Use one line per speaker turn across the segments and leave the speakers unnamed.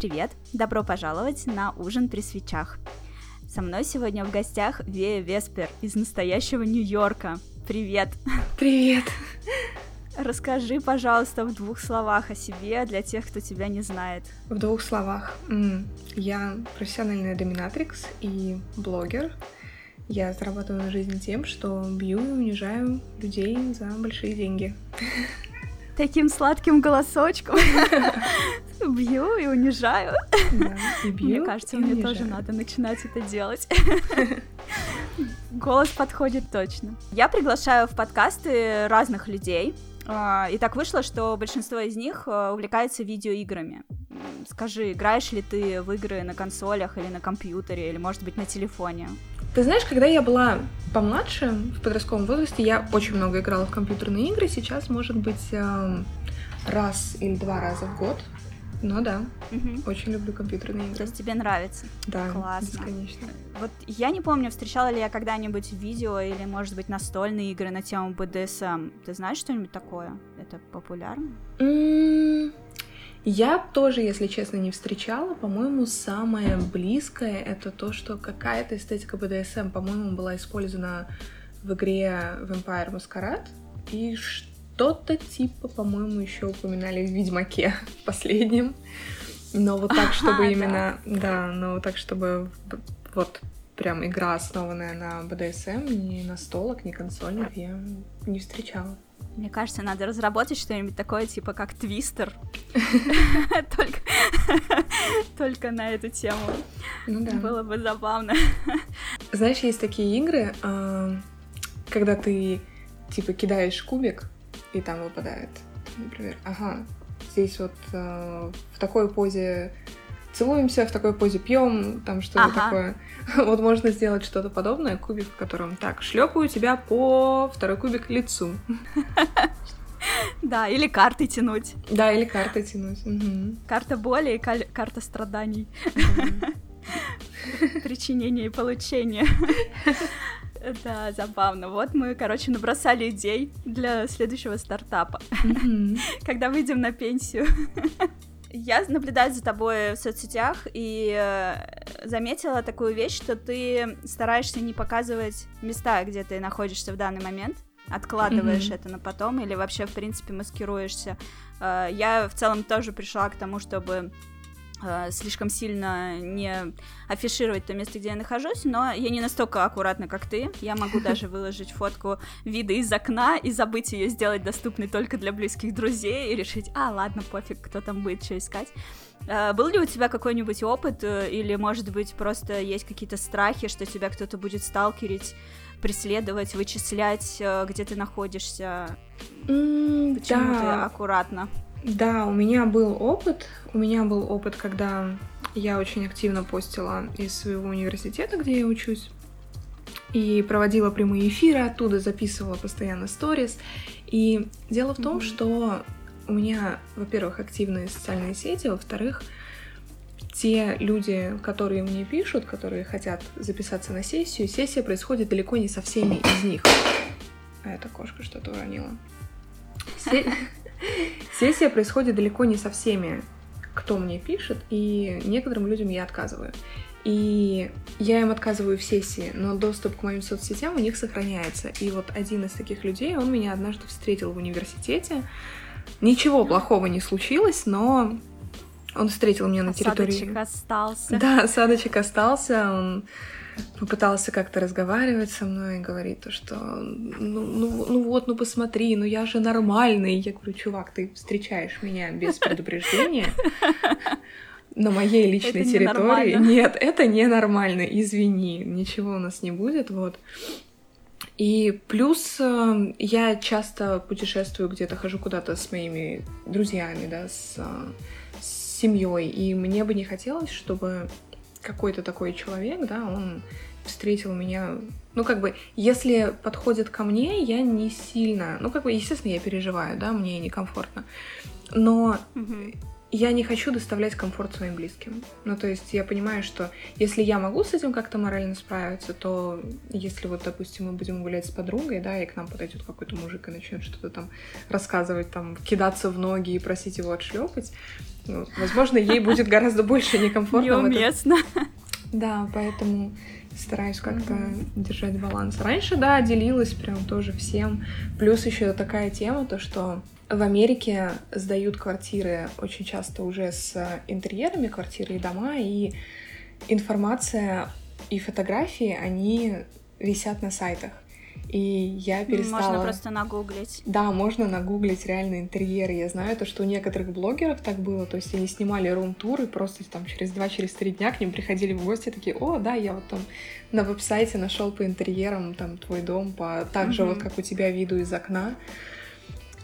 Привет! Добро пожаловать на ужин при свечах. Со мной сегодня в гостях Вея Веспер из настоящего Нью-Йорка. Привет!
Привет!
Расскажи, пожалуйста, в двух словах о себе для тех, кто тебя не знает.
В двух словах. Я профессиональная доминатрикс и блогер. Я зарабатываю на жизнь тем, что бью и унижаю людей за большие деньги.
Таким сладким голосочком бью и унижаю.
Да, и бью,
Мне кажется,
и
мне
унижаю.
тоже надо начинать это делать. Голос подходит точно. Я приглашаю в подкасты разных людей. А, И так вышло, что большинство из них а, увлекается видеоиграми. Скажи, играешь ли ты в игры на консолях или на компьютере, или, может быть, на телефоне?
Ты знаешь, когда я была помладше, в подростковом возрасте, я очень много играла в компьютерные игры. Сейчас, может быть, эм, раз или два раза в год. Но да,
Мгм.
очень люблю компьютерные
То
игры.
есть тебе нравится?
Да,
классно.
конечно.
Вот я не помню, встречала ли я когда-нибудь видео или, может быть, настольные игры на тему BDSM. Ты знаешь что-нибудь такое? Это популярно?
Я тоже, если честно, не встречала. По-моему, самое близкое это то, что какая-то эстетика BDSM, по-моему, была использована в игре Vampire Masquerade. И что-то типа, по-моему, еще упоминали в Ведьмаке в последнем. Но вот так, чтобы
Ага,
именно... Да, но вот так, чтобы вот прям игра, основанная на BDSM, ни настолок, ни консольных, я не встречала.
Мне кажется, надо разработать что-нибудь такое, типа как твистер. Только на эту тему.
Ну да.
Было бы забавно.
Знаешь, есть такие игры, а, когда ты типа кидаешь кубик, и там выпадает, например, ага, здесь вот а, в такой позе целуемся, в такой позе пьем, там что-то
Ага.
такое. Вот можно сделать что-то подобное, кубик, в котором так, шлепаю тебя по второй кубик лицу.
Да, или карты тянуть.
Да, или карты тянуть.
Карта боли и карта страданий. Причинения и получения. Да, забавно. Вот мы, короче, набросали идей для следующего стартапа. Когда выйдем на пенсию. Я наблюдаю за тобой в соцсетях и э, заметила такую вещь, что ты стараешься не показывать места, где ты находишься в данный момент, откладываешь
Мгм.
это на потом или вообще, в принципе, маскируешься. Э, Я в целом тоже пришла к тому, чтобы слишком сильно не афишировать то место, где я нахожусь, но я не настолько аккуратна, как ты. Я могу даже выложить фотку вида из окна и забыть ее сделать доступной только для близких друзей и решить, а, ладно, пофиг, кто там будет что искать. Э, Был ли у тебя какой-нибудь опыт, э, или, может быть, просто есть какие-то страхи, что тебя кто-то будет сталкерить, преследовать, вычислять, э, где ты находишься?
М,
Почему ты
да.
аккуратно?
Да, у меня был опыт. У меня был опыт, когда я очень активно постила из своего университета, где я учусь, и проводила прямые эфиры оттуда, записывала постоянно сторис. И дело в том,
Мгм.
что у меня, во-первых, активные социальные сети, во-вторых, те люди, которые мне пишут, которые хотят записаться на сессию, сессия происходит далеко не со всеми из них. А эта кошка что-то уронила. Се- Сессия происходит далеко не со всеми, кто мне пишет, и некоторым людям я отказываю. И я им отказываю в сессии, но доступ к моим соцсетям у них сохраняется. И вот один из таких людей, он меня однажды встретил в университете. Ничего плохого не случилось, но он встретил меня на территории...
Осадочек остался.
Да, осадочек остался, он попытался как-то разговаривать со мной и говорит то, что ну, ну, ну вот, ну посмотри, ну я же нормальный. Я говорю, чувак, ты встречаешь меня без предупреждения на моей личной
Это
территории.
ненормально.
Нет, это ненормально, извини, ничего у нас не будет, вот. И плюс э, я часто путешествую где-то, хожу куда-то с моими друзьями, да, с, э, с семьей, и мне бы не хотелось, чтобы какой-то такой человек, да, он встретил меня, ну, как бы, если подходит ко мне, я не сильно, ну, как бы, естественно, я переживаю, да, мне некомфортно, но я не хочу доставлять комфорт своим близким. Ну, то есть я понимаю, что если я могу с этим как-то морально справиться, то если вот, допустим, мы будем гулять с подругой, да, и к нам подойдет какой-то мужик и начнет что-то там рассказывать, там, кидаться в ноги и просить его отшлепать, ну, возможно, ей будет гораздо больше некомфортно.
Неуместно.
Да, поэтому стараюсь как-то mm-hmm. держать баланс. Раньше, да, делилась прям тоже всем. Плюс еще такая тема, то что в Америке сдают квартиры очень часто уже с интерьерами квартиры и дома, и информация и фотографии, они висят на сайтах. И я перестала...
Можно просто нагуглить.
Да, можно нагуглить реально интерьеры. Я знаю то, что у некоторых блогеров так было. То есть они снимали рум-тур, и просто там через два, через три дня к ним приходили в гости такие, о, да, я вот там на веб-сайте нашел по интерьерам там твой дом, по так же mm-hmm. вот, как у тебя виду из окна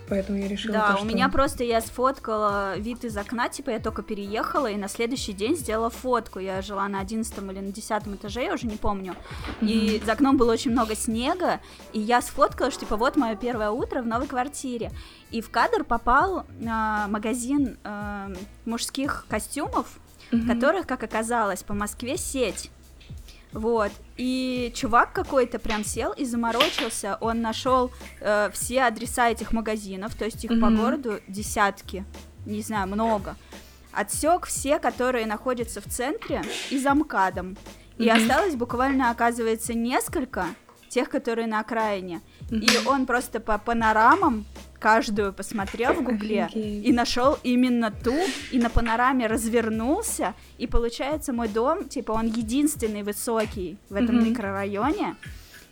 поэтому я решила.
Да,
то,
у что... меня просто я сфоткала вид из окна, типа я только переехала, и на следующий день сделала фотку. Я жила на одиннадцатом или на десятом этаже, я уже не помню. Mm-hmm. И за окном было очень много снега, и я сфоткала, что типа вот мое первое утро в новой квартире. И в кадр попал э, магазин э, мужских костюмов, mm-hmm. которых, как оказалось, по Москве сеть. Вот. И чувак какой-то прям сел и заморочился. Он нашел э, все адреса этих магазинов, то есть их mm-hmm. по городу десятки, не знаю, много. Отсек все, которые находятся в центре, и замкадом. Mm-hmm. И осталось буквально, оказывается, несколько тех, которые на окраине. Mm-hmm. И он просто по панорамам каждую посмотрел в гугле и нашел именно ту, и на панораме развернулся, и получается мой дом, типа, он единственный высокий в этом mm-hmm. микрорайоне,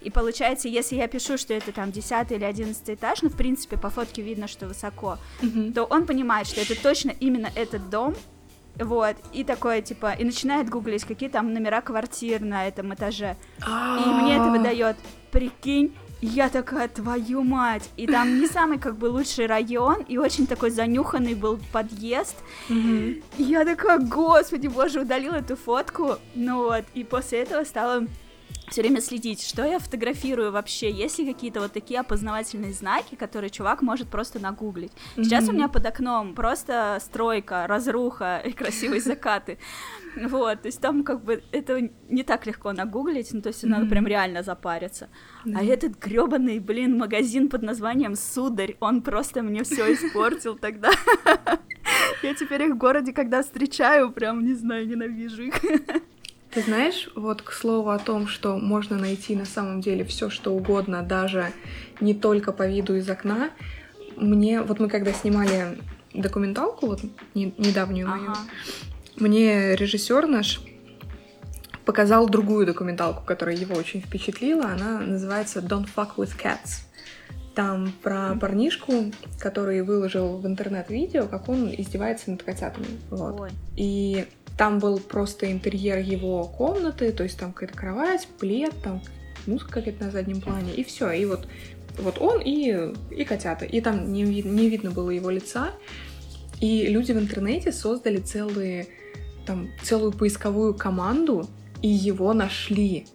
и получается, если я пишу, что это там 10 или 11 этаж, ну, в принципе, по фотке видно, что высоко, mm-hmm. то он понимает, что это точно именно этот дом, вот, и такое, типа, и начинает гуглить, какие там номера квартир на этом этаже. И мне это выдает, прикинь, я такая, твою мать! И там не самый как бы лучший район, и очень такой занюханный был подъезд. Mm-hmm. И я такая, господи, боже, удалила эту фотку. Ну вот, и после этого стала все время следить, что я фотографирую вообще, есть ли какие-то вот такие опознавательные знаки, которые чувак может просто нагуглить. Сейчас mm-hmm. у меня под окном просто стройка, разруха и красивые закаты. Вот, то есть там как бы это не так легко нагуглить, ну то есть mm-hmm. надо прям реально запариться. Mm-hmm. А этот грёбаный, блин, магазин под названием Сударь, он просто мне все испортил тогда. Я теперь их в городе, когда встречаю, прям, не знаю, ненавижу их.
Ты знаешь, вот к слову о том, что можно найти на самом деле все, что угодно, даже не только по виду из окна, мне, вот мы когда снимали документалку, вот не, недавнюю мою, ага. Мне режиссер наш показал другую документалку, которая его очень впечатлила. Она называется Don't Fuck with Cats. Там про парнишку, который выложил в интернет видео, как он издевается над котятами. Вот. Ой. И там был просто интерьер его комнаты, то есть там какая-то кровать, плед, там музыка какая-то на заднем плане, и все. И вот, вот он и, и котята. И там не, не видно было его лица. И люди в интернете создали целые, там, целую поисковую команду, и его нашли.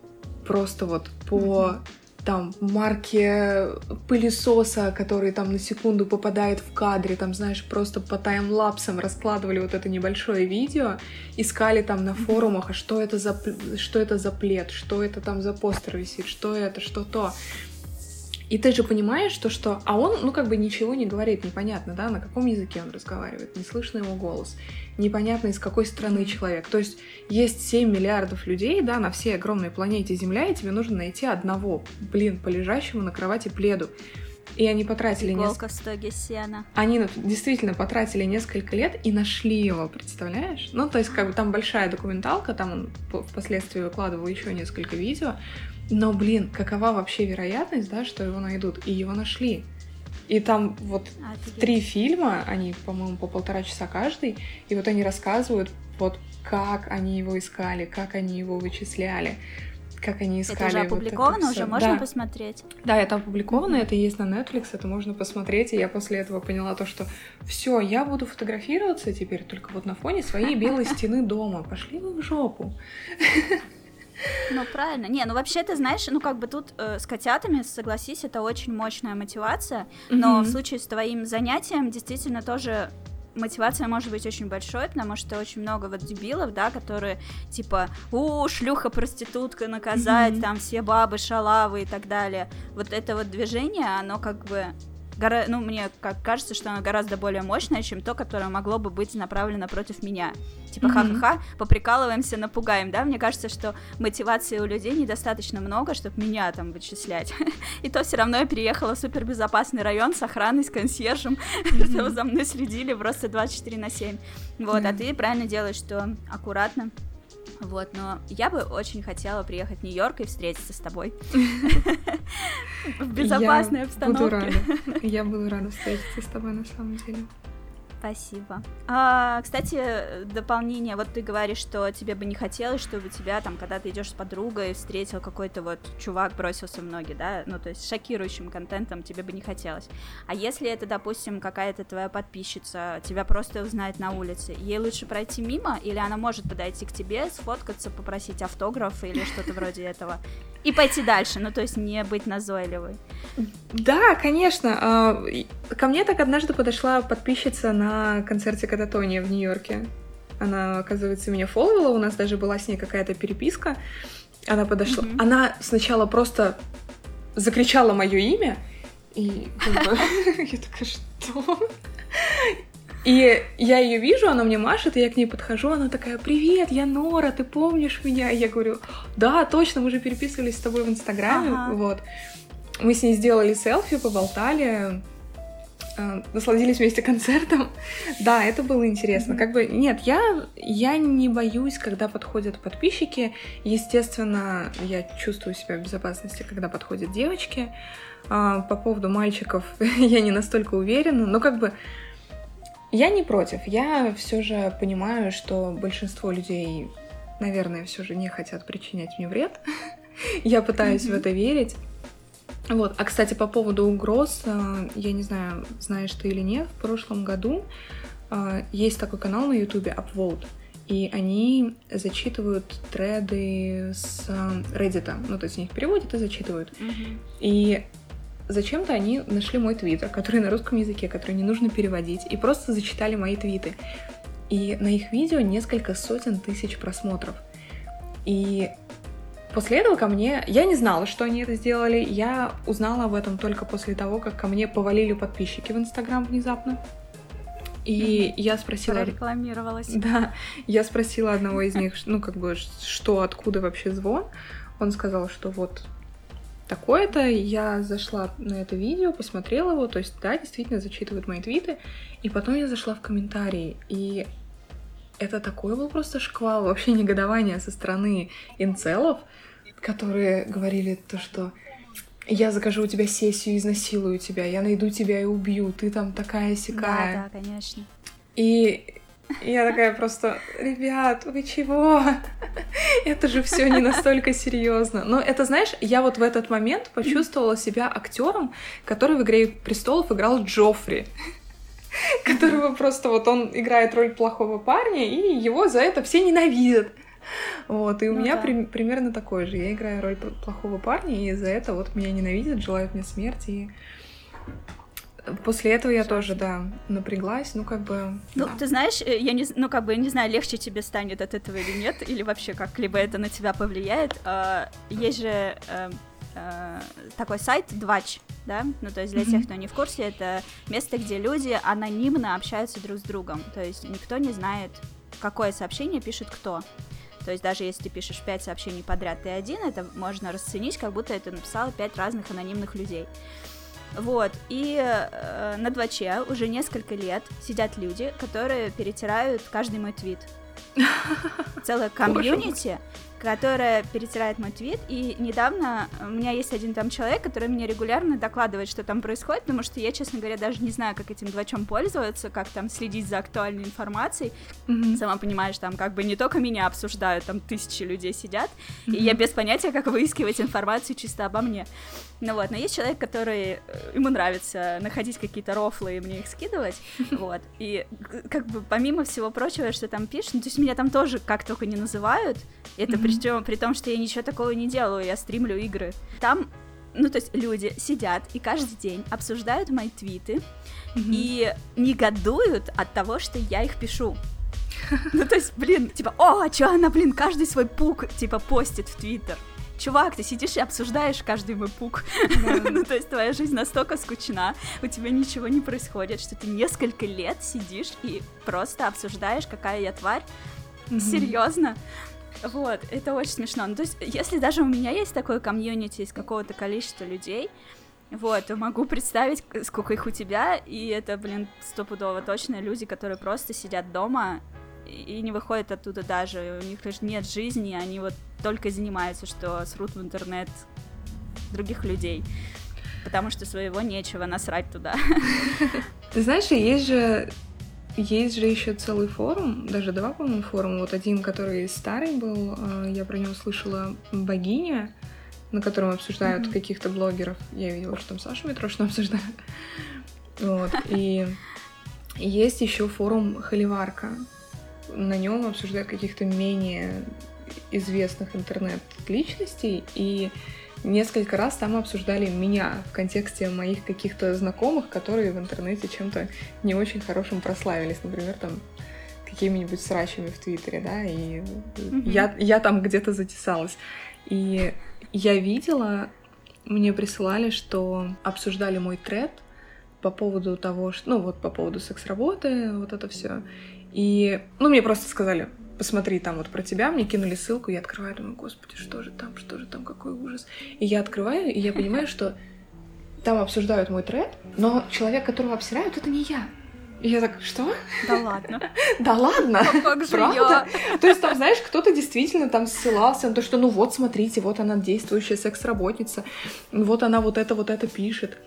Просто вот по там марки пылесоса, который там на секунду попадает в кадре, там, знаешь, просто по таймлапсам раскладывали вот это небольшое видео, искали там на форумах, а что это за, что это за плед, что это там за постер висит, что это, что то. И ты же понимаешь, что что... А он, ну, как бы ничего не говорит, непонятно, да, на каком языке он разговаривает, не слышно его голос, непонятно, из какой страны человек. То есть есть 7 миллиардов людей, да, на всей огромной планете Земля, и тебе нужно найти одного, блин, полежащего на кровати пледу. И они потратили...
Иголка неск... в стоге сена.
Они действительно потратили несколько лет и нашли его, представляешь? Ну, то есть, как бы там большая документалка, там он впоследствии выкладывал еще несколько видео, но, блин, какова вообще вероятность, да, что его найдут? И его нашли. И там вот Офигеть. три фильма, они, по-моему, по полтора часа каждый, и вот они рассказывают, вот как они его искали, как они его вычисляли, как они искали. Это
уже опубликовано, вот это уже можно да. посмотреть.
Да, это опубликовано, mm-hmm. это есть на Netflix, это можно посмотреть, и я после этого поняла то, что все, я буду фотографироваться теперь только вот на фоне своей белой стены дома. Пошли вы в жопу.
Ну, правильно. Не, ну вообще, ты знаешь, ну как бы тут э, с котятами, согласись, это очень мощная мотивация, но mm-hmm. в случае с твоим занятием действительно тоже мотивация может быть очень большой, потому что очень много вот дебилов, да, которые типа, у, шлюха, проститутка, наказать, mm-hmm. там все бабы, шалавы и так далее. Вот это вот движение, оно как бы гора... ну, мне как кажется, что оно гораздо более мощное, чем то, которое могло бы быть направлено против меня. Типа, mm-hmm. ха-ха-ха, поприкалываемся, напугаем, да? Мне кажется, что мотивации у людей недостаточно много, чтобы меня там вычислять. И то все равно я переехала в супербезопасный район с охраной, с консьержем, mm-hmm. за мной следили просто 24 на 7. Вот, mm-hmm. а ты правильно делаешь, что аккуратно вот, но я бы очень хотела приехать в Нью-Йорк и встретиться с тобой. В безопасной обстановке.
Буду рада. Я буду рада встретиться с тобой на самом деле.
Спасибо. А, кстати, дополнение, вот ты говоришь, что тебе бы не хотелось, чтобы тебя там, когда ты идешь с подругой, встретил какой-то вот чувак, бросился в ноги, да, ну, то есть шокирующим контентом тебе бы не хотелось. А если это, допустим, какая-то твоя подписчица, тебя просто узнает на улице, ей лучше пройти мимо, или она может подойти к тебе, сфоткаться, попросить автограф или что-то вроде этого? и пойти дальше, ну то есть не быть назойливой.
Да, конечно. А, ко мне так однажды подошла подписчица на концерте Кататония в Нью-Йорке. Она, оказывается, меня фолловила, у нас даже была с ней какая-то переписка. Она подошла. Mm-hmm. Она сначала просто закричала мое имя, и я такая, что? И я ее вижу, она мне машет, и я к ней подхожу, она такая, привет, я Нора, ты помнишь меня? И я говорю, да, точно, мы же переписывались с тобой в Инстаграме, ага. вот. Мы с ней сделали селфи, поболтали, э, насладились вместе концертом. Да, это было интересно. Mm-hmm. Как бы, нет, я, я не боюсь, когда подходят подписчики. Естественно, я чувствую себя в безопасности, когда подходят девочки. А, по поводу мальчиков я не настолько уверена, но как бы я не против. Я все же понимаю, что большинство людей, наверное, все же не хотят причинять мне вред. Я пытаюсь в это верить. Вот. А, кстати, по поводу угроз, э, я не знаю, знаешь ты или нет, в прошлом году э, есть такой канал на ютубе Upvote, и они зачитывают треды с э, Reddit, ну, то есть они их переводят и зачитывают. Mm-hmm. И зачем-то они нашли мой твиттер, который на русском языке, который не нужно переводить, и просто зачитали мои твиты. И на их видео несколько сотен тысяч просмотров. И после этого ко мне... Я не знала, что они это сделали. Я узнала об этом только после того, как ко мне повалили подписчики в Инстаграм внезапно. И я спросила...
Рекламировалась.
Да, я спросила одного из них, ну, как бы, что, откуда вообще звон. Он сказал, что вот такое-то. Я зашла на это видео, посмотрела его, то есть, да, действительно зачитывают мои твиты. И потом я зашла в комментарии, и это такой был просто шквал, вообще негодования со стороны инцелов, которые говорили то, что я закажу у тебя сессию, изнасилую тебя, я найду тебя и убью, ты там такая сякая.
Да, да, конечно.
И я такая просто, ребят, вы чего? Это же все не настолько серьезно. Но это, знаешь, я вот в этот момент почувствовала себя актером, который в игре престолов играл Джоффри которого просто вот он играет роль плохого парня, и его за это все ненавидят. Вот, и у ну, меня да. при, примерно такое же. Я играю роль плохого парня, и за это вот меня ненавидят, желают мне смерти. И После этого я тоже, да, напряглась, ну как бы.
Ну,
да.
ты знаешь, э, я не, ну как бы не знаю, легче тебе станет от этого или нет, или вообще как-либо это на тебя повлияет. А, есть же э, такой сайт Двач, да, ну то есть для тех, кто не в курсе, это место, где люди анонимно общаются друг с другом, то есть никто не знает, какое сообщение пишет кто. То есть даже если ты пишешь пять сообщений подряд, ты один, это можно расценить, как будто это написало пять разных анонимных людей. Вот, и э, на дваче уже несколько лет сидят люди, которые перетирают каждый мой твит. Целая комьюнити, которая перетирает мой твит, и недавно у меня есть один там человек, который мне регулярно докладывает, что там происходит, потому что я, честно говоря, даже не знаю, как этим двачом пользоваться, как там следить за актуальной информацией. Mm-hmm. Сама понимаешь, там как бы не только меня обсуждают, там тысячи людей сидят, mm-hmm. и я без понятия, как выискивать информацию чисто обо мне. Ну вот, но есть человек, который, э, ему нравится находить какие-то рофлы и мне их скидывать, вот, и как бы помимо всего прочего, что там пишут, ну, то есть меня там тоже как только не называют, это mm-hmm. при, при том, что я ничего такого не делаю, я стримлю игры. Там ну, то есть люди сидят и каждый день обсуждают мои твиты и негодуют от того, что я их пишу. Ну, то есть, блин, типа, о, а чё она, блин, каждый свой пук, типа, постит в Твиттер. Чувак, ты сидишь и обсуждаешь каждый мой пук. ну, то есть твоя жизнь настолько скучна, у тебя ничего не происходит, что ты несколько лет сидишь и просто обсуждаешь, какая я тварь. Серьезно. Вот, это очень смешно. Ну, то есть, если даже у меня есть такое комьюнити из какого-то количества людей, вот, то могу представить, сколько их у тебя, и это, блин, стопудово точно люди, которые просто сидят дома и не выходят оттуда даже, у них лишь нет жизни, они вот только занимаются, что срут в интернет других людей, потому что своего нечего насрать туда.
Ты знаешь, есть же есть же еще целый форум, даже два, по-моему, форума. Вот один, который старый был, э, я про него слышала «Богиня», на котором обсуждают mm-hmm. каких-то блогеров. Я видела, что там Саша Митрошина обсуждает. Вот. И есть еще форум Холиварка. На нем обсуждают каких-то менее известных интернет-личностей, и несколько раз там обсуждали меня в контексте моих каких-то знакомых, которые в интернете чем-то не очень хорошим прославились, например, там какими-нибудь срачами в Твиттере, да, и mm-hmm. я, я там где-то затесалась. И я видела, мне присылали, что обсуждали мой тред по поводу того, что, ну вот по поводу секс-работы, вот это все. И, ну, мне просто сказали, посмотри там вот про тебя, мне кинули ссылку, я открываю, думаю, господи, что же там, что же там, какой ужас. И я открываю, и я понимаю, что там обсуждают мой тред, но человек, которого обсирают, это не я. И я так, что?
Да ладно.
Да ладно?
А как же
Правда? Я? То есть там, знаешь, кто-то действительно там ссылался на то, что ну вот, смотрите, вот она действующая секс-работница, вот она вот это, вот это пишет.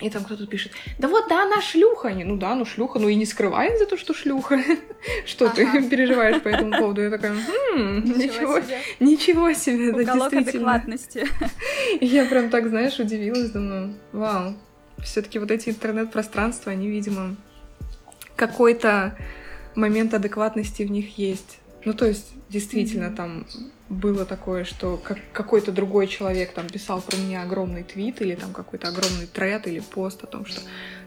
И там кто-то пишет, да вот, да, она шлюха. Не, ну да, ну шлюха, ну и не скрывает за то, что шлюха. Что ты переживаешь по этому поводу? Я такая, «Хм, ничего себе. Ничего себе, да, действительно.
адекватности.
Я прям так, знаешь, удивилась, думаю, вау. все таки вот эти интернет-пространства, они, видимо, какой-то момент адекватности в них есть. Ну, то есть, действительно, там было такое, что как какой-то другой человек там писал про меня огромный твит или там какой-то огромный тред или пост о том, что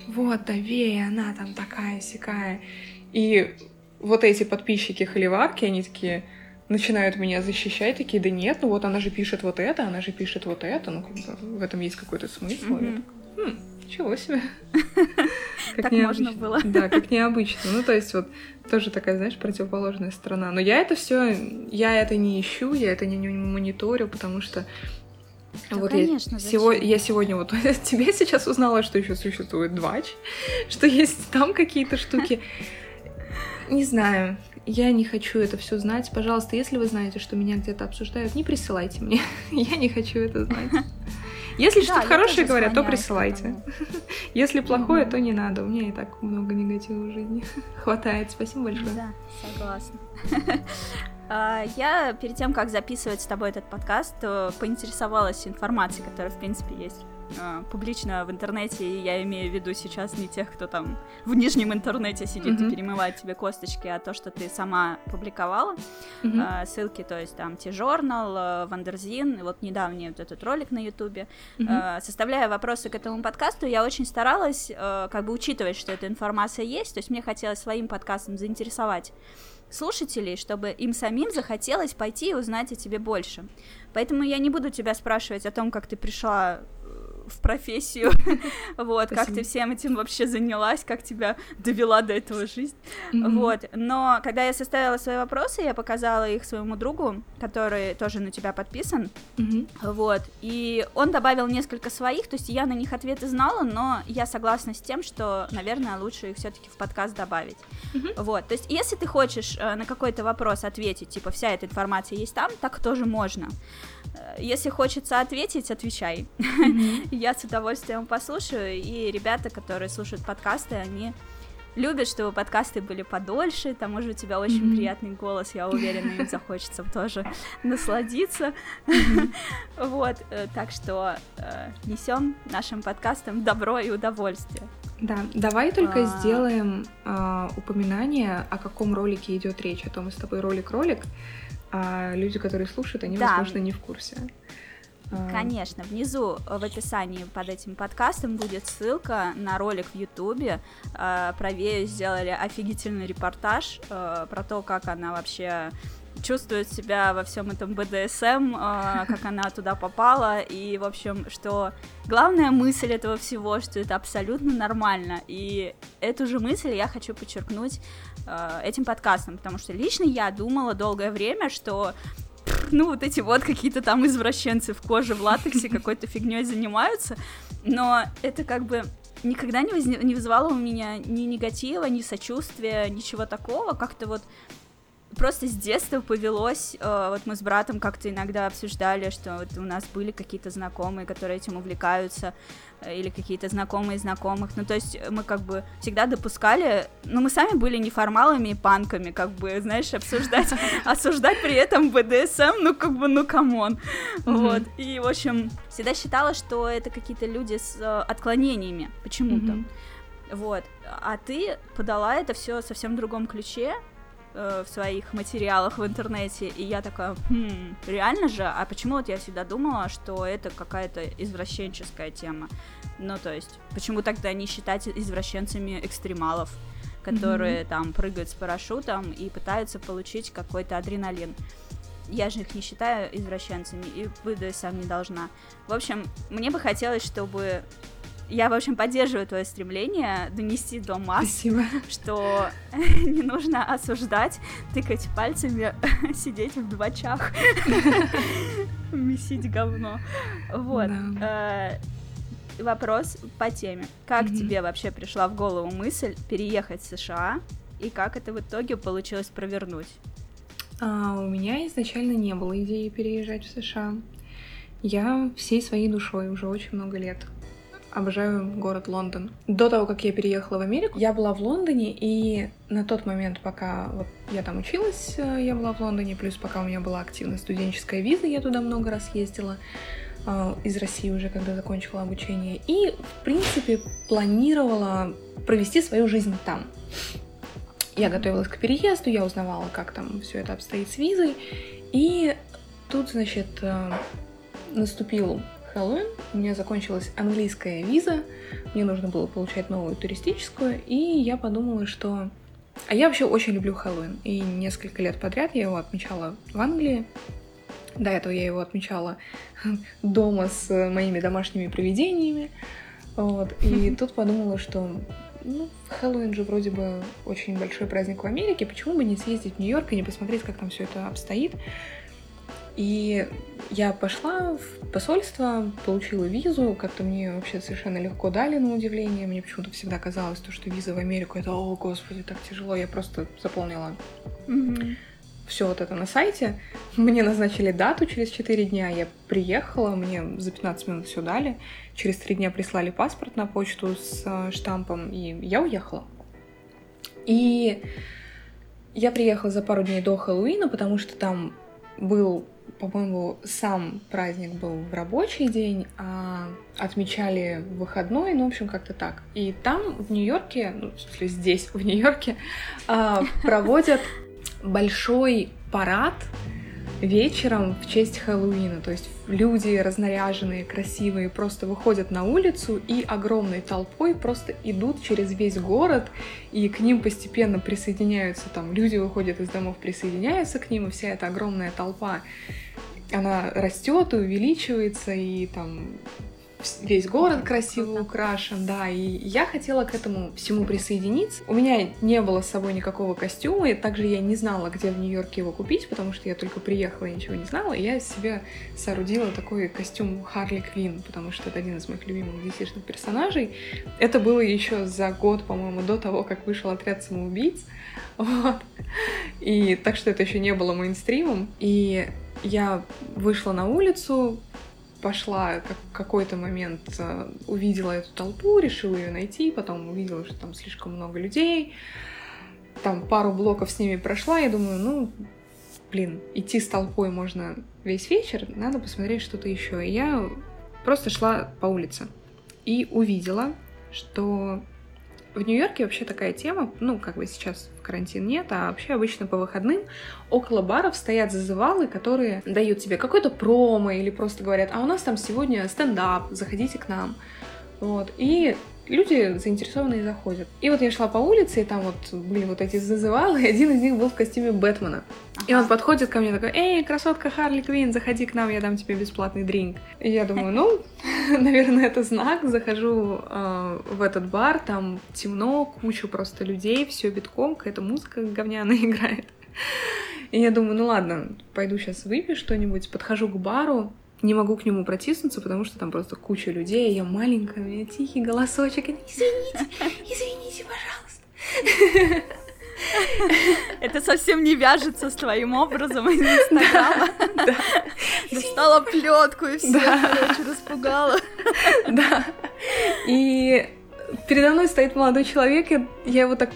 вот, да, Вея, она там такая сякая. И вот эти подписчики холиварки, они такие начинают меня защищать, такие, да нет, ну вот она же пишет вот это, она же пишет вот это, ну как бы в этом есть какой-то смысл. Mm-hmm. хм, чего себе.
так можно было.
Да, как необычно. Ну, то есть вот тоже такая, знаешь, противоположная сторона. Но я это все, я это не ищу, я это не, не мониторю, потому что
да, вот конечно,
я, сего, я сегодня вот тебе сейчас узнала, что еще существует двач, что есть там какие-то штуки. Не знаю, я не хочу это все знать. Пожалуйста, если вы знаете, что меня где-то обсуждают, не присылайте мне. я не хочу это знать. Если что-то хорошее говорят, то присылайте. Если плохое, то не надо. У меня и так много негатива в жизни. Хватает. Спасибо большое.
Да, согласна. А, я перед тем, как записывать с тобой этот подкаст, э, поинтересовалась информацией, которая, в принципе, есть э, публично в интернете, и я имею в виду сейчас не тех, кто там в нижнем интернете сидит mm-hmm. и перемывает тебе косточки, а то, что ты сама публиковала. Mm-hmm. Э, ссылки, то есть там TJournal, Wonderzine, и вот недавний вот этот ролик на Ютубе. Mm-hmm. Э, составляя вопросы к этому подкасту, я очень старалась э, как бы учитывать, что эта информация есть, то есть мне хотелось своим подкастом заинтересовать слушателей, чтобы им самим захотелось пойти и узнать о тебе больше. Поэтому я не буду тебя спрашивать о том, как ты пришла в профессию, вот, как ты всем этим вообще занялась, как тебя довела до этого жизнь, вот, но когда я составила свои вопросы, я показала их своему другу, который тоже на тебя подписан, вот, и он добавил несколько своих, то есть я на них ответы знала, но я согласна с тем, что, наверное, лучше их все-таки в подкаст добавить, вот, то есть если ты хочешь э, на какой-то вопрос ответить, типа, вся эта информация есть там, так тоже можно, если хочется ответить, отвечай. Mm-hmm. Я с удовольствием послушаю. И ребята, которые слушают подкасты, они любят, чтобы подкасты были подольше. Там уже у тебя очень mm-hmm. приятный голос, я уверена, им захочется тоже насладиться. Mm-hmm. вот, э, так что э, несем нашим подкастам добро и удовольствие.
Да, давай только а... сделаем э, упоминание, о каком ролике идет речь. О том, мы с тобой ролик-ролик а люди, которые слушают, они, да. возможно, не в курсе.
А. Конечно, внизу в описании под этим подкастом будет ссылка на ролик в Ютубе. А, про Вею сделали офигительный репортаж а, про то, как она вообще чувствует себя во всем этом БДСМ, как она туда попала, и, в общем, что главная мысль этого всего, что это абсолютно нормально, и эту же мысль я хочу подчеркнуть этим подкастом, потому что лично я думала долгое время, что ну, вот эти вот какие-то там извращенцы в коже, в латексе какой-то фигней занимаются, но это как бы никогда не, возне... не вызывало у меня ни негатива, ни сочувствия, ничего такого, как-то вот просто с детства повелось, э, вот мы с братом как-то иногда обсуждали, что вот у нас были какие-то знакомые, которые этим увлекаются, э, или какие-то знакомые знакомых, ну то есть мы как бы всегда допускали, ну мы сами были неформалами и панками, как бы, знаешь, обсуждать, осуждать при этом БДСМ, ну как бы, ну come on, вот, и в общем всегда считала, что это какие-то люди с э, отклонениями почему-то, вот, а ты подала это все совсем в другом ключе, э, в своих материалах в интернете, и я такая, хм, реально же? А почему вот я всегда думала, что это какая-то извращенческая тема? Ну, то есть, почему тогда не считать извращенцами экстремалов, которые mm-hmm. там прыгают с парашютом и пытаются получить какой-то адреналин? Я же их не считаю извращенцами, и выдать сам не должна. В общем, мне бы хотелось, чтобы я, в общем, поддерживаю твое стремление донести до масс,
Спасибо.
что не нужно осуждать, тыкать пальцами, сидеть в двачах, месить говно. Вот. Э, вопрос по теме. Как тебе вообще пришла в голову мысль переехать в США, и как это в итоге получилось провернуть?
А, у меня изначально не было идеи переезжать в США. Я всей своей душой уже очень много лет Обожаю город Лондон. До того, как я переехала в Америку, я была в Лондоне, и на тот момент, пока вот я там училась, э, я была в Лондоне, плюс пока у меня была активная студенческая виза, я туда много раз ездила э, из России уже, когда закончила обучение, и, в принципе, планировала провести свою жизнь там. Я готовилась к переезду, я узнавала, как там все это обстоит с визой, и тут, значит, э, наступил Хэллоуин, у меня закончилась английская виза, мне нужно было получать новую туристическую, и я подумала, что... А я вообще очень люблю Хэллоуин, и несколько лет подряд я его отмечала в Англии. До этого я его отмечала дома с моими домашними привидениями. Вот. И тут подумала, что ну, Хэллоуин же вроде бы очень большой праздник в Америке, почему бы не съездить в Нью-Йорк и не посмотреть, как там все это обстоит. И я пошла в посольство, получила визу, как-то мне вообще совершенно легко дали, на удивление. Мне почему-то всегда казалось, то, что виза в Америку, это, о, господи, так тяжело. Я просто заполнила mm-hmm. все вот это на сайте. Мне назначили дату через 4 дня, я приехала, мне за 15 минут все дали. Через 3 дня прислали паспорт на почту с э, штампом, и я уехала. И я приехала за пару дней до Хэллоуина, потому что там был по-моему, сам праздник был в рабочий день, а отмечали выходной, ну, в общем, как-то так. И там, в Нью-Йорке, ну, в смысле, здесь, в Нью-Йорке, а, проводят большой парад вечером в честь Хэллоуина. То есть люди разнаряженные, красивые, просто выходят на улицу и огромной толпой просто идут через весь город, и к ним постепенно присоединяются там люди выходят из домов, присоединяются к ним, и вся эта огромная толпа она растет и увеличивается, и там весь город красиво украшен, да, и я хотела к этому всему присоединиться. У меня не было с собой никакого костюма, и также я не знала, где в Нью-Йорке его купить, потому что я только приехала и ничего не знала, и я себе соорудила такой костюм Харли Квин, потому что это один из моих любимых dc персонажей. Это было еще за год, по-моему, до того, как вышел отряд самоубийц, вот. И так что это еще не было мейнстримом, и я вышла на улицу, пошла как какой-то момент, э, увидела эту толпу, решила ее найти, потом увидела, что там слишком много людей, там пару блоков с ними прошла, и думаю, ну, блин, идти с толпой можно весь вечер, надо посмотреть что-то еще. И я просто шла по улице и увидела, что В Нью-Йорке вообще такая тема, ну, как бы сейчас в карантин нет, а вообще обычно по выходным около баров стоят зазывалы, которые дают тебе какой-то промо или просто говорят, а у нас там сегодня стендап, заходите к нам. Вот. И люди заинтересованные заходят. И вот я шла по улице, и там вот были вот эти зазывалы, и один из них был в костюме Бэтмена. Ага. И он подходит ко мне такой, эй, красотка Харли Квин, заходи к нам, я дам тебе бесплатный дринк. И я думаю, ну, наверное, это знак. Захожу э, в этот бар, там темно, куча просто людей, все битком, какая-то музыка говняная играет. И я думаю, ну ладно, пойду сейчас выпью что-нибудь, подхожу к бару, не могу к нему протиснуться, потому что там просто куча людей, я маленькая, у меня тихий голосочек, извините, извините, пожалуйста.
Это совсем не вяжется с твоим образом из Инстаграма. Да. Достала плетку и все, короче, распугала.
Да. И передо мной стоит молодой человек, я его так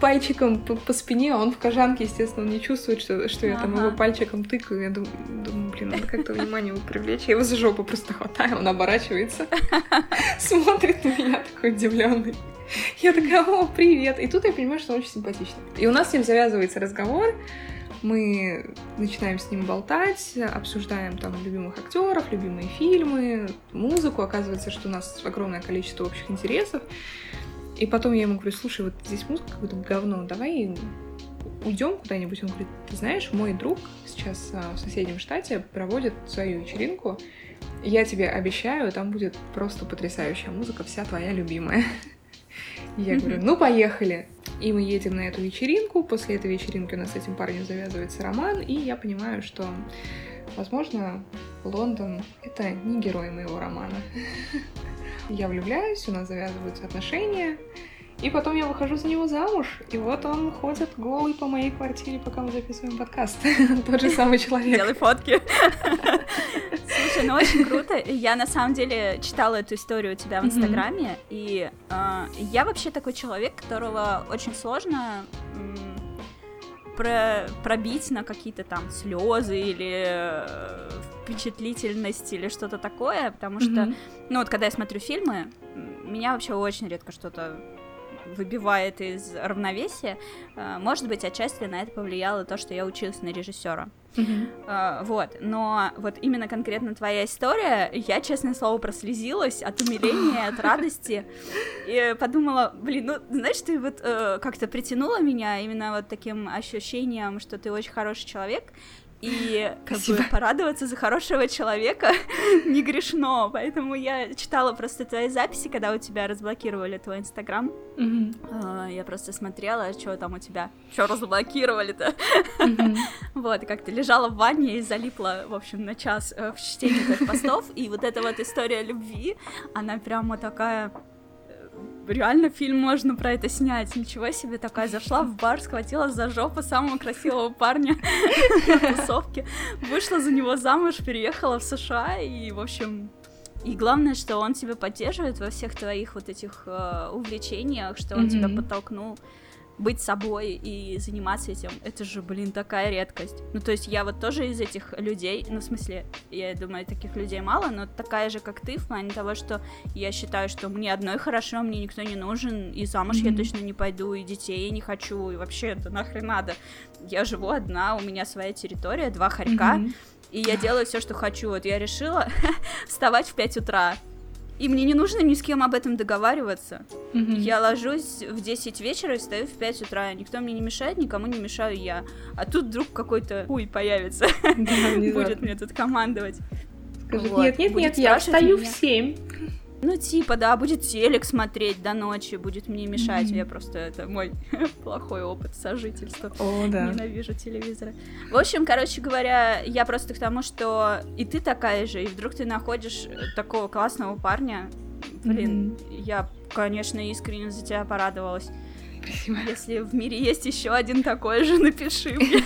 пальчиком по, по спине, а он в кожанке, естественно, он не чувствует, что, что я там его пальчиком тыкаю. Я думаю, думаю блин, надо как-то внимание его привлечь. Я его за жопу просто хватаю, он оборачивается, смотрит на меня такой удивленный. Я такая, о, привет. И тут я понимаю, что он очень симпатичный. И у нас с ним завязывается разговор, мы начинаем с ним болтать, обсуждаем там любимых актеров, любимые фильмы, музыку. Оказывается, что у нас огромное количество общих интересов. И потом я ему говорю, слушай, вот здесь музыка какое-то говно, давай уйдем куда-нибудь. Он говорит, ты знаешь, мой друг сейчас а, в соседнем штате проводит свою вечеринку. Я тебе обещаю, там будет просто потрясающая музыка, вся твоя любимая. Я говорю, ну поехали. И мы едем на эту вечеринку. После этой вечеринки у нас с этим парнем завязывается роман, и я понимаю, что, возможно, Лондон — это не герой моего романа. Я влюбляюсь, у нас завязываются отношения, и потом я выхожу за него замуж, и вот он ходит голый по моей квартире, пока мы записываем подкаст. Тот же самый человек.
Делай фотки. Слушай, ну очень круто. Я на самом деле читала эту историю у тебя в Инстаграме, и э, я вообще такой человек, которого очень сложно про пробить на какие-то там слезы или э, впечатлительность или что-то такое, потому что, ну вот когда я смотрю фильмы, меня вообще очень редко что-то выбивает из равновесия. Э, может быть, отчасти на это повлияло то, что я училась на режиссера. Uh-huh. Вот, но вот именно конкретно твоя история, я, честное слово, прослезилась от умиления, от радости, и подумала, блин, ну, знаешь, ты вот э, как-то притянула меня именно вот таким ощущением, что ты очень хороший человек, и как бы порадоваться за хорошего человека не грешно. Поэтому я читала просто твои записи, когда у тебя разблокировали твой инстаграм. Mm-hmm. Я просто смотрела, что там у тебя. Что разблокировали-то? Mm-hmm. вот, как-то лежала в ванне и залипла, в общем, на час э, в чтении твоих постов. И вот эта вот история любви, она прямо такая реально фильм можно про это снять. Ничего себе, такая зашла в бар, схватила за жопу самого красивого парня на тусовке, вышла за него замуж, переехала в США и, в общем, и главное, что он тебя поддерживает во всех твоих вот этих э, увлечениях, что он mm-hmm. тебя подтолкнул быть собой и заниматься этим, это же, блин, такая редкость. Ну, то есть я вот тоже из этих людей, ну, в смысле, я думаю, таких людей мало, но такая же, как ты, в плане того, что я считаю, что мне одной хорошо, мне никто не нужен, и замуж mm-hmm. я точно не пойду, и детей я не хочу, и вообще это нахрен надо. Я живу одна, у меня своя территория, два хорька, mm-hmm. и я делаю все, что хочу. Вот я решила вставать в 5 утра, и мне не нужно ни с кем об этом договариваться. Mm-hmm. Я ложусь в 10 вечера и встаю в 5 утра. Никто мне не мешает, никому не мешаю я. А тут вдруг какой-то хуй появится. Будет мне тут командовать.
Скажет, нет, нет, нет, я встаю в 7.
Ну, типа, да, будет телек смотреть до ночи, будет мне мешать. Mm-hmm. Я просто, это мой плохой опыт сожительства.
О, да.
Ненавижу телевизоры. В общем, короче говоря, я просто к тому, что и ты такая же, и вдруг ты находишь такого классного парня. Блин, mm-hmm. я, конечно, искренне за тебя порадовалась. Спасибо. Если в мире есть еще один такой же, напиши мне.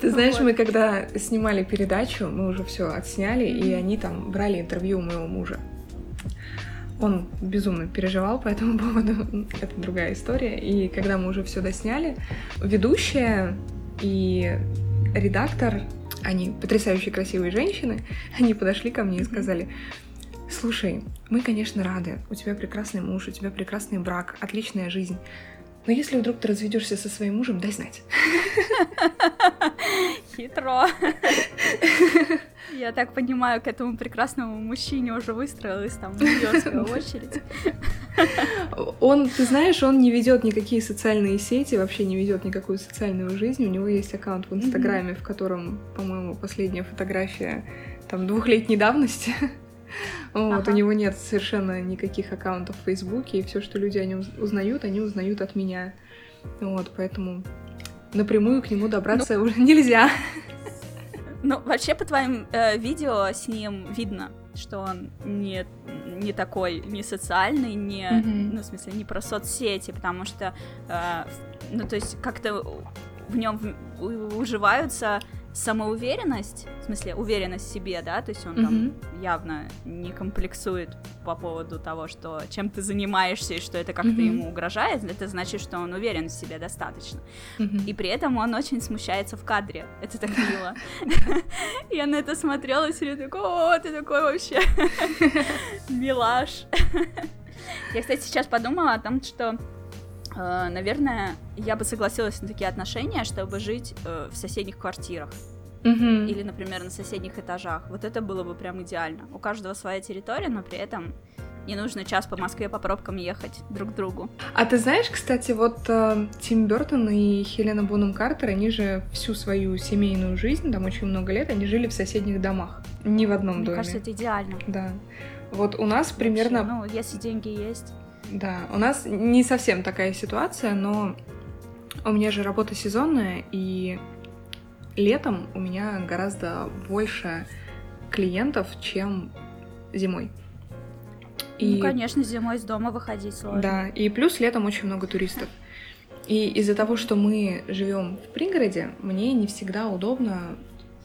Ты знаешь, мы когда снимали передачу, мы уже все отсняли, и они там брали интервью у моего мужа. Он безумно переживал по этому поводу. Это другая история. И когда мы уже все досняли, ведущая и редактор, они потрясающие красивые женщины, они подошли ко мне и сказали, Слушай, мы, конечно, рады. У тебя прекрасный муж, у тебя прекрасный брак, отличная жизнь. Но если вдруг ты разведешься со своим мужем, дай знать.
Хитро. Я так понимаю, к этому прекрасному мужчине уже выстроилась там идиотская очередь.
Он, ты знаешь, он не ведет никакие социальные сети, вообще не ведет никакую социальную жизнь. У него есть аккаунт в Инстаграме, в котором, по-моему, последняя фотография там двухлетней давности. Вот, ага. у него нет совершенно никаких аккаунтов в Фейсбуке, и все, что люди о нем узнают, они узнают от меня. Вот, поэтому напрямую к нему добраться ну, уже нельзя.
Ну, вообще, по твоим э, видео с ним видно, что он не, не такой, не социальный, не, mm-hmm. ну, в смысле, не про соцсети, потому что, э, ну, то есть, как-то в нем уживаются самоуверенность, в смысле, уверенность в себе, да, то есть он mm-hmm. там явно не комплексует по поводу того, что чем ты занимаешься и что это как-то mm-hmm. ему угрожает, это значит, что он уверен в себе достаточно. Mm-hmm. И при этом он очень смущается в кадре. Это так мило. Я на это смотрела и все такой, о, ты такой вообще милаш. Я, кстати, сейчас подумала о том, что наверное, я бы согласилась на такие отношения, чтобы жить э, в соседних квартирах. Mm-hmm. Или, например, на соседних этажах. Вот это было бы прям идеально. У каждого своя территория, но при этом не нужно час по Москве по пробкам ехать друг к другу.
А ты знаешь, кстати, вот э, Тим Бертон и Хелена Бонум Картер, они же всю свою семейную жизнь, там очень много лет, они жили в соседних домах, не в одном
Мне
доме.
Мне кажется, это идеально.
Да. Вот у нас примерно...
Ну, если деньги есть.
Да, у нас не совсем такая ситуация, но у меня же работа сезонная, и летом у меня гораздо больше клиентов, чем зимой.
И... Ну, конечно, зимой из дома выходить сложно.
Да, и плюс летом очень много туристов. И из-за того, что мы живем в пригороде, мне не всегда удобно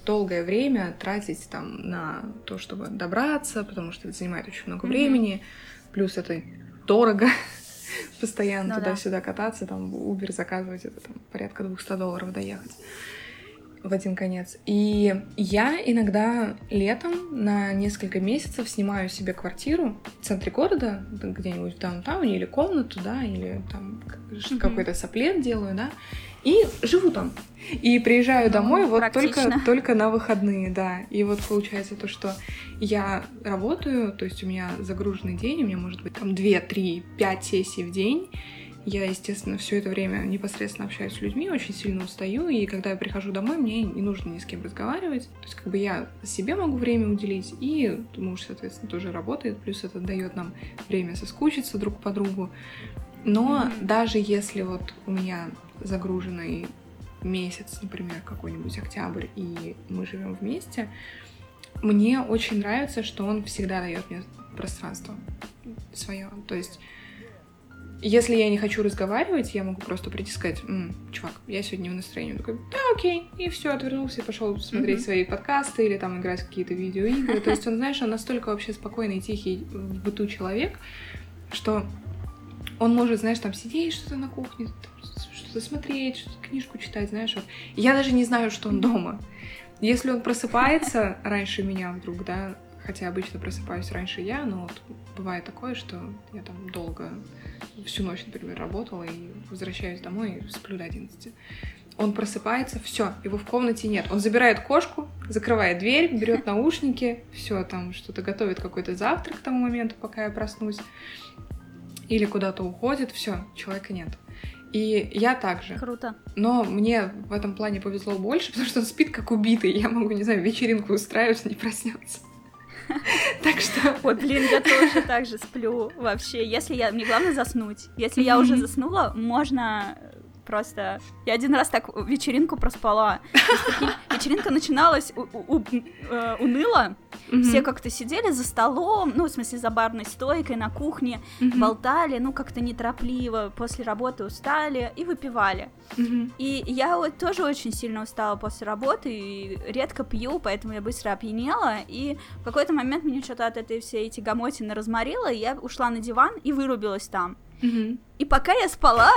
долгое время тратить там на то, чтобы добраться, потому что это занимает очень много mm-hmm. времени. Плюс это дорого постоянно ну, туда-сюда да. кататься, там Uber заказывать, это там порядка 200 долларов доехать в один конец. И я иногда летом на несколько месяцев снимаю себе квартиру в центре города, где-нибудь в даунтауне, или комнату, да, или там mm-hmm. какой-то соплет делаю, да, и живу там. И приезжаю домой ну, вот только, только на выходные, да. И вот получается то, что я работаю, то есть у меня загруженный день, у меня может быть там 2, 3, 5 сессий в день. Я, естественно, все это время непосредственно общаюсь с людьми, очень сильно устаю, и когда я прихожу домой, мне не нужно ни с кем разговаривать. То есть, как бы я себе могу время уделить, и муж, соответственно, тоже работает, плюс это дает нам время соскучиться друг по другу. Но mm-hmm. даже если вот у меня загруженный месяц, например, какой-нибудь октябрь, и мы живем вместе, мне очень нравится, что он всегда дает мне пространство свое. То есть, если я не хочу разговаривать, я могу просто прийти и сказать, М, чувак, я сегодня в настроении. Он такой, да, окей. И все, отвернулся и пошел смотреть mm-hmm. свои подкасты или там играть в какие-то видеоигры. То есть он, знаешь, он настолько вообще спокойный, тихий в быту человек, что он может, знаешь, там сидеть что-то на кухне, что-то смотреть, что-то книжку читать, знаешь. Вот. Я даже не знаю, что он дома. Если он просыпается раньше меня вдруг, да, хотя обычно просыпаюсь раньше я, но вот бывает такое, что я там долго, всю ночь, например, работала и возвращаюсь домой и сплю до 11. Он просыпается, все, его в комнате нет. Он забирает кошку, закрывает дверь, берет наушники, все там что-то готовит какой-то завтрак к тому моменту, пока я проснусь или куда-то уходит, все, человека нет. И я также.
Круто.
Но мне в этом плане повезло больше, потому что он спит как убитый. Я могу, не знаю, вечеринку устраивать, не проснется. Так что...
Ой, блин, я тоже так же сплю вообще. Если я... Мне главное заснуть. Если я уже заснула, можно просто... Я один раз так вечеринку проспала. вечеринка начиналась э, уныло. Все как-то сидели за столом, ну, в смысле, за барной стойкой на кухне, болтали, ну, как-то неторопливо, после работы устали и выпивали. И я вот тоже очень сильно устала после работы и редко пью, поэтому я быстро опьянела, и в какой-то момент меня что-то от этой всей эти гомотины разморило, и я ушла на диван и вырубилась там. И пока я спала,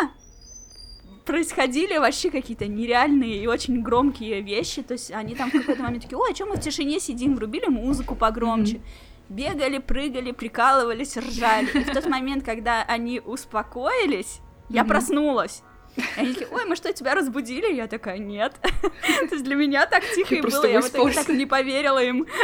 происходили вообще какие-то нереальные и очень громкие вещи. То есть они там в какой-то момент такие, ой, а что мы в тишине сидим, врубили музыку погромче. Mm-hmm. бегали, прыгали, прикалывались, ржали. И в тот момент, когда они успокоились, я проснулась. Они такие, ой, мы что, тебя разбудили? Я такая, нет. То есть для меня так тихо и было, я в итоге так не поверила им.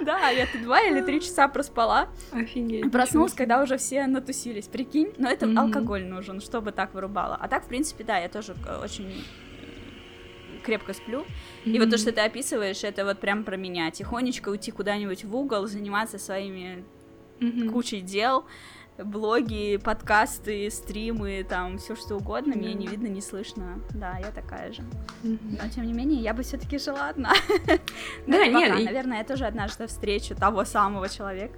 Да, я тут два или три часа проспала.
Офигеть.
Проснулась, когда уже все натусились, прикинь. Но это алкоголь нужен, чтобы так вырубало. А так, в принципе, да, я тоже э, очень крепко сплю. И вот то, что ты описываешь, это вот прям про меня. Тихонечко уйти куда-нибудь в угол, заниматься своими кучей дел, блоги, подкасты, стримы, там все что угодно, меня не видно, не слышно. Да, я такая же. Но тем не менее, я бы все-таки жила одна.
Да, нет.
Наверное, я тоже однажды встречу того самого человека.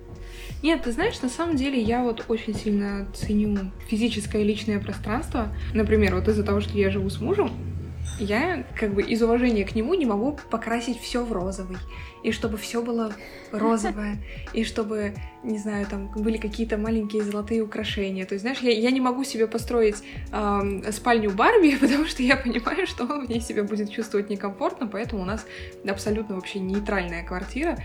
Нет, ты знаешь, на самом деле я вот очень сильно ценю физическое личное пространство. Например, вот из-за того, что я живу с мужем, я как бы из уважения к нему не могу покрасить все в розовый. И чтобы все было розовое, и чтобы, не знаю, там были какие-то маленькие золотые украшения. То есть, знаешь, я, я не могу себе построить э, спальню Барби, потому что я понимаю, что он в ней себя будет чувствовать некомфортно, поэтому у нас абсолютно вообще нейтральная квартира,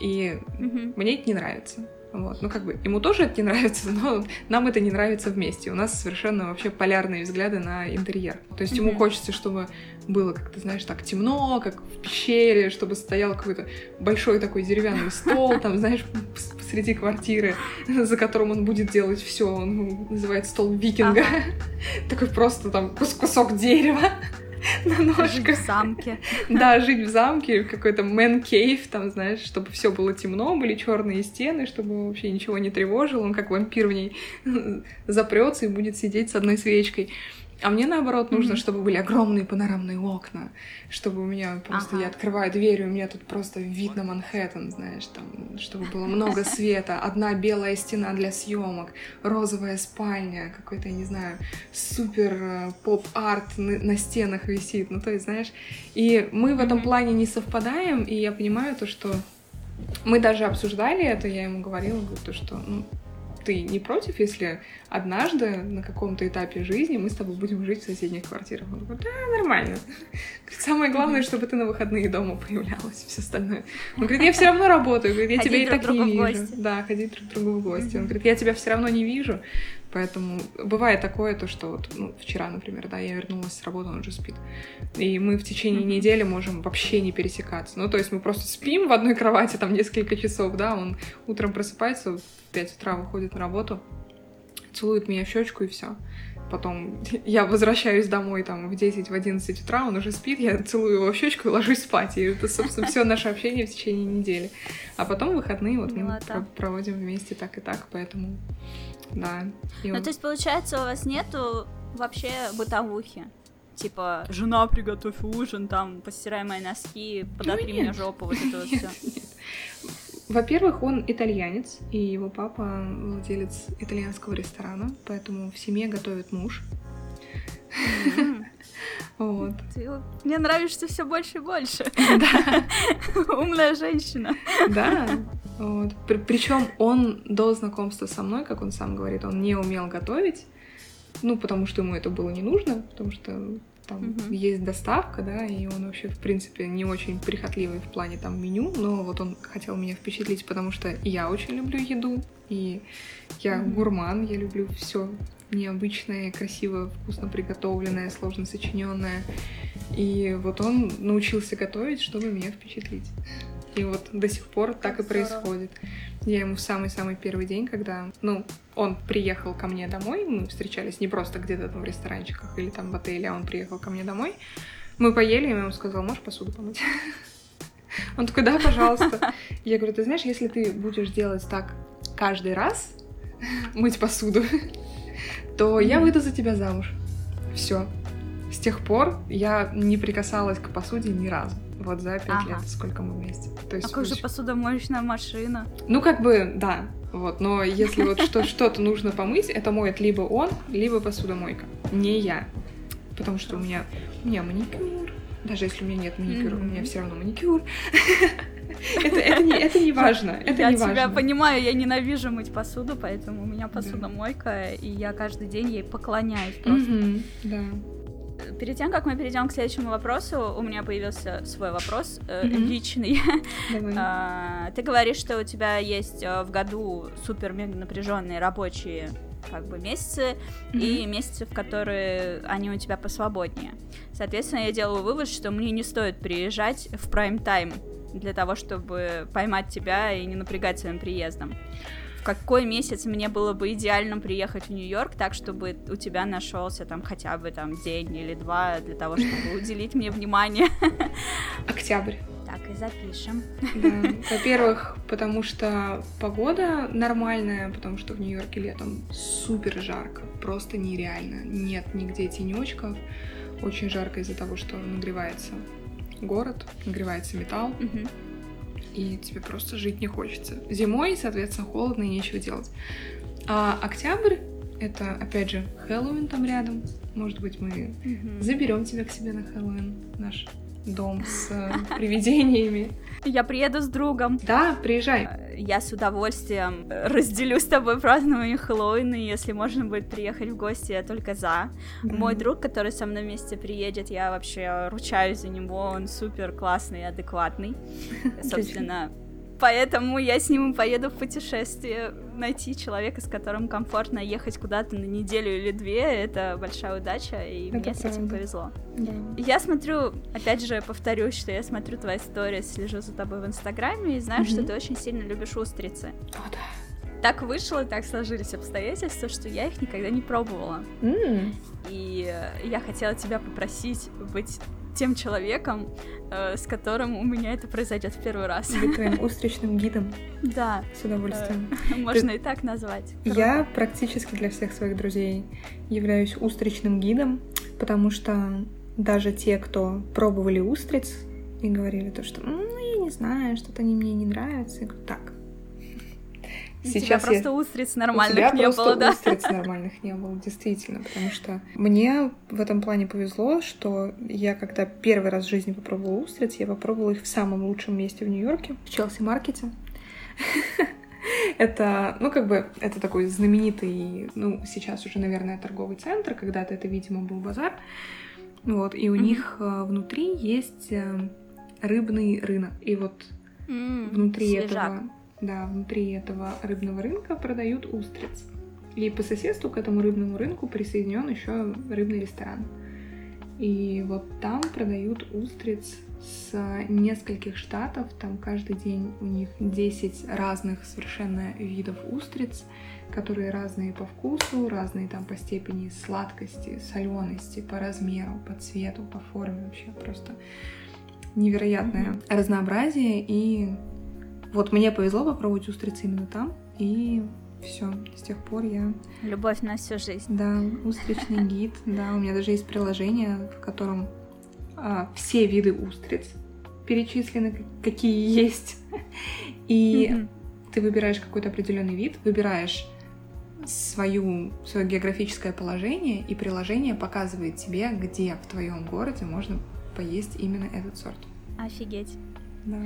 и mm-hmm. мне это не нравится. Вот. Ну, как бы, ему тоже это не нравится, но нам это не нравится вместе. У нас совершенно вообще полярные взгляды на интерьер. То есть mm-hmm. ему хочется, чтобы было, как ты знаешь, так темно, как в пещере, чтобы стоял какой-то большой такой деревянный стол, там, знаешь, посреди квартиры, за которым он будет делать все. Он называет стол викинга. Ага. Такой просто там кусок дерева.
на ножках. Жить в замке.
Да, жить в замке, какой-то man cave, там, знаешь, чтобы все было темно, были черные стены, чтобы вообще ничего не тревожило. Он как вампир в ней запрется и будет сидеть с одной свечкой. А мне наоборот нужно, mm-hmm. чтобы были огромные панорамные окна, чтобы у меня просто ага. я открываю дверь, и у меня тут просто вид на Манхэттен, знаешь, там, чтобы было много света, одна белая стена для съемок, розовая спальня, какой-то, не знаю, супер э, поп-арт на стенах висит, ну то есть, знаешь, и мы в этом плане не совпадаем, и я понимаю то, что мы даже обсуждали это, я ему говорила, говорю, то, что ну, ты не против, если однажды на каком-то этапе жизни мы с тобой будем жить в соседних квартирах? Он говорит, да, нормально. Самое главное, чтобы ты на выходные дома появлялась, все остальное. Он говорит, я все равно работаю, говорит, я тебя и так не вижу. Да, ходить друг к другу в гости. Он говорит, я тебя все равно не вижу, Поэтому бывает такое, то, что вот, ну, вчера, например, да, я вернулась с работы, он уже спит. И мы в течение недели можем вообще не пересекаться. Ну, то есть мы просто спим в одной кровати там несколько часов, да, он утром просыпается, в 5 утра выходит на работу, целует меня в щечку и все. Потом я возвращаюсь домой там в 10, в 11 утра, он уже спит, я целую его в щечку и ложусь спать. И это, собственно, все наше общение в течение недели. А потом выходные вот мы проводим вместе так и так, поэтому да.
Ну, то есть, получается, у вас нету вообще бытовухи? Типа, жена, приготовь ужин, там, постирай мои носки, подотри ну, мне жопу, вот это вот все.
Во-первых, он итальянец, и его папа владелец итальянского ресторана, поэтому в семье готовит муж.
Вот. Ты мне нравишься все больше и больше. Да. Умная женщина.
Да. Вот. Причем он до знакомства со мной, как он сам говорит, он не умел готовить. Ну, потому что ему это было не нужно, потому что там угу. есть доставка, да, и он вообще, в принципе, не очень прихотливый в плане там меню, но вот он хотел меня впечатлить, потому что я очень люблю еду, и я угу. гурман, я люблю все необычное, красиво, вкусно приготовленное, сложно сочиненное. И вот он научился готовить, чтобы меня впечатлить. И вот до сих пор так и происходит. Я ему в самый-самый первый день, когда, ну, он приехал ко мне домой, мы встречались не просто где-то там в ресторанчиках или там в отеле, а он приехал ко мне домой. Мы поели, и я ему сказала, можешь посуду помыть? Он такой, да, пожалуйста. Я говорю, ты знаешь, если ты будешь делать так каждый раз, мыть посуду, то я выйду за тебя замуж. Все. С тех пор я не прикасалась к посуде ни разу. Вот за пять ага. лет, сколько мы вместе.
То есть а как же посудомоечная машина?
Ну, как бы, да. Вот, но если вот что-то нужно помыть, это моет либо он, либо посудомойка. Не я. Потому что у меня, у меня маникюр. Даже если у меня нет маникюра, у меня все равно маникюр. Это, это, не, это не важно. Это
я
не
тебя важно. понимаю, я ненавижу мыть посуду, поэтому у меня посудомойка, и я каждый день ей поклоняюсь просто.
да.
Перед тем, как мы перейдем к следующему вопросу, у меня появился свой вопрос э, mm-hmm. личный. а, ты говоришь, что у тебя есть э, в году супер мега напряженные рабочие как бы месяцы mm-hmm. и месяцы, в которые они у тебя посвободнее. Соответственно, я делаю вывод, что мне не стоит приезжать в прайм-тайм для того, чтобы поймать тебя и не напрягать своим приездом в какой месяц мне было бы идеально приехать в Нью-Йорк, так, чтобы у тебя нашелся там хотя бы там день или два для того, чтобы уделить мне внимание.
Октябрь.
Так и запишем.
Да. Во-первых, потому что погода нормальная, потому что в Нью-Йорке летом супер жарко, просто нереально. Нет нигде тенечков. Очень жарко из-за того, что нагревается город, нагревается металл. Угу и тебе просто жить не хочется. Зимой, соответственно, холодно и нечего делать. А октябрь это, опять же, Хэллоуин там рядом. Может быть, мы заберем тебя к себе на Хэллоуин, наш дом с э, привидениями.
Я приеду с другом.
Да, приезжай.
Э, я с удовольствием разделю с тобой празднование Хэллоуина, если можно будет приехать в гости, я только за. Да. Мой друг, который со мной вместе приедет, я вообще ручаюсь за него, он супер классный и адекватный. Собственно, поэтому я с ним поеду в путешествие. Найти человека, с которым комфортно ехать куда-то на неделю или две, это большая удача, и это мне правда. с этим повезло. Да. Я смотрю, опять же, повторюсь, что я смотрю твои истории, слежу за тобой в Инстаграме и знаю, mm-hmm. что ты очень сильно любишь устрицы.
О, да.
Так вышло, так сложились обстоятельства, что я их никогда не пробовала. Mm. И я хотела тебя попросить быть тем человеком, э, с которым у меня это произойдет в первый раз.
Быть твоим устричным гидом.
Да.
С удовольствием.
Э, можно и так назвать.
Я практически для всех своих друзей являюсь устричным гидом, потому что даже те, кто пробовали устриц и говорили то, что ну, я не знаю, что-то они мне не нравятся, я говорю, так,
Сейчас у тебя просто я... устриц нормальных не было, да?
устриц нормальных не было, действительно, потому что мне в этом плане повезло, что я когда первый раз в жизни попробовала устриц, я попробовала их в самом лучшем месте в Нью-Йорке, в Челси-маркете. Это, ну, как бы, это такой знаменитый, ну, сейчас уже, наверное, торговый центр, когда-то это, видимо, был базар. Вот, и у них э, внутри есть э, рыбный рынок. И вот внутри этого да, внутри этого рыбного рынка продают устриц. И по соседству к этому рыбному рынку присоединен еще рыбный ресторан. И вот там продают устриц с нескольких штатов. Там каждый день у них 10 разных совершенно видов устриц, которые разные по вкусу, разные там по степени сладкости, солености, по размеру, по цвету, по форме вообще просто невероятное mm-hmm. разнообразие и вот мне повезло попробовать устрицы именно там, и все, с тех пор я...
Любовь на всю жизнь.
Да, устричный гид, да, у меня даже есть приложение, в котором а, все виды устриц перечислены, какие есть. И mm-hmm. ты выбираешь какой-то определенный вид, выбираешь свою, свое географическое положение, и приложение показывает тебе, где в твоем городе можно поесть именно этот сорт.
Офигеть.
Да.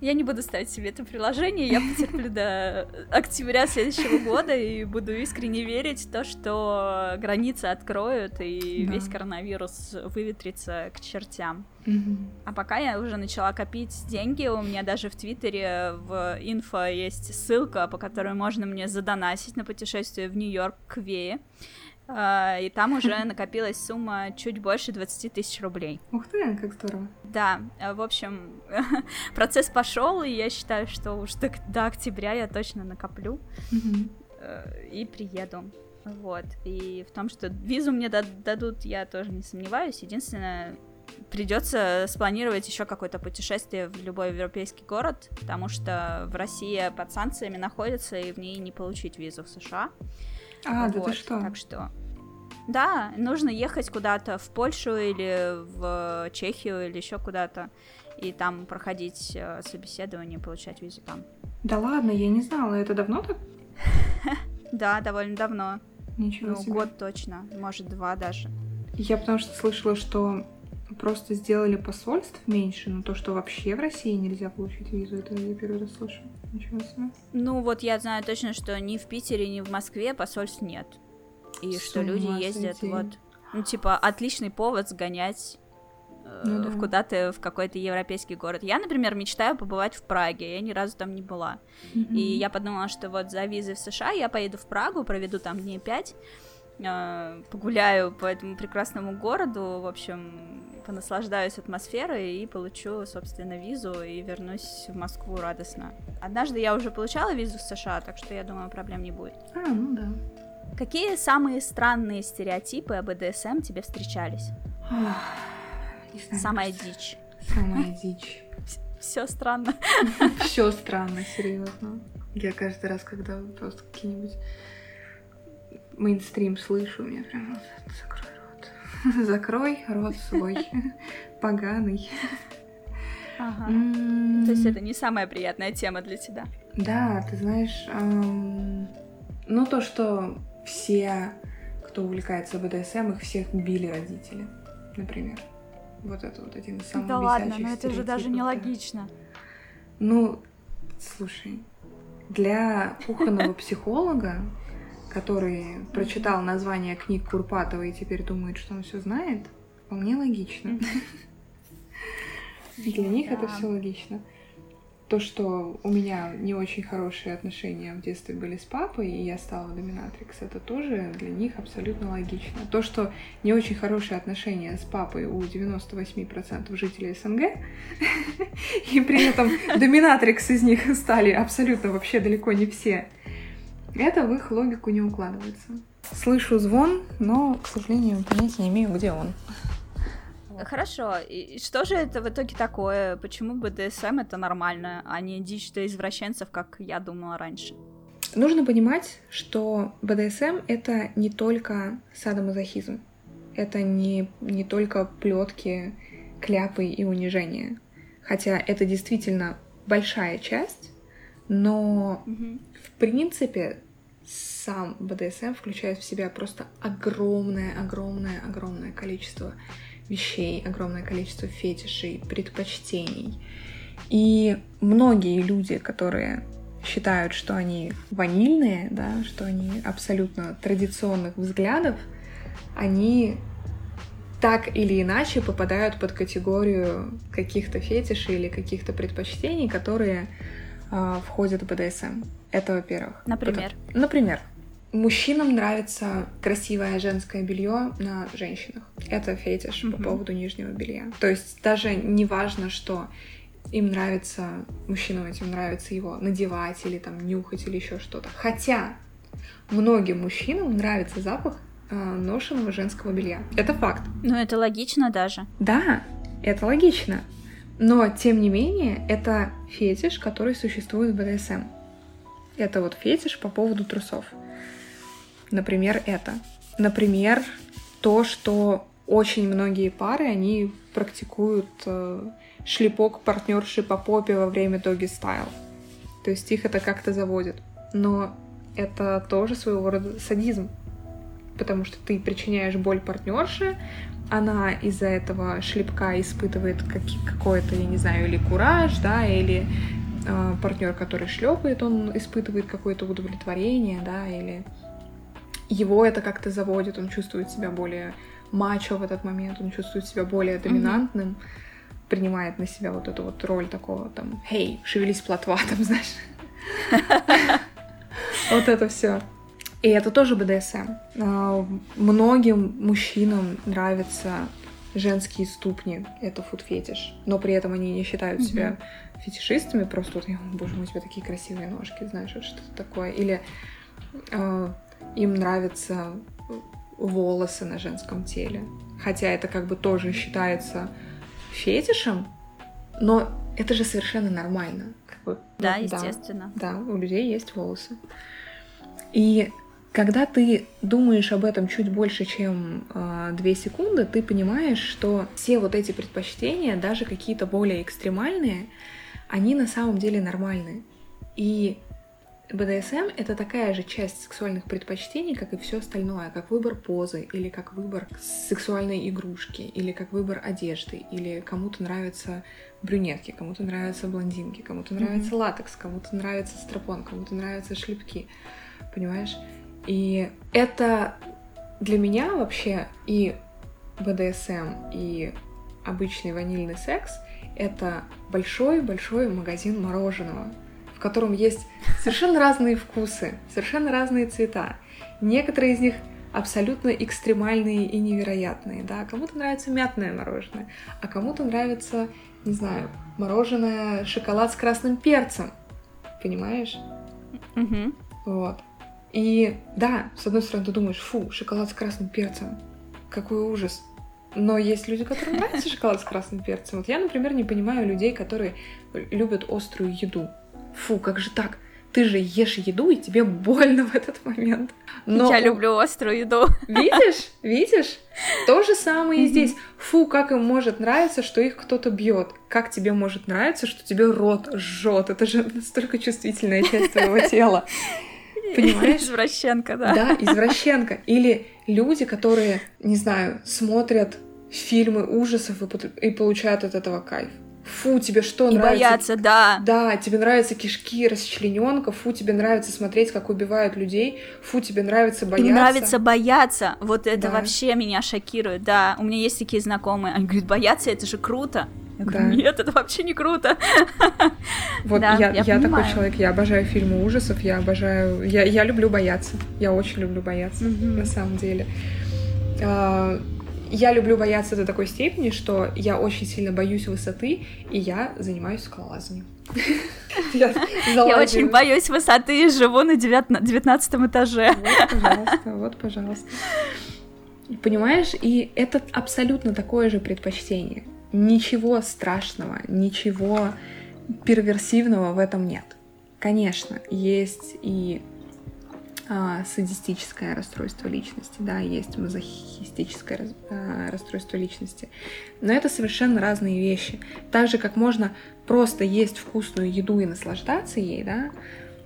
Я не буду ставить себе это приложение, я потерплю до октября следующего года и буду искренне верить в то, что границы откроют и да. весь коронавирус выветрится к чертям.
Угу.
А пока я уже начала копить деньги, у меня даже в Твиттере в инфо есть ссылка, по которой можно мне задонатить на путешествие в Нью-Йорк к Вее. А, и там уже накопилась сумма чуть больше 20 тысяч рублей.
Ух ты, как здорово.
Да, э, в общем, процесс пошел, и я считаю, что уж до, до октября я точно накоплю э, и приеду. Вот. И в том, что визу мне дадут, я тоже не сомневаюсь. Единственное, придется спланировать еще какое-то путешествие в любой европейский город, потому что в России под санкциями находится, и в ней не получить визу в США.
А, вот. да ты что?
Так что да, нужно ехать куда-то в Польшу или в Чехию или еще куда-то и там проходить э, собеседование, получать визу там.
Да ладно, я не знала, это давно так?
Да, довольно давно.
Ничего
ну,
себе.
год точно, может два даже.
Я потому что слышала, что просто сделали посольств меньше, но то, что вообще в России нельзя получить визу, это я первый раз слышу. Ничего себе.
Ну вот я знаю точно, что ни в Питере, ни в Москве посольств нет. И С что люди ездят сойти. вот Ну, типа, отличный повод сгонять э, ну, да. куда-то в какой-то европейский город. Я, например, мечтаю побывать в Праге, я ни разу там не была. Mm-hmm. И я подумала, что вот за визы в США я поеду в Прагу, проведу там дней пять, э, погуляю по этому прекрасному городу, в общем, понаслаждаюсь атмосферой и получу, собственно, визу и вернусь в Москву радостно. Однажды я уже получала визу в США, так что я думаю, проблем не будет.
А, ну да.
Какие самые странные стереотипы об БДСМ тебе встречались? Самая дичь.
Самая дичь.
Все странно.
Все странно, серьезно. Я каждый раз, когда просто какие-нибудь мейнстрим слышу, у меня прям закрой рот. Закрой рот свой, поганый.
Ага. То есть это не самая приятная тема для тебя?
Да, ты знаешь, ну то, что все, кто увлекается БДСМ, их всех били родители, например. Вот это вот один из самых
Да ладно, но это же даже нелогично.
Ну, слушай, для кухонного психолога, который прочитал название книг Курпатова и теперь думает, что он все знает, вполне логично. Для них это все логично то, что у меня не очень хорошие отношения в детстве были с папой, и я стала доминатрикс, это тоже для них абсолютно логично. То, что не очень хорошие отношения с папой у 98% жителей СНГ, и при этом доминатрикс из них стали абсолютно вообще далеко не все, это в их логику не укладывается. Слышу звон, но, к сожалению, понятия не имею, где он.
Хорошо, и что же это в итоге такое? Почему БДСМ это нормально, а не дичь для извращенцев, как я думала раньше?
Нужно понимать, что БДСМ это не только садомазохизм, это не, не только плетки, кляпы и унижения. Хотя это действительно большая часть, но угу. в принципе сам БДСМ включает в себя просто огромное, огромное, огромное количество вещей, огромное количество фетишей, предпочтений. И многие люди, которые считают, что они ванильные, да, что они абсолютно традиционных взглядов, они так или иначе попадают под категорию каких-то фетишей или каких-то предпочтений, которые э, входят в БДСМ. Это во-первых.
Например.
Потом, например, Мужчинам нравится красивое женское белье на женщинах. Это фетиш mm-hmm. по поводу нижнего белья. То есть даже не важно, что им нравится, мужчинам этим нравится его надевать или там нюхать или еще что-то. Хотя многим мужчинам нравится запах э, ношенного женского белья. Это факт.
Ну, это логично даже.
Да, это логично. Но, тем не менее, это фетиш, который существует в БДСМ. Это вот фетиш по поводу трусов. Например, это. Например, то, что очень многие пары, они практикуют э, шлепок партнерши по попе во время доги стайл. То есть их это как-то заводит. Но это тоже своего рода садизм. Потому что ты причиняешь боль партнерше, она из-за этого шлепка испытывает какой-то, я не знаю, или кураж, да, или э, партнер, который шлепает, он испытывает какое-то удовлетворение, да, или его это как-то заводит, он чувствует себя более мачо в этот момент, он чувствует себя более доминантным, mm-hmm. принимает на себя вот эту вот роль такого там, «Хей, шевелись плотва», там, знаешь. Вот это все. И это тоже БДСМ. А, многим мужчинам нравятся женские ступни, это фуд-фетиш, но при этом они не считают себя фетишистами, просто вот, боже мой, у тебя такие красивые ножки, знаешь, вот что-то такое. Или а, им нравятся волосы на женском теле. Хотя это как бы тоже считается фетишем, но это же совершенно нормально. Как бы,
да, ну, естественно.
Да, у людей есть волосы. И когда ты думаешь об этом чуть больше, чем э, 2 секунды, ты понимаешь, что все вот эти предпочтения, даже какие-то более экстремальные, они на самом деле нормальные. И БДСМ — это такая же часть сексуальных предпочтений, как и все остальное, как выбор позы, или как выбор сексуальной игрушки, или как выбор одежды, или кому-то нравятся брюнетки, кому-то нравятся блондинки, кому-то нравится mm-hmm. латекс, кому-то нравится стропон, кому-то нравятся шлепки, понимаешь? И это для меня вообще и БДСМ, и обычный ванильный секс — это большой-большой магазин мороженого, в котором есть совершенно разные вкусы, совершенно разные цвета. Некоторые из них абсолютно экстремальные и невероятные, да, кому-то нравится мятное мороженое, а кому-то нравится, не знаю, мороженое шоколад с красным перцем, понимаешь?
Мгм.
Вот. И да, с одной стороны, ты думаешь, фу, шоколад с красным перцем, какой ужас. Но есть люди, которым нравится шоколад с красным перцем. Вот я, например, не понимаю людей, которые любят острую еду. Фу, как же так? Ты же ешь еду, и тебе больно в этот момент. Но
Я люблю острую еду.
Видишь? Видишь? То же самое и здесь. Фу, как им может нравиться, что их кто-то бьет. Как тебе может нравиться, что тебе рот жжет? Это же настолько чувствительная часть твоего тела. Понимаешь?
Извращенка, да.
Да, извращенка. Или люди, которые, не знаю, смотрят фильмы ужасов и, и получают от этого кайф. Фу, тебе что
И
нравится?
боятся, да.
Да, тебе нравятся кишки, расчлененка, фу, тебе нравится смотреть, как убивают людей, фу, тебе нравится бояться.
Им нравится бояться. Вот это
Да.
вообще меня шокирует. Да, у меня есть такие знакомые. Они говорят, бояться это же круто. Я говорю,
Да.
нет, это вообще не круто.
Вот
Да,
я,
я
я, такой человек, я обожаю фильмы ужасов, я обожаю... Я, я люблю бояться, я очень люблю бояться,
Мгм.
на самом деле. Я люблю бояться до такой степени, что я очень сильно боюсь высоты, и я занимаюсь скалолазанием. Я
очень боюсь высоты и живу на девятнадцатом этаже.
Вот, пожалуйста, вот, пожалуйста. Понимаешь, и это абсолютно такое же предпочтение. Ничего страшного, ничего перверсивного в этом нет. Конечно, есть и а, садистическое расстройство личности, да, есть мазохистическое раз- а, расстройство личности. Но это совершенно разные вещи. Так же, как можно просто есть вкусную еду и наслаждаться ей, да,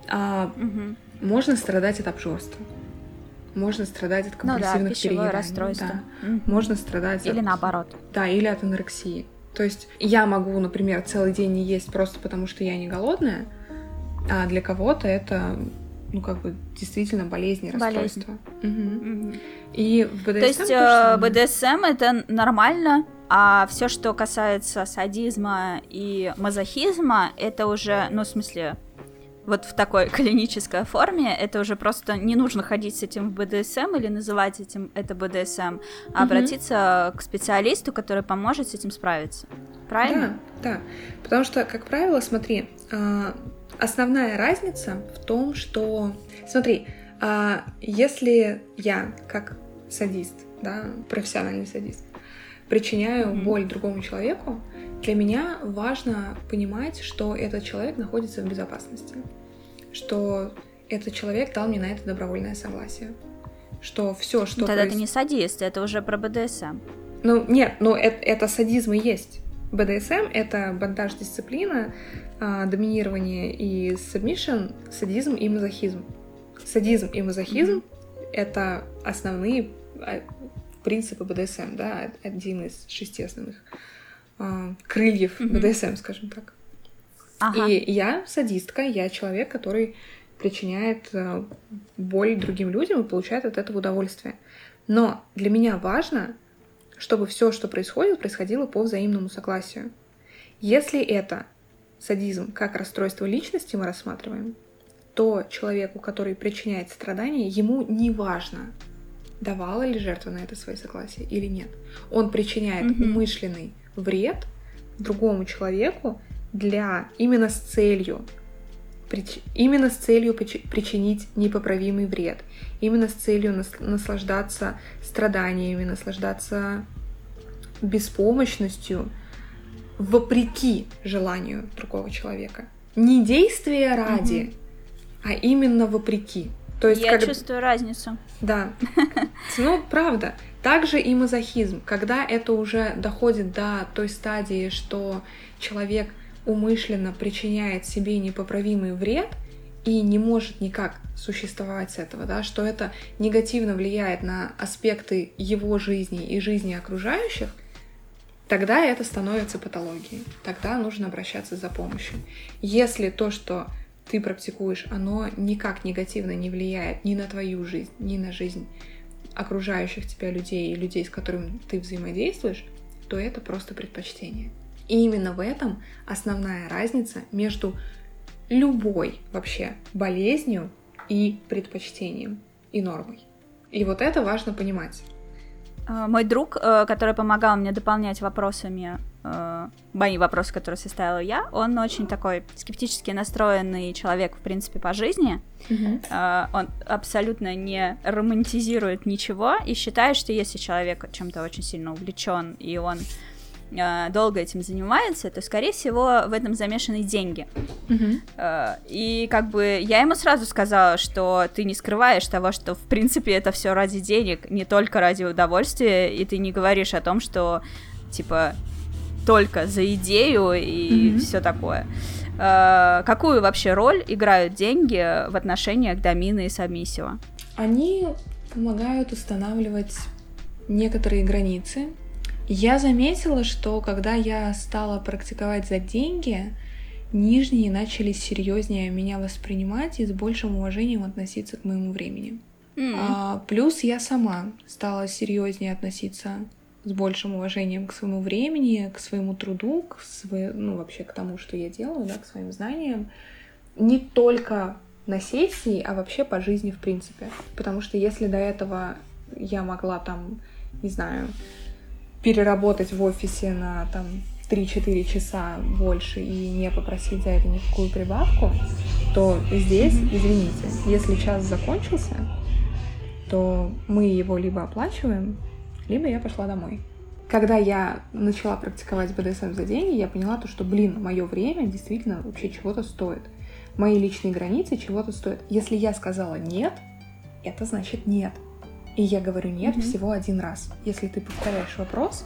а,
Мгм.
можно страдать от обжорства. Можно страдать от
Ну да,
компульсивных перееданий, да.
Мгм.
Можно страдать
Или
от...
наоборот.
Да, или от анорексии. То есть я могу, например, целый день не есть просто потому, что я не голодная, а для кого-то это, ну, как бы, действительно болезнь и
Болезнь.
расстройство. Мгм.
Мгм.
И в БДСМ
То есть
то же
э. БДСМ это нормально, а все, что касается садизма и мазохизма, это уже, ну, в смысле, вот в такой клинической форме, это уже просто не нужно ходить с этим в БДСМ или называть этим это БДСМ, а
Мгм.
обратиться к специалисту, который поможет с этим справиться. Правильно?
Да, да. Потому что, как правило, смотри, а, основная разница в том, что... Смотри, а, если я, как садист, да, профессиональный садист, причиняю
Мгм.
боль другому человеку, для меня важно понимать, что этот человек находится в безопасности, что этот человек дал мне на это добровольное согласие, что все, что...
Тогда
проис-
ты не садист, это уже про БДСМ.
ну, нет, ну это, это садизм и есть. БДСМ — это бандаж дисциплина, а, доминирование и submission, садизм и мазохизм. Садизм и мазохизм — это основные а, принципы БДСМ, да, один из шести основных а, крыльев. БДСМ, скажем так.
Ага.
И я садистка, я человек, который причиняет боль другим людям и получает от этого удовольствие. Но для меня важно, чтобы все, что происходит, происходило по взаимному согласию. Если это садизм как расстройство личности мы рассматриваем, то человеку, который причиняет страдания, ему не важно, давала ли жертва на это свои согласия или нет. Он причиняет
Мгм.
умышленный вред другому человеку для именно с целью прич- именно с целью причи- причинить непоправимый вред, именно с целью нас- наслаждаться страданиями, наслаждаться беспомощностью вопреки желанию другого человека. Не действие ради, а именно вопреки. То есть,
Я
когда-
чувствую разницу.
да. Ну, правда. Также и мазохизм. Когда это уже доходит до той стадии, что человек умышленно причиняет себе непоправимый вред и не может никак существовать с этого, да, что это негативно влияет на аспекты его жизни и жизни окружающих, тогда это становится патологией. Тогда нужно обращаться за помощью. Если то, что ты практикуешь, оно никак негативно не влияет ни на твою жизнь, ни на жизнь окружающих тебя людей и людей, с которыми ты взаимодействуешь, то это просто предпочтение. И именно в этом основная разница между любой вообще болезнью и предпочтением и нормой. И вот это важно понимать.
Э, мой друг, э, который помогал мне дополнять вопросами э, мои вопросы, которые составила я, он очень такой скептически настроенный человек, в принципе, по жизни. Mm-hmm. Он абсолютно не романтизирует ничего и считает, что если человек чем-то очень сильно увлечен и он э, долго этим занимается, то, скорее всего, в этом замешаны деньги. Э, и как бы я ему сразу сказала, что ты не скрываешь того, что, в принципе, это все ради денег, не только ради удовольствия, и ты не говоришь о том, что, типа, только за идею и mm-hmm. все такое. Э, какую вообще роль играют деньги в отношениях домина и сабмиссива?
Они помогают устанавливать некоторые границы, я заметила, что когда я стала практиковать за деньги, нижние начали серьезнее меня воспринимать и с большим уважением относиться к моему времени. Mm. А, плюс я сама стала серьезнее относиться с большим уважением к своему времени, к своему труду, к своей, ну вообще к тому, что я делаю, да, к своим знаниям, не только на сессии, а вообще по жизни в принципе. Потому что если до этого я могла там, не знаю, переработать в офисе на там 3-4 часа больше и не попросить за это никакую прибавку, то здесь, извините, если час закончился, то мы его либо оплачиваем, либо я пошла домой. Когда я начала практиковать БДСМ за деньги, я поняла то, что, блин, мое время действительно вообще чего-то стоит. Мои личные границы чего-то стоят. Если я сказала нет, это значит нет. И я говорю нет mm-hmm. всего один раз. Если ты повторяешь вопрос,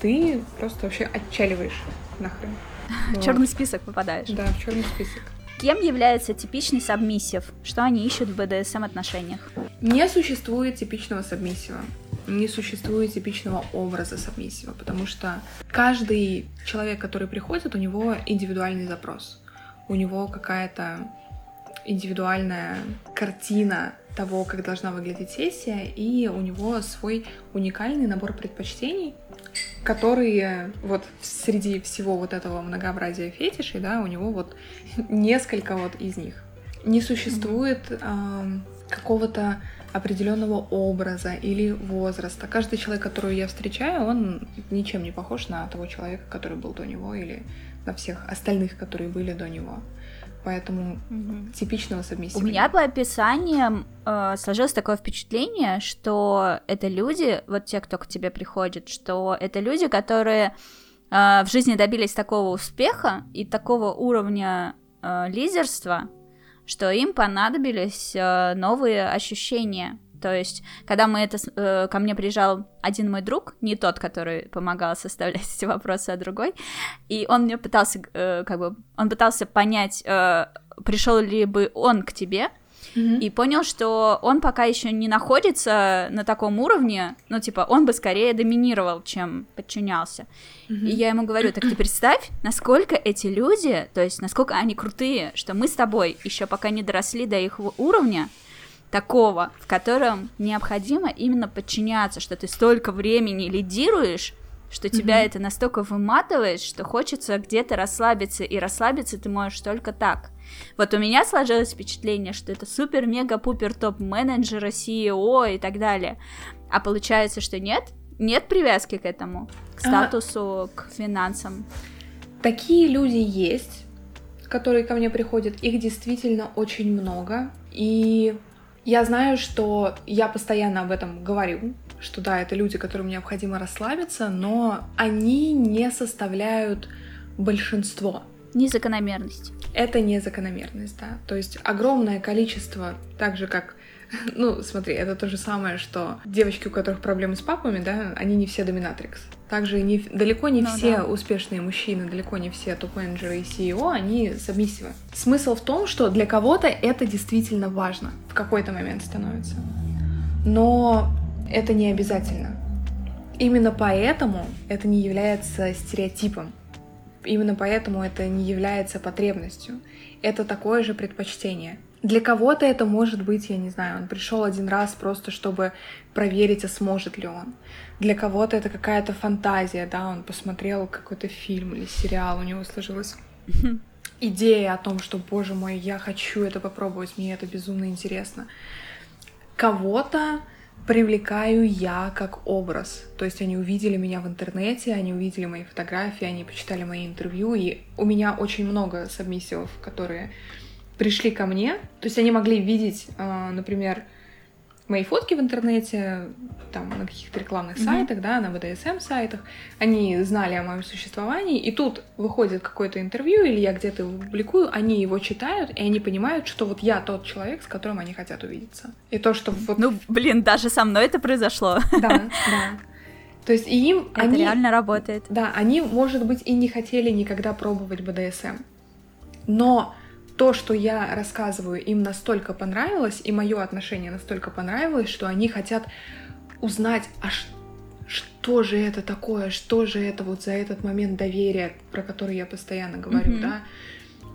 ты просто вообще отчаливаешь нахрен.
Вот. Черный список попадаешь.
Да, в черный список.
Кем является типичный сабмиссив? Что они ищут в БДСМ отношениях?
Не существует типичного сабмиссива. Не существует типичного образа сабмиссива, потому что каждый человек, который приходит, у него индивидуальный запрос. У него какая-то индивидуальная картина того, как должна выглядеть сессия, и у него свой уникальный набор предпочтений, которые вот среди всего вот этого многообразия фетишей, да, у него вот несколько вот из них. Не существует э, какого-то определенного образа или возраста. Каждый человек, которого я встречаю, он ничем не похож на того человека, который был до него, или на всех остальных, которые были до него поэтому угу. типичного совместимого.
У меня по описаниям э, сложилось такое впечатление, что это люди, вот те, кто к тебе приходит, что это люди, которые э, в жизни добились такого успеха и такого уровня э, лидерства, что им понадобились э, новые ощущения то есть, когда мы это э, ко мне приезжал один мой друг, не тот, который помогал составлять эти вопросы, а другой, и он мне пытался, э, как бы, он пытался понять, э, пришел ли бы он к тебе, Mm-hmm. И понял, что он пока еще не находится на таком уровне, ну, типа, он бы скорее доминировал, чем подчинялся. Mm-hmm. И я ему говорю, так ты представь, насколько эти люди, то есть, насколько они крутые, что мы с тобой еще пока не доросли до их уровня, такого, в котором необходимо именно подчиняться, что ты столько времени лидируешь, что тебя mm-hmm. это настолько выматывает, что хочется где-то расслабиться, и расслабиться ты можешь только так. Вот у меня сложилось впечатление, что это супер-мега-пупер топ-менеджера, CEO и так далее. А получается, что нет, нет привязки к этому, к статусу, а... к финансам.
Такие люди есть, которые ко мне приходят, их действительно очень много, и я знаю, что я постоянно об этом говорю, что да, это люди, которым необходимо расслабиться, но они не составляют большинство.
Незакономерность.
Это не закономерность, да. То есть огромное количество, так же как ну, смотри, это то же самое, что девочки, у которых проблемы с папами, да, они не все доминатрикс. Также не, далеко не ну, все да. успешные мужчины, далеко не все топ-менеджеры и CEO, они сабмиссивы. Смысл в том, что для кого-то это действительно важно в какой-то момент становится. Но это не обязательно. Именно поэтому это не является стереотипом. Именно поэтому это не является потребностью. Это такое же предпочтение. Для кого-то это может быть, я не знаю, он пришел один раз просто, чтобы проверить, а сможет ли он. Для кого-то это какая-то фантазия, да, он посмотрел какой-то фильм или сериал, у него сложилась идея о том, что, боже мой, я хочу это попробовать, мне это безумно интересно. Кого-то привлекаю я как образ. То есть они увидели меня в интернете, они увидели мои фотографии, они почитали мои интервью, и у меня очень много сабмиссивов, которые пришли ко мне. То есть они могли видеть, а, например, мои фотки в интернете, там, на каких-то рекламных mm-hmm. сайтах, да, на ВДСМ сайтах, они знали о моем существовании, и тут выходит какое-то интервью, или я где-то его публикую, они его читают, и они понимают, что вот я тот человек, с которым они хотят увидеться. И то, что вот...
Ну, блин, даже со мной это произошло.
Да, да. То есть и им...
Это они, реально работает.
Да, они, может быть, и не хотели никогда пробовать БДСМ. Но то, что я рассказываю, им настолько понравилось, и мое отношение настолько понравилось, что они хотят узнать, а что же это такое, что же это вот за этот момент доверия, про который я постоянно говорю, mm-hmm. да,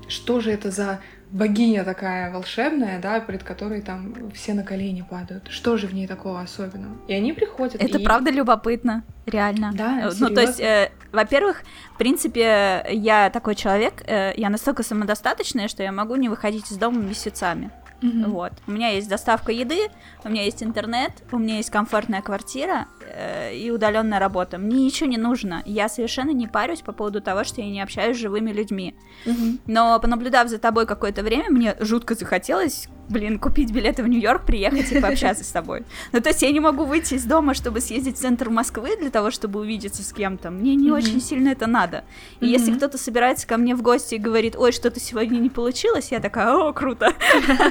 что же это за богиня такая волшебная, да, перед которой там все на колени падают. Что же в ней такого особенного? И они приходят.
Это
и...
правда любопытно, реально.
Да,
Ну, то есть, э, во-первых, в принципе, я такой человек, э, я настолько самодостаточная, что я могу не выходить из дома месяцами. Mm-hmm. Вот. У меня есть доставка еды, у меня есть интернет, у меня есть комфортная квартира э, и удаленная работа. Мне ничего не нужно. Я совершенно не парюсь по поводу того, что я не общаюсь с живыми людьми. Mm-hmm. Но понаблюдав за тобой какое-то время, мне жутко захотелось блин, купить билеты в Нью-Йорк, приехать и пообщаться с тобой. Ну, то есть я не могу выйти из дома, чтобы съездить в центр Москвы для того, чтобы увидеться с кем-то. Мне не mm-hmm. очень сильно это надо. И mm-hmm. если кто-то собирается ко мне в гости и говорит, ой, что-то сегодня не получилось, я такая, о, круто.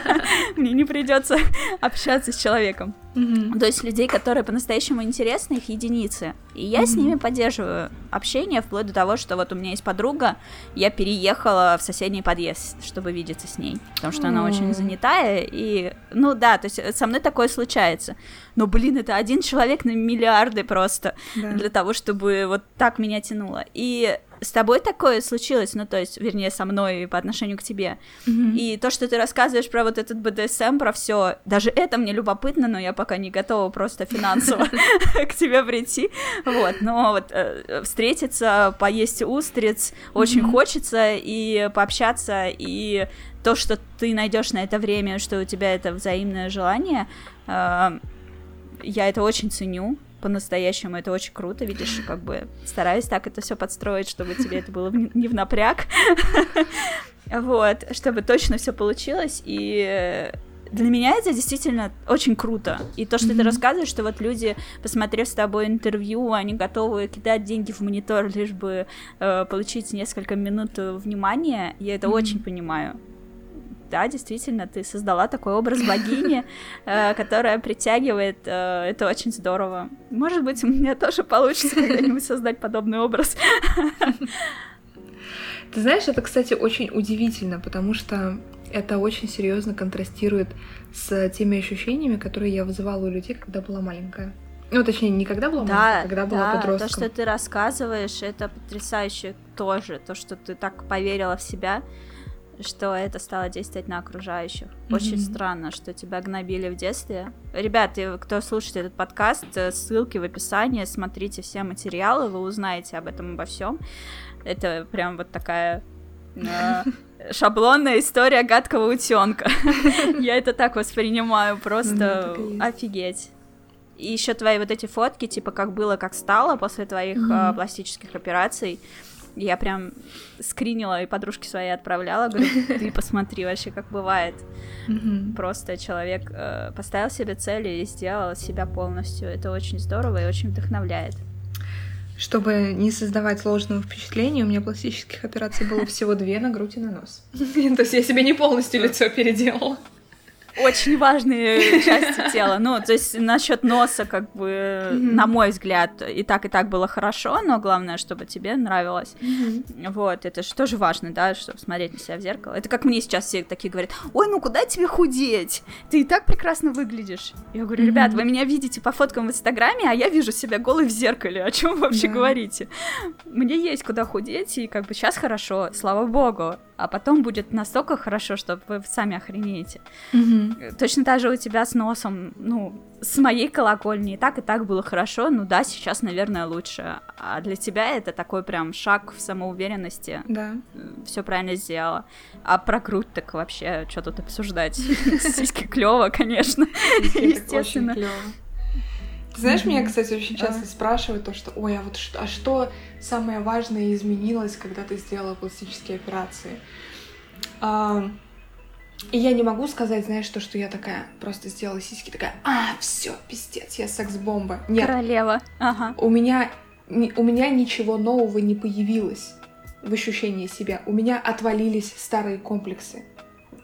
Мне не придется общаться с человеком. Mm-hmm. То есть людей, которые по-настоящему интересны, их единицы. И я mm-hmm. с ними поддерживаю общение, вплоть до того, что вот у меня есть подруга, я переехала в соседний подъезд, чтобы видеться с ней, потому что mm-hmm. она очень занятая, и, ну да, то есть со мной такое случается. Но, блин, это один человек на миллиарды просто да. для того, чтобы вот так меня тянуло. И с тобой такое случилось, ну, то есть, вернее, со мной по отношению к тебе. Mm-hmm. И то, что ты рассказываешь про вот этот БДСМ, про все, даже это мне любопытно, но я пока не готова просто финансово к тебе прийти. Вот, но вот э, встретиться, поесть устриц очень хочется, и пообщаться, и то, что ты найдешь на это время, что у тебя это взаимное желание, э, я это очень ценю по-настоящему. Это очень круто, видишь, как бы стараюсь так это все подстроить, чтобы тебе это было не в напряг. Вот, чтобы точно все получилось. И для меня это действительно очень круто. И то, что mm-hmm. ты рассказываешь, что вот люди, посмотрев с тобой интервью, они готовы кидать деньги в монитор, лишь бы э, получить несколько минут внимания, я это mm-hmm. очень понимаю да, действительно, ты создала такой образ богини, э, которая притягивает, э, это очень здорово. Может быть, у меня тоже получится когда-нибудь создать подобный образ.
Ты знаешь, это, кстати, очень удивительно, потому что это очень серьезно контрастирует с теми ощущениями, которые я вызывала у людей, когда была маленькая. Ну, точнее, не когда была да, маленькая, а когда была да, подростком.
то, что ты рассказываешь, это потрясающе тоже, то, что ты так поверила в себя, что это стало действовать на окружающих. Mm-hmm. Очень странно, что тебя гнобили в детстве. Ребята, кто слушает этот подкаст, э, ссылки в описании, смотрите все материалы, вы узнаете об этом обо всем. Это прям вот такая э, шаблонная история гадкого утенка. Я это так воспринимаю, просто офигеть. И еще твои вот эти фотки, типа как было, как стало после твоих mm-hmm. пластических операций. Я прям скринила и подружке своей отправляла, говорю, ты посмотри вообще, как бывает. Просто человек э, поставил себе цели и сделал себя полностью. Это очень здорово и очень вдохновляет.
Чтобы не создавать ложного впечатления, у меня пластических операций было всего две на грудь и на нос. То есть я себе не полностью лицо переделала.
Очень важные части тела. Ну, то есть насчет носа, как бы, mm-hmm. на мой взгляд, и так, и так было хорошо, но главное, чтобы тебе нравилось. Mm-hmm. Вот, это же тоже важно, да, чтобы смотреть на себя в зеркало. Это как мне сейчас все такие говорят, ой, ну куда тебе худеть? Ты и так прекрасно выглядишь. Я говорю, ребят, mm-hmm. вы меня видите по фоткам в Инстаграме, а я вижу себя голой в зеркале. О чем вы вообще yeah. говорите? Мне есть куда худеть, и как бы сейчас хорошо, слава богу а потом будет настолько хорошо, что вы сами охренеете. Mm-hmm. Точно так же у тебя с носом, ну, с моей колокольни и так, и так было хорошо, ну да, сейчас, наверное, лучше. А для тебя это такой прям шаг в самоуверенности.
Да.
Все правильно сделала. А про грудь так вообще, что тут обсуждать? Сиськи клево, конечно. Естественно.
Ты знаешь, меня, кстати, очень часто спрашивают то, что, ой, а вот а что самое важное изменилось, когда ты сделала пластические операции? А, и я не могу сказать, знаешь, то, что я такая просто сделала сиськи, такая, а, все, пиздец, я секс-бомба.
Нет. Королева. Ага.
У меня, у меня ничего нового не появилось в ощущении себя. У меня отвалились старые комплексы.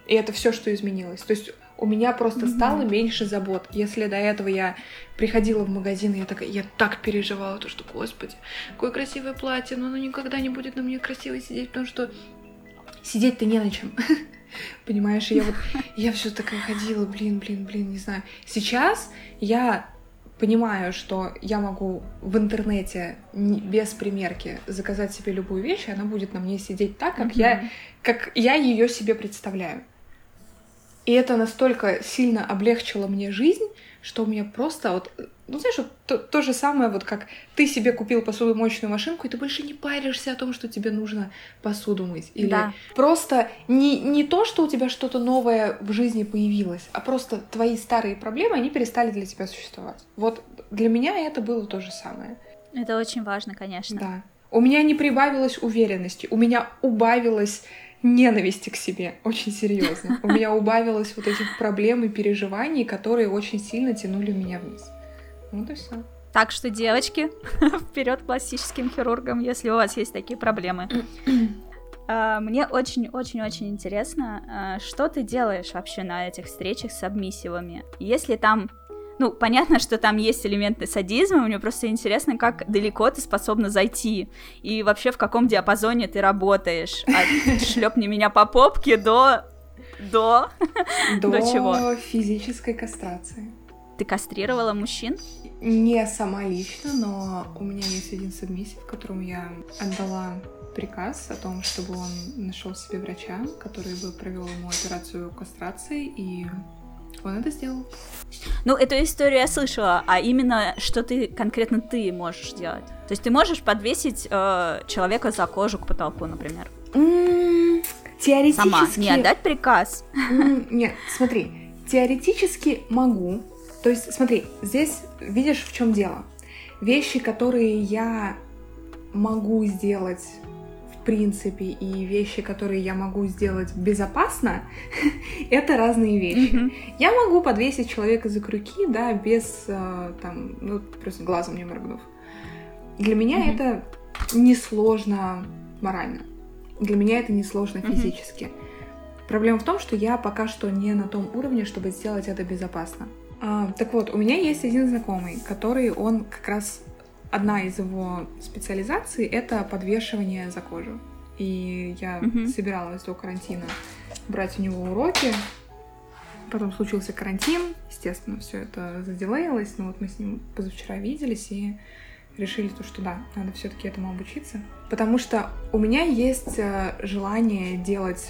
И это все, что изменилось. То есть у меня просто mm-hmm. стало меньше забот. Если до этого я приходила в магазин, и я такая, я так переживала, то что, господи, какое красивое платье, но оно никогда не будет на мне красиво сидеть, потому что сидеть-то не на чем. Понимаешь, я вот, я все такая ходила, блин, блин, блин, не знаю. Сейчас я понимаю, что я могу в интернете без примерки заказать себе любую вещь, и она будет на мне сидеть так, как mm-hmm. я, как я ее себе представляю. И это настолько сильно облегчило мне жизнь, что у меня просто вот, ну знаешь, вот то, то же самое, вот как ты себе купил посудомоечную машинку, и ты больше не паришься о том, что тебе нужно посуду мыть. Или да. просто не, не то, что у тебя что-то новое в жизни появилось, а просто твои старые проблемы, они перестали для тебя существовать. Вот для меня это было то же самое.
Это очень важно, конечно.
Да. У меня не прибавилось уверенности, у меня убавилось ненависти к себе, очень серьезно. У меня убавилось вот этих проблем и переживаний, которые очень сильно тянули меня вниз. Вот и все.
Так что, девочки, вперед пластическим хирургам, если у вас есть такие проблемы. А, мне очень-очень-очень интересно, а, что ты делаешь вообще на этих встречах с обмиссивами? Если там ну, понятно, что там есть элементы садизма, мне просто интересно, как далеко ты способна зайти, и вообще в каком диапазоне ты работаешь, от шлепни меня по попке до... До...
До, до чего? физической кастрации.
Ты кастрировала мужчин?
Не сама лично, но у меня есть один сабмиссив, которому я отдала приказ о том, чтобы он нашел себе врача, который бы провел ему операцию кастрации, и он это сделал.
Ну, эту историю я слышала, а именно, что ты конкретно ты можешь делать. То есть ты можешь подвесить э, человека за кожу к потолку, например.
Mm, теоретически...
Сама, не отдать приказ.
Mm, нет, смотри, теоретически могу. То есть, смотри, здесь видишь, в чем дело. Вещи, которые я могу сделать принципе, и вещи, которые я могу сделать безопасно, это разные вещи. Mm-hmm. Я могу подвесить человека за крюки, да, без, э, там, ну, просто глазом не моргнув. Для меня mm-hmm. это несложно морально. Для меня это несложно mm-hmm. физически. Проблема в том, что я пока что не на том уровне, чтобы сделать это безопасно. А, так вот, у меня есть один знакомый, который он как раз одна из его специализаций — это подвешивание за кожу. И я mm-hmm. собиралась до карантина брать у него уроки. Потом случился карантин, естественно, все это заделеилось, но вот мы с ним позавчера виделись и решили то, что да, надо все-таки этому обучиться. Потому что у меня есть э, желание делать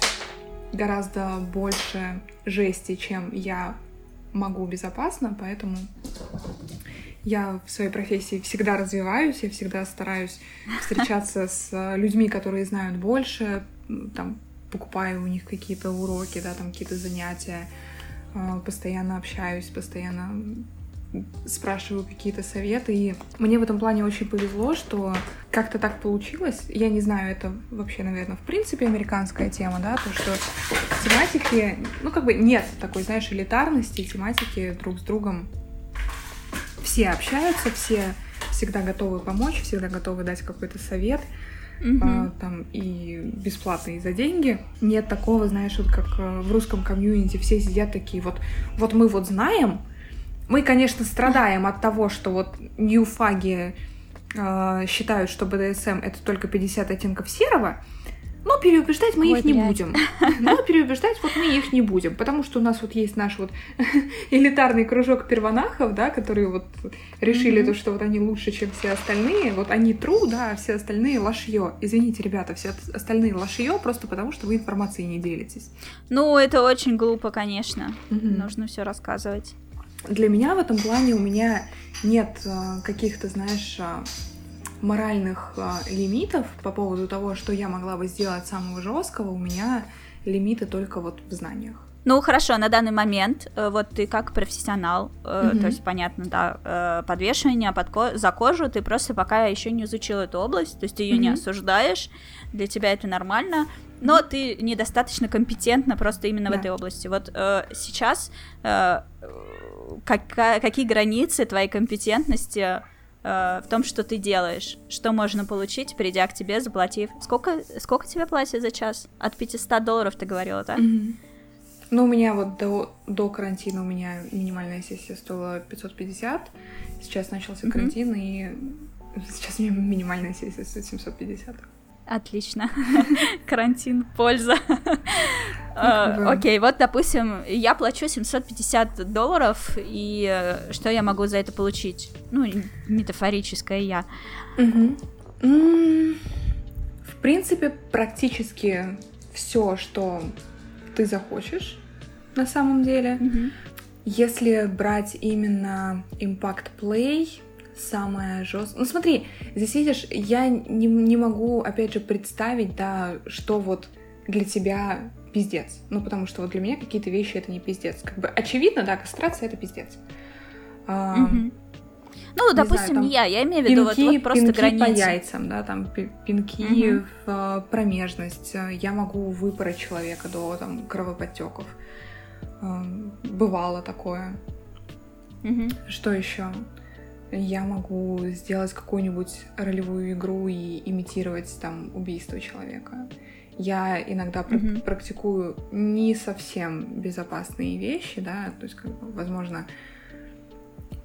гораздо больше жести, чем я могу безопасно, поэтому я в своей профессии всегда развиваюсь, я всегда стараюсь встречаться с э, людьми, которые знают больше, там, покупаю у них какие-то уроки, да, там какие-то занятия, э, постоянно общаюсь, постоянно спрашиваю какие-то советы. И мне в этом плане очень повезло, что как-то так получилось. Я не знаю, это вообще, наверное, в принципе американская тема, да, то, что тематики, ну, как бы нет такой, знаешь, элитарности, тематики друг с другом все общаются, все всегда готовы помочь, всегда готовы дать какой-то совет. угу. а, там и бесплатно, и за деньги. Нет такого, знаешь, вот как э, в русском комьюнити все сидят такие вот, вот мы вот знаем, мы, конечно, страдаем от того, что вот ньюфаги э, считают, что БДСМ это только 50 оттенков серого, но переубеждать мы Ой, их не блядь. будем. Но переубеждать вот мы их не будем, потому что у нас вот есть наш вот элитарный кружок первонахов, да, которые вот решили mm-hmm. то, что вот они лучше, чем все остальные. Вот они true, да, а все остальные лошье. Извините, ребята, все остальные лошье просто потому, что вы информацией не делитесь.
Ну, это очень глупо, конечно. Mm-hmm. Нужно все рассказывать.
Для меня в этом плане у меня нет э, каких-то, знаешь, э, моральных э, лимитов по поводу того, что я могла бы сделать самого жесткого, у меня лимиты только вот в знаниях.
Ну хорошо, на данный момент вот ты как профессионал, mm-hmm. то есть понятно, да, подвешивание под ко- за кожу, ты просто пока еще не изучил эту область, то есть ты ее mm-hmm. не осуждаешь, для тебя это нормально, но ты недостаточно компетентна просто именно да. в этой области. Вот э, сейчас э, как, какие границы твоей компетентности э, в том, что ты делаешь, что можно получить, придя к тебе, заплатив. Сколько, сколько тебе платят за час? От 500 долларов ты говорила, да?
Mm-hmm. Ну, у меня вот до, до карантина у меня минимальная сессия стоила 550. Сейчас начался mm-hmm. карантин, и сейчас у меня минимальная сессия стоит 750.
Отлично. Карантин, польза. А, окей, вот, допустим, я плачу 750 долларов, и э, что я могу за это получить? Ну, метафорическое я.
В принципе, практически все, что ты захочешь на самом деле. Если брать именно Impact Play, самое жесткое. Ну смотри, здесь видишь, я не, не могу, опять же, представить, да, что вот для тебя пиздец. Ну, потому что вот для меня какие-то вещи это не пиздец. Как бы очевидно, да, кастрация это пиздец. А,
Ну, допустим, знаю, не я, я имею в виду пинки, вот, вот просто
пинки
границы.
по яйцам, да, там пинки угу. в uh, промежность. Я могу выпороть человека до там кровоподтеков. Uh, бывало такое.
Угу.
Что еще? Я могу сделать какую-нибудь ролевую игру и имитировать там убийство человека. Я иногда mm-hmm. практикую не совсем безопасные вещи, да, то есть, как бы, возможно,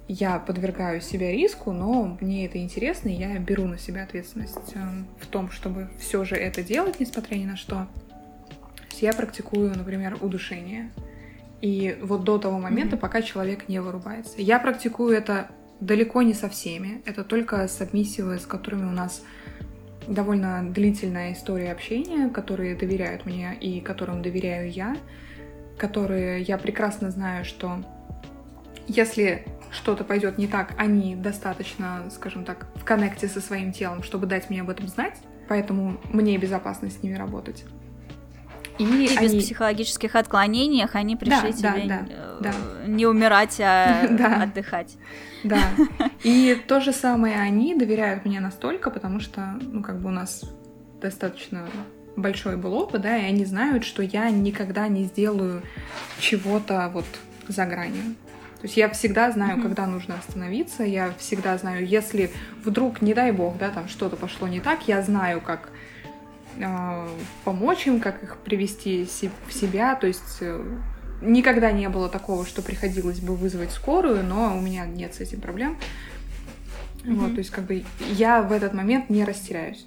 я подвергаю себя риску, но мне это интересно, и я беру на себя ответственность э, в том, чтобы все же это делать, несмотря ни на что. Я практикую, например, удушение. И вот до того момента, mm-hmm. пока человек не вырубается. Я практикую это далеко не со всеми. Это только сабмиссивы, с которыми у нас довольно длительная история общения, которые доверяют мне и которым доверяю я, которые я прекрасно знаю, что если что-то пойдет не так, они достаточно, скажем так, в коннекте со своим телом, чтобы дать мне об этом знать, поэтому мне безопасно с ними работать.
И, и они... без психологических отклонений они пришли да, тебе да, да, да. не умирать, а отдыхать.
Да. И то же самое они доверяют мне настолько, потому что, ну, как бы у нас достаточно большой был опыт, да, и они знают, что я никогда не сделаю чего-то вот за гранью. То есть я всегда знаю, mm-hmm. когда нужно остановиться, я всегда знаю, если вдруг, не дай бог, да, там что-то пошло не так, я знаю, как э, помочь им, как их привести в себя, то есть э, Никогда не было такого, что приходилось бы вызвать скорую, но у меня нет с этим проблем. Mm-hmm. Вот, то есть, как бы я в этот момент не растеряюсь.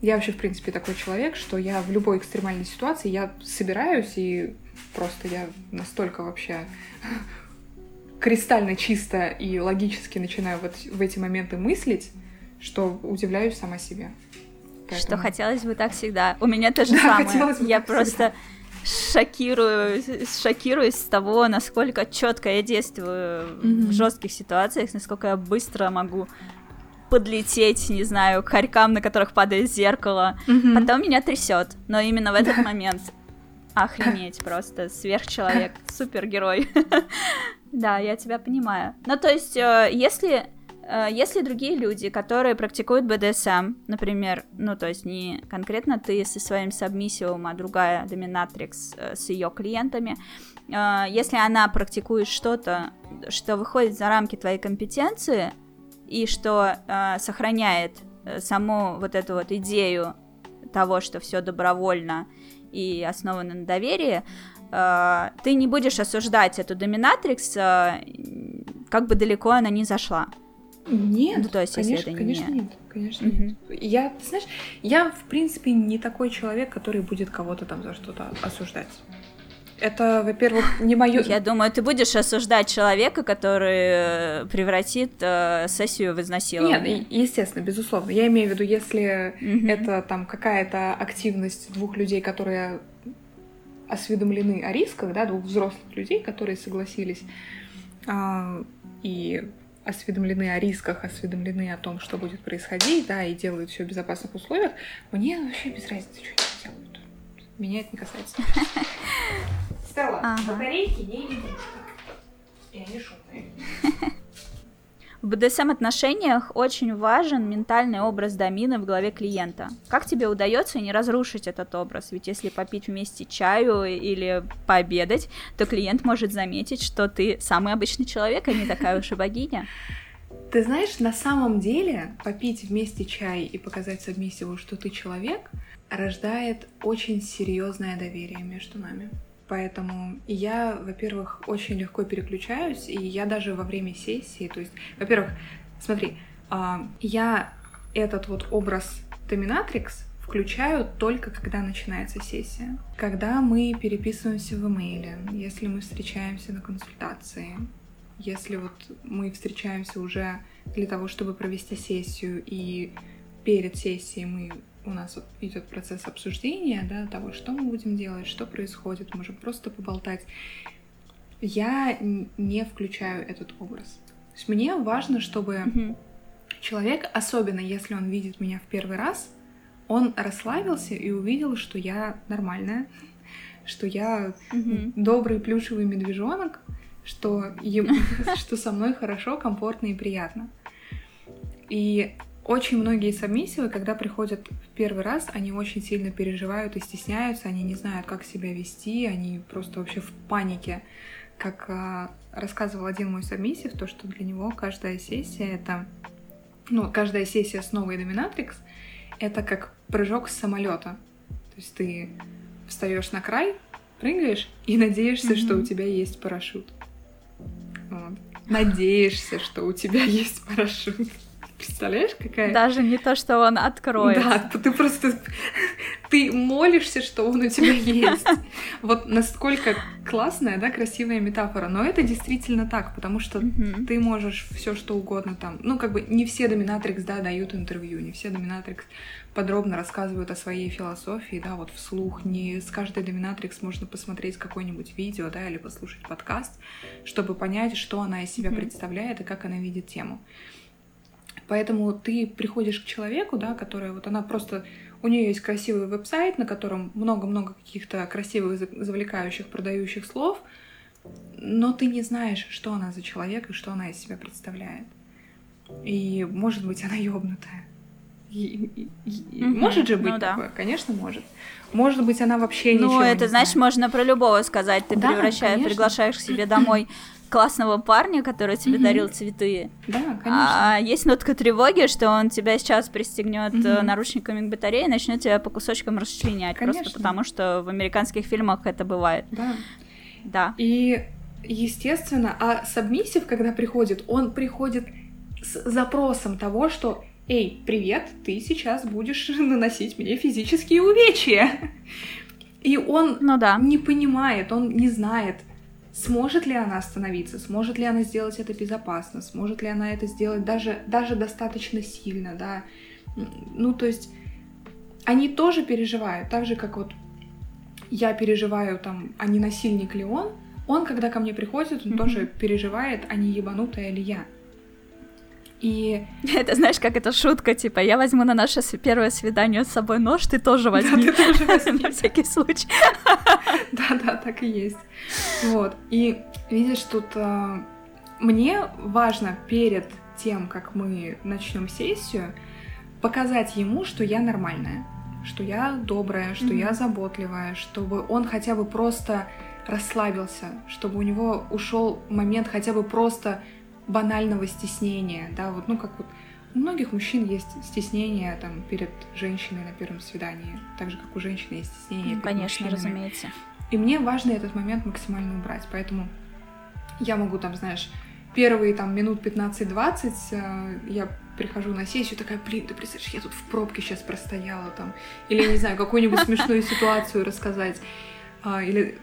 Я вообще, в принципе, такой человек, что я в любой экстремальной ситуации я собираюсь и просто я настолько вообще кристально чисто и логически начинаю вот в эти моменты мыслить, что удивляюсь сама себе.
Поэтому... Что хотелось бы так всегда. У меня то же да, самое. Я просто всегда шокирую, шокируюсь с того, насколько четко я действую mm-hmm. в жестких ситуациях, насколько я быстро могу подлететь, не знаю, к хорькам, на которых падает зеркало. Mm-hmm. Потом меня трясет, но именно в этот момент охренеть просто сверхчеловек, супергерой. Да, я тебя понимаю. Ну, то есть, э, если если другие люди, которые практикуют БДСМ, например, ну, то есть не конкретно ты со своим сабмиссивом, а другая доминатрикс э, с ее клиентами, э, если она практикует что-то, что выходит за рамки твоей компетенции и что сохраняет саму вот эту вот идею того, что все добровольно и основано на доверии, э, ты не будешь осуждать эту доминатрикс, э, как бы далеко она ни зашла.
Нет, ну, то есть, конечно, если это конечно не... нет, конечно mm-hmm. нет. Я, ты знаешь, я в принципе не такой человек, который будет кого-то там за что-то осуждать. Это, во-первых, не мое.
Я думаю, ты будешь осуждать человека, который э, превратит э, сессию в изнасилование.
Нет, естественно, безусловно. Я имею в виду, если mm-hmm. это там какая-то активность двух людей, которые осведомлены о рисках, да, двух взрослых людей, которые согласились а, и осведомлены о рисках, осведомлены о том, что будет происходить, да, и делают все в безопасных условиях, мне вообще без разницы, что они делают. Меня это не касается. Стелла, батарейки не игрушка. И они шумные.
В BDSM-отношениях очень важен ментальный образ домины в голове клиента. Как тебе удается не разрушить этот образ? Ведь если попить вместе чаю или пообедать, то клиент может заметить, что ты самый обычный человек, а не такая уж и богиня.
Ты знаешь, на самом деле попить вместе чай и показать Сабмиссиву, что ты человек, рождает очень серьезное доверие между нами. Поэтому я, во-первых, очень легко переключаюсь, и я даже во время сессии, то есть, во-первых, смотри, а, я этот вот образ доминатрикс включаю только когда начинается сессия. Когда мы переписываемся в имейле, если мы встречаемся на консультации, если вот мы встречаемся уже для того, чтобы провести сессию, и перед сессией мы у нас вот идет процесс обсуждения, да, того, что мы будем делать, что происходит, можем просто поболтать. Я не включаю этот образ. То есть мне важно, чтобы mm-hmm. человек, особенно если он видит меня в первый раз, он расслабился и увидел, что я нормальная, что я mm-hmm. добрый плюшевый медвежонок, что, ему, что со мной хорошо, комфортно и приятно. И очень многие сабмиссивы, когда приходят в первый раз, они очень сильно переживают и стесняются, они не знают, как себя вести, они просто вообще в панике. Как э, рассказывал один мой сабмиссив, то, что для него каждая сессия — это... Ну, каждая сессия с новой доминатрикс — это как прыжок с самолета. То есть ты встаешь на край, прыгаешь и надеешься, mm-hmm. что у тебя есть парашют. Вот. Надеешься, что у тебя есть парашют. Представляешь, какая...
Даже не то, что он откроет.
Да, ты просто... Ты молишься, что он у тебя есть. Вот насколько классная, да, красивая метафора. Но это действительно так, потому что ты можешь все что угодно там... Ну, как бы не все доминатрикс, да, дают интервью, не все доминатрикс подробно рассказывают о своей философии, да, вот вслух. Не с каждой доминатрикс можно посмотреть какое-нибудь видео, да, или послушать подкаст, чтобы понять, что она из себя представляет и как она видит тему. Поэтому ты приходишь к человеку, да, которая вот она просто... У нее есть красивый веб-сайт, на котором много-много каких-то красивых, завлекающих, продающих слов, но ты не знаешь, что она за человек и что она из себя представляет. И, может быть, она ёбнутая. И, и, и. Может же быть ну, такое? Да. Конечно, может. Может быть, она вообще ну, ничего
Ну, это,
не
знаешь,
знает.
можно про любого сказать. Ты да, превращаешь, приглашаешь к себе домой классного парня, который тебе mm-hmm. дарил цветы.
Да, конечно.
А есть нотка тревоги, что он тебя сейчас пристегнет mm-hmm. наручниками к батарее и начнет тебя по кусочкам расчленять. Конечно. Просто потому, что в американских фильмах это бывает.
Да.
Да.
И естественно, а сабмиссив, когда приходит, он приходит с запросом того, что «Эй, привет, ты сейчас будешь наносить мне физические увечья». И он
ну, да.
не понимает, он не знает, Сможет ли она остановиться? Сможет ли она сделать это безопасно? Сможет ли она это сделать даже, даже достаточно сильно, да? Ну, то есть они тоже переживают, так же, как вот я переживаю там, а не насильник ли он, он, когда ко мне приходит, он mm-hmm. тоже переживает, а не ебанутая ли я. И...
Это знаешь, как это шутка, типа, я возьму на наше первое свидание с собой нож, ты тоже возьми.
Да, ты тоже возьми.
На всякий случай.
Да-да, так и есть. Вот. И видишь, тут э, мне важно перед тем, как мы начнем сессию, показать ему, что я нормальная, что я добрая, что mm-hmm. я заботливая, чтобы он хотя бы просто расслабился, чтобы у него ушел момент хотя бы просто банального стеснения, да, вот, ну, как вот у многих мужчин есть стеснение там перед женщиной на первом свидании, так же как у женщины есть стеснение.
Ну,
перед
конечно,
мужчинами.
разумеется.
И мне важно этот момент максимально убрать, поэтому я могу там, знаешь, первые там минут 15-20 э, я прихожу на сессию, такая, блин, ты представляешь, я тут в пробке сейчас простояла там, или, не знаю, какую-нибудь смешную ситуацию рассказать, А, или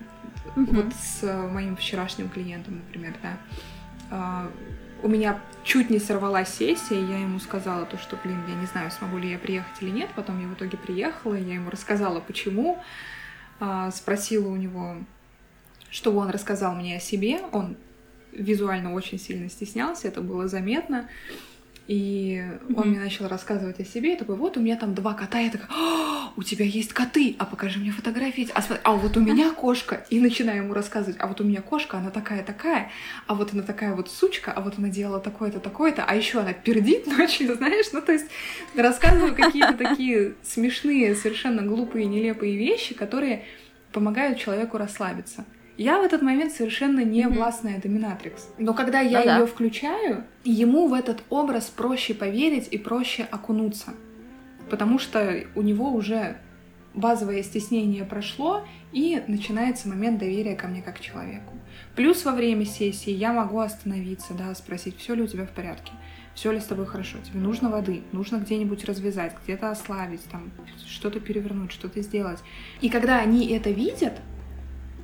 вот с моим вчерашним клиентом, например, да. А, У меня чуть не сорвалась сессия, я ему сказала то, что, блин, я не знаю, смогу ли я приехать или нет. Потом я в итоге приехала, я ему рассказала, почему. А, Спросила у него, чтобы он рассказал мне о себе. Он визуально очень сильно стеснялся, это было заметно. И он
Мгм.
мне начал рассказывать о себе, и такой, вот у меня там два кота, я такая, «А, у тебя есть коты, а покажи мне фотографии, а, смотри, а вот у меня кошка, и начинаю ему рассказывать, а вот у меня кошка, она такая-такая, а вот она такая вот сучка, а вот она делала такое-то, такое-то, а еще она пердит ночью, знаешь, ну то есть рассказываю какие-то такие смешные, совершенно глупые, нелепые вещи, которые помогают человеку расслабиться. Я в этот момент совершенно не
Мгм.
властная доминатрикс. Но когда я
Ну да.
ее включаю, ему в этот образ проще поверить и проще окунуться. Потому что у него уже базовое стеснение прошло, и начинается момент доверия ко мне как человеку. Плюс во время сессии я могу остановиться, да, спросить, все ли у тебя в порядке, все ли с тобой хорошо, тебе нужно воды, нужно где-нибудь развязать, где-то ослабить, там, что-то перевернуть, что-то сделать. И когда они это видят,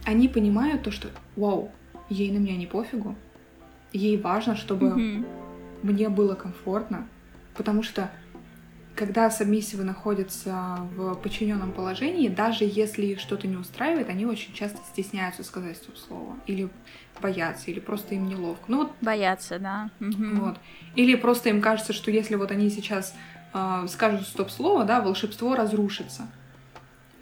они понимают то, что, вау, ей на меня не пофигу, ей важно, чтобы
Мгм.
мне было комфортно, потому что когда сабмиссивы находятся в подчиненном положении, даже если их что-то не устраивает, они очень часто стесняются сказать стоп слово, или боятся, или просто им неловко. Ну вот,
Боятся, да.
Вот. Или просто им кажется, что если вот они сейчас э, скажут стоп слово, да, волшебство разрушится.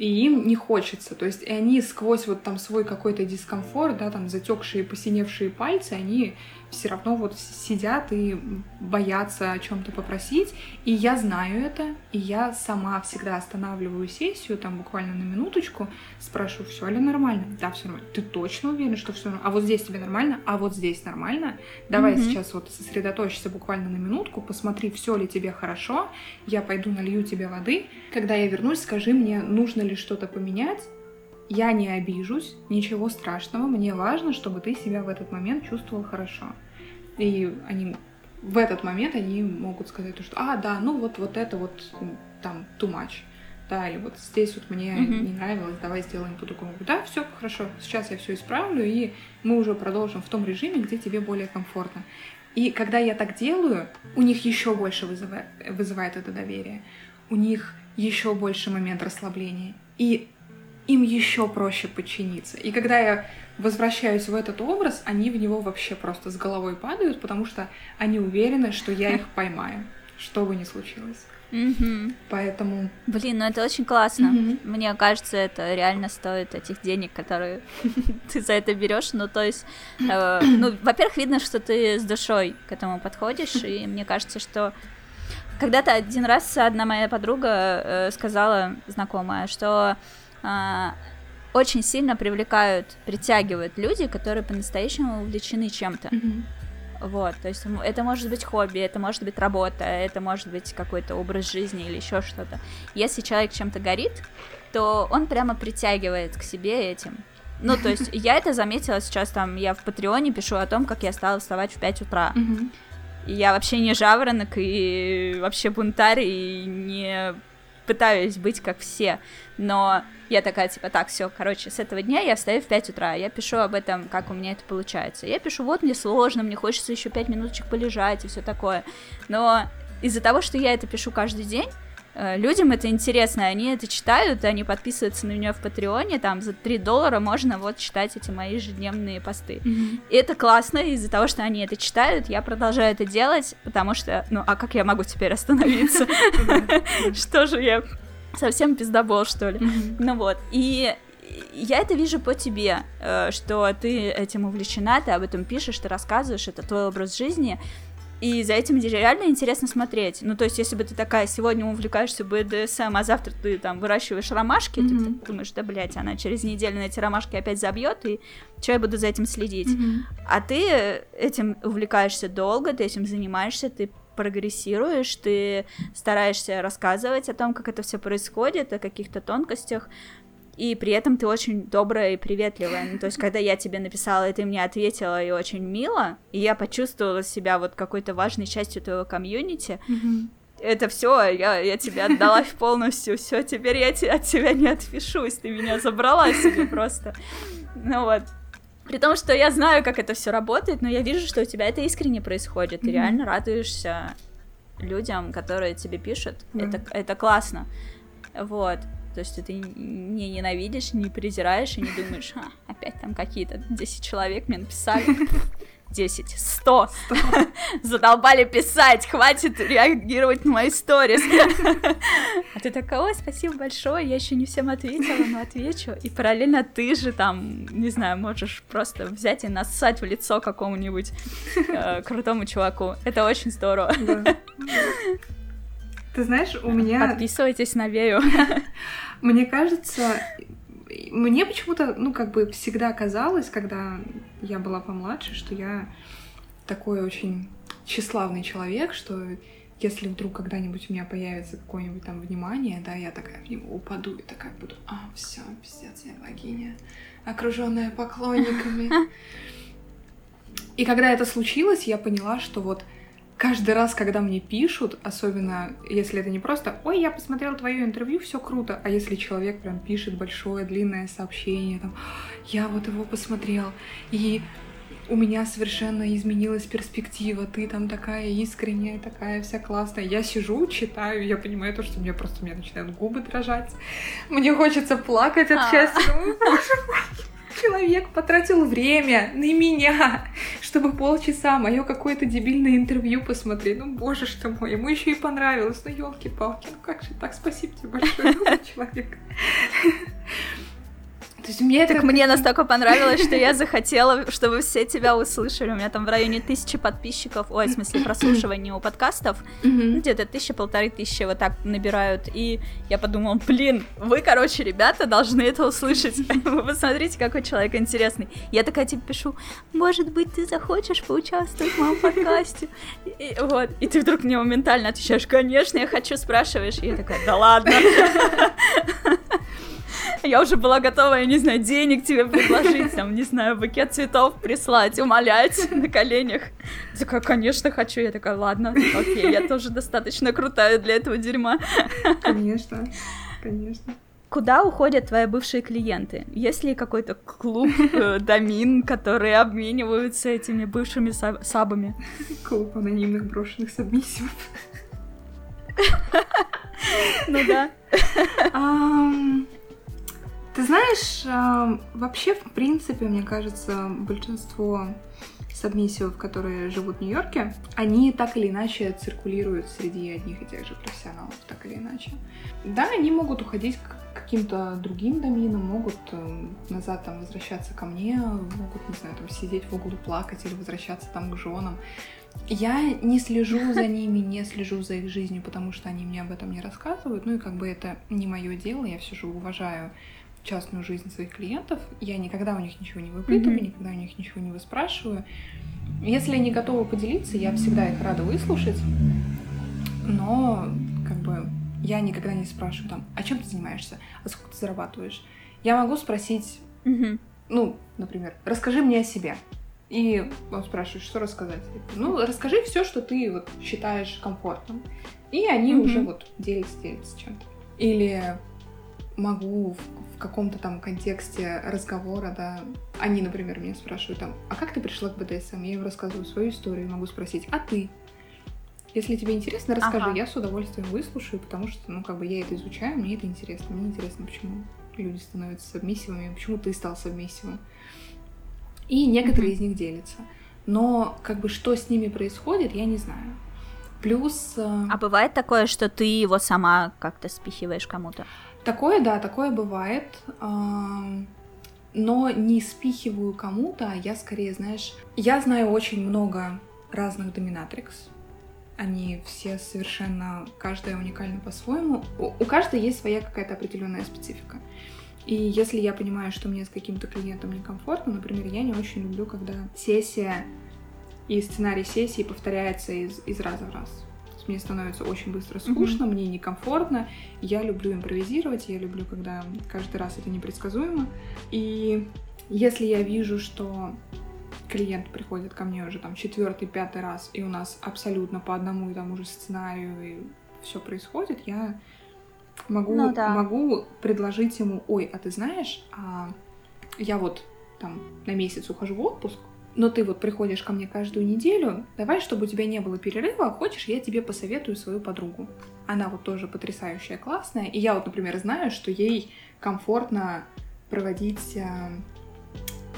И им не хочется. То есть и они сквозь вот там свой какой-то дискомфорт, да, там затекшие, посиневшие пальцы, они все равно вот сидят и боятся о чем-то попросить. И я знаю это, и я сама всегда останавливаю сессию, там буквально на минуточку, спрашиваю, все ли нормально? Да, все нормально. Ты точно уверен, что все нормально? А вот здесь тебе нормально? А вот здесь нормально? Давай
Мгм.
сейчас вот сосредоточься буквально на минутку, посмотри, все ли тебе хорошо. Я пойду налью тебе воды. Когда я вернусь, скажи мне, нужно ли что-то поменять. Я не обижусь, ничего страшного. Мне важно, чтобы ты себя в этот момент чувствовал хорошо. И они в этот момент они могут сказать, то, что а, да, ну вот, вот это вот там too much. Да, или вот здесь вот мне
Мгм.
не нравилось, давай сделаем по-другому. Да, все хорошо, сейчас я все исправлю, и мы уже продолжим в том режиме, где тебе более комфортно. И когда я так делаю, у них еще больше вызывает, вызывает это доверие. У них еще больше момент расслабления. И им еще проще подчиниться. И когда я возвращаюсь в этот образ, они в него вообще просто с головой падают, потому что они уверены, что я их поймаю, что бы ни случилось. Поэтому...
Блин, ну это очень классно. Мне кажется, это реально стоит этих денег, которые ты за это берешь. Ну, то есть, э, ну, во-первых, видно, что ты с душой к этому подходишь, и мне кажется, что когда-то один раз одна моя подруга э, сказала, знакомая, что очень сильно привлекают, притягивают люди, которые по-настоящему увлечены чем-то. Вот, то есть это может быть хобби, это может быть работа, это может быть какой-то образ жизни или еще что-то. Если человек чем-то горит, то он прямо притягивает к себе этим. Ну, то есть я это заметила сейчас, там, я в Патреоне пишу о том, как я стала вставать в 5 утра. И я вообще не жаворонок и вообще бунтарь, и не пытаюсь быть как все. Но я такая, типа, так, все, короче, с этого дня я встаю в 5 утра, я пишу об этом, как у меня это получается. Я пишу, вот мне сложно, мне хочется еще 5 минуточек полежать и все такое. Но из-за того, что я это пишу каждый день, людям это интересно, они это читают, они подписываются на меня в Патреоне, там за 3 доллара можно вот читать эти мои ежедневные посты.
Мгм.
И это классно, из-за того, что они это читают, я продолжаю это делать, потому что, ну, а как я могу теперь остановиться? Что же я, совсем пиздобол, что ли? Ну вот, и я это вижу по тебе, э, что ты этим увлечена, ты об этом пишешь, ты рассказываешь, это твой образ жизни, и за этим реально интересно смотреть. Ну, то есть, если бы ты такая, сегодня увлекаешься БДСМ, а завтра ты там выращиваешь ромашки,
Мгм.
ты думаешь, да, блядь, она через неделю на эти ромашки опять забьет, и что я буду за этим следить?
Мгм.
А ты этим увлекаешься долго, ты этим занимаешься, ты прогрессируешь, ты стараешься рассказывать о том, как это все происходит, о каких-то тонкостях, и при этом ты очень добрая и приветливая. Ну, то есть, когда я тебе написала, и ты мне ответила, и очень мило, и я почувствовала себя вот какой-то важной частью твоего комьюнити, mm-hmm. это все, я, я тебе отдала полностью, все, теперь я от тебя не отпишусь, ты меня забрала себе просто. Ну вот. При том, что я знаю, как это все работает, но я вижу, что у тебя это искренне происходит. Ты mm-hmm. реально радуешься людям, которые тебе пишут. Mm-hmm. Это, это классно. Вот. То есть ты не ненавидишь, не презираешь и не думаешь, а, опять там какие-то 10 человек мне написали. 10, 100. 100. Задолбали писать, хватит реагировать на мои сторис. А ты такая, ой, спасибо большое, я еще не всем ответила, но отвечу. И параллельно ты же там, не знаю, можешь просто взять и нассать в лицо какому-нибудь э, крутому чуваку. Это очень здорово. Да.
Ты знаешь, у меня...
Подписывайтесь на Вею.
Мне кажется, мне почему-то, ну, как бы всегда казалось, когда я была помладше, что я такой очень тщеславный человек, что если вдруг когда-нибудь у меня появится какое-нибудь там внимание, да, я такая в него упаду и такая буду, а, все, пиздец, я богиня, окруженная поклонниками. И когда это случилось, я поняла, что вот каждый раз, когда мне пишут, особенно если это не просто «Ой, я посмотрел твое интервью, все круто», а если человек прям пишет большое, длинное сообщение, там «Я вот его посмотрел, и у меня совершенно изменилась перспектива, ты там такая искренняя, такая вся классная. Я сижу, читаю, я понимаю то, что мне просто у меня начинают губы дрожать. Мне хочется плакать от а. счастья. Человек потратил время на меня, чтобы полчаса мое какое-то дебильное интервью посмотреть. Ну, боже что мой, ему еще и понравилось. Ну, елки-палки, ну как же так, спасибо тебе большое, человек.
То есть мне так это... мне настолько понравилось, что я захотела, чтобы все тебя услышали. У меня там в районе тысячи подписчиков, ой, в смысле прослушивания у подкастов, mm-hmm. где-то тысяча-полторы тысячи вот так набирают. И я подумала, блин, вы, короче, ребята, должны это услышать. Вы посмотрите, какой человек интересный. Я такая типа пишу, может быть, ты захочешь поучаствовать в моем подкасте? И, вот. И ты вдруг мне моментально отвечаешь, конечно, я хочу, спрашиваешь. И я такая, да ладно. Я уже была готова, я не знаю, денег тебе предложить, там, не знаю, букет цветов прислать, умолять на коленях. Я такая, конечно, хочу. Я такая, ладно, окей, я тоже достаточно крутая для этого дерьма.
Конечно, конечно.
Куда уходят твои бывшие клиенты? Есть ли какой-то клуб, э, домин, которые обмениваются этими бывшими сабами?
Клуб анонимных брошенных сабмиссивов.
Ну да.
Ты знаешь, вообще, в принципе, мне кажется, большинство сабмиссивов, которые живут в Нью-Йорке, они так или иначе циркулируют среди одних и тех же профессионалов, так или иначе. Да, они могут уходить к каким-то другим доминам, могут э, назад там возвращаться ко мне, могут, не знаю, там сидеть в углу плакать или возвращаться там к женам. Я не слежу за ними, не слежу за их жизнью, потому что они мне об этом не рассказывают. Ну и как бы это не мое дело, я все же уважаю частную жизнь своих клиентов. Я никогда у них ничего не выпытываю, mm-hmm. никогда у них ничего не выспрашиваю. Если они готовы поделиться, я всегда их рада выслушать. Но, как бы, я никогда не спрашиваю там, а чем ты занимаешься, а сколько ты зарабатываешь. Я могу спросить, mm-hmm. ну, например, расскажи мне о себе. И он спрашивает, что рассказать. Ну, расскажи все, что ты вот считаешь комфортным. И они mm-hmm. уже вот делятся, делятся чем-то. Или могу в, в каком-то там контексте разговора, да, они, например, меня спрашивают там, а как ты пришла к БДСМ? Я им рассказываю свою историю, могу спросить, а ты? Если тебе интересно, расскажи, ага. я с удовольствием выслушаю, потому что, ну, как бы я это изучаю, мне это интересно. Мне интересно, почему люди становятся сабмиссивами, почему ты стал сабмиссивом. И некоторые mm-hmm. из них делятся. Но, как бы, что с ними происходит, я не знаю. Плюс...
Э, а бывает такое, что ты его сама как-то спихиваешь кому-то?
Такое, да, такое бывает. Но не спихиваю кому-то, а я скорее, знаешь... Я знаю очень много разных доминатрикс. Они все совершенно, каждая уникальна по-своему. У каждой есть своя какая-то определенная специфика. И если я понимаю, что мне с каким-то клиентом некомфортно, например, я не очень люблю, когда сессия и сценарий сессии повторяется из, из раза в раз. Мне становится очень быстро скучно, mm-hmm. мне некомфортно. Я люблю импровизировать, я люблю, когда каждый раз это непредсказуемо. И если я вижу, что клиент приходит ко мне уже там четвертый, пятый раз, и у нас абсолютно по одному и тому же сценарию и все происходит, я могу, ну, да. могу предложить ему, ой, а ты знаешь, а я вот там на месяц ухожу в отпуск, но ты вот приходишь ко мне каждую неделю, давай, чтобы у тебя не было перерыва, хочешь, я тебе посоветую свою подругу. Она вот тоже потрясающая, классная, и я вот, например, знаю, что ей комфортно проводить э,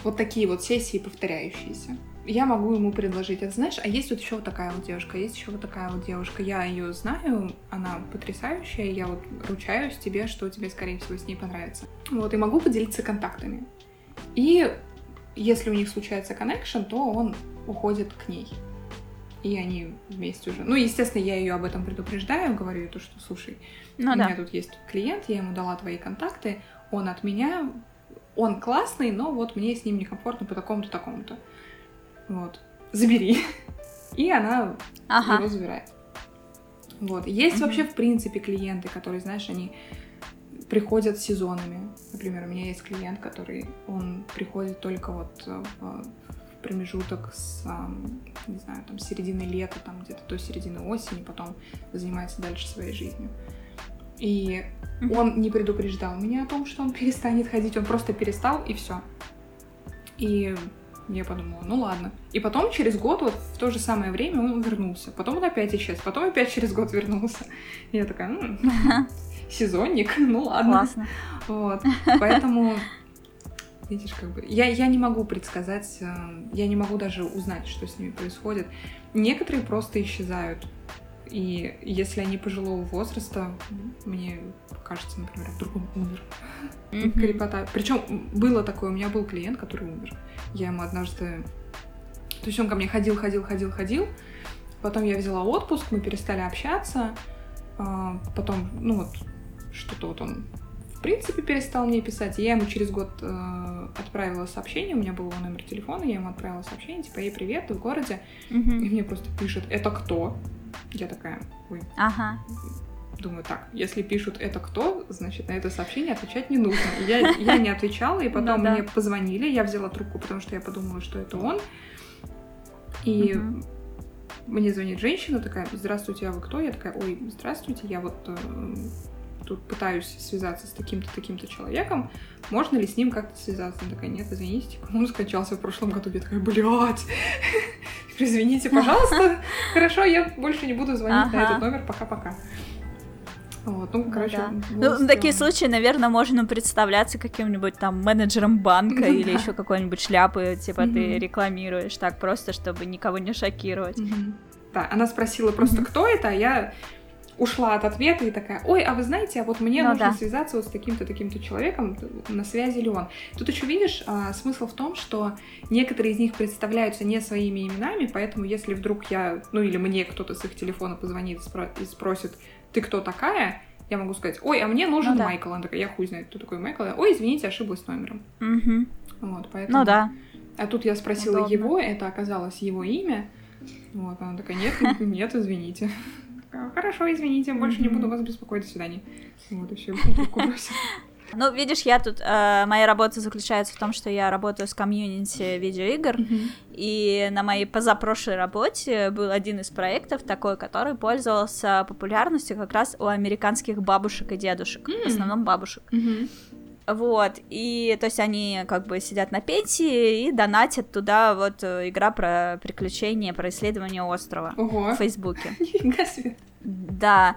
вот такие вот сессии повторяющиеся. Я могу ему предложить, а знаешь, а есть вот еще вот такая вот девушка, есть еще вот такая вот девушка, я ее знаю, она потрясающая, я вот ручаюсь тебе, что тебе, скорее всего, с ней понравится. Вот, и могу поделиться контактами. И если у них случается коннекшн, то он уходит к ней. И они вместе уже. Ну, естественно, я ее об этом предупреждаю, говорю то, что слушай, ну, у да. меня тут есть клиент, я ему дала твои контакты, он от меня, он классный, но вот мне с ним некомфортно по такому-то, такому-то. Вот. Забери. И она ага. его забирает. Вот. Есть угу. вообще, в принципе, клиенты, которые, знаешь, они приходят сезонами. Например, у меня есть клиент, который, он приходит только вот э, в промежуток с, не знаю, там, середины лета, там, где-то до середины осени, потом занимается дальше своей жизнью. И он не предупреждал меня о том, что он перестанет ходить, он просто перестал, и все. И я подумала, ну ладно. И потом через год, вот в то же самое время он вернулся. Потом он опять исчез, потом опять через год вернулся. И я такая, ну, сезонник, ну ладно. Классно. Вот, поэтому видишь, как бы я, я не могу предсказать, э, я не могу даже узнать, что с ними происходит. Некоторые просто исчезают. И если они пожилого возраста, мне кажется, например, вдруг он умер. Mm-hmm. Крепота. Причем было такое, у меня был клиент, который умер. Я ему однажды... То есть он ко мне ходил, ходил, ходил, ходил. Потом я взяла отпуск, мы перестали общаться. А, потом, ну вот, что-то вот он в принципе перестал мне писать. Я ему через год э, отправила сообщение, у меня был его номер телефона, я ему отправила сообщение, типа, ей привет, ты в городе? Угу. И мне просто пишет, это кто? Я такая, ой. Ага. Думаю, так, если пишут это кто, значит, на это сообщение отвечать не нужно. Я, я не отвечала, и потом ну, да. мне позвонили, я взяла трубку, потому что я подумала, что это он. И угу. мне звонит женщина такая, здравствуйте, а вы кто? Я такая, ой, здравствуйте, я вот э, тут пытаюсь связаться с таким-то, таким-то человеком, можно ли с ним как-то связаться? Она такая, нет, извините, типа, он скончался в прошлом году. Я такая, блядь, извините, пожалуйста, хорошо, я больше не буду звонить на этот номер, пока-пока. Вот, ну, ну короче,
да. ну, такие случаи, наверное, можно представляться каким-нибудь там менеджером банка или еще какой-нибудь шляпы, типа ты рекламируешь так просто, чтобы никого не шокировать.
Да, она спросила просто, кто это, а я ушла от ответа и такая, ой, а вы знаете, а вот мне ну, нужно да. связаться вот с таким-то, таким-то человеком, на связи ли он. Тут еще видишь, а, смысл в том, что некоторые из них представляются не своими именами, поэтому если вдруг я, ну или мне кто-то с их телефона позвонит и спросит, ты кто такая, я могу сказать, ой, а мне нужен ну, да. Майкл. Она такая, я хуй знает, кто такой Майкл. Ой, извините, ошиблась номером. Угу. Вот, поэтому...
Ну да.
А тут я спросила Удобно. его, это оказалось его имя. Вот, она такая, нет, нет, извините. Хорошо, извините, больше не буду вас беспокоить, до свидания. Вот, и все, трубку
Ну, видишь, я тут, э, моя работа заключается в том, что я работаю с комьюнити видеоигр, mm-hmm. и на моей позапрошлой работе был один из проектов такой, который пользовался популярностью как раз у американских бабушек и дедушек, mm-hmm. в основном бабушек. Mm-hmm. Вот, и то есть они как бы сидят на пенсии и донатят туда вот э, игра про приключения, про исследование острова Ого. в Фейсбуке. Да.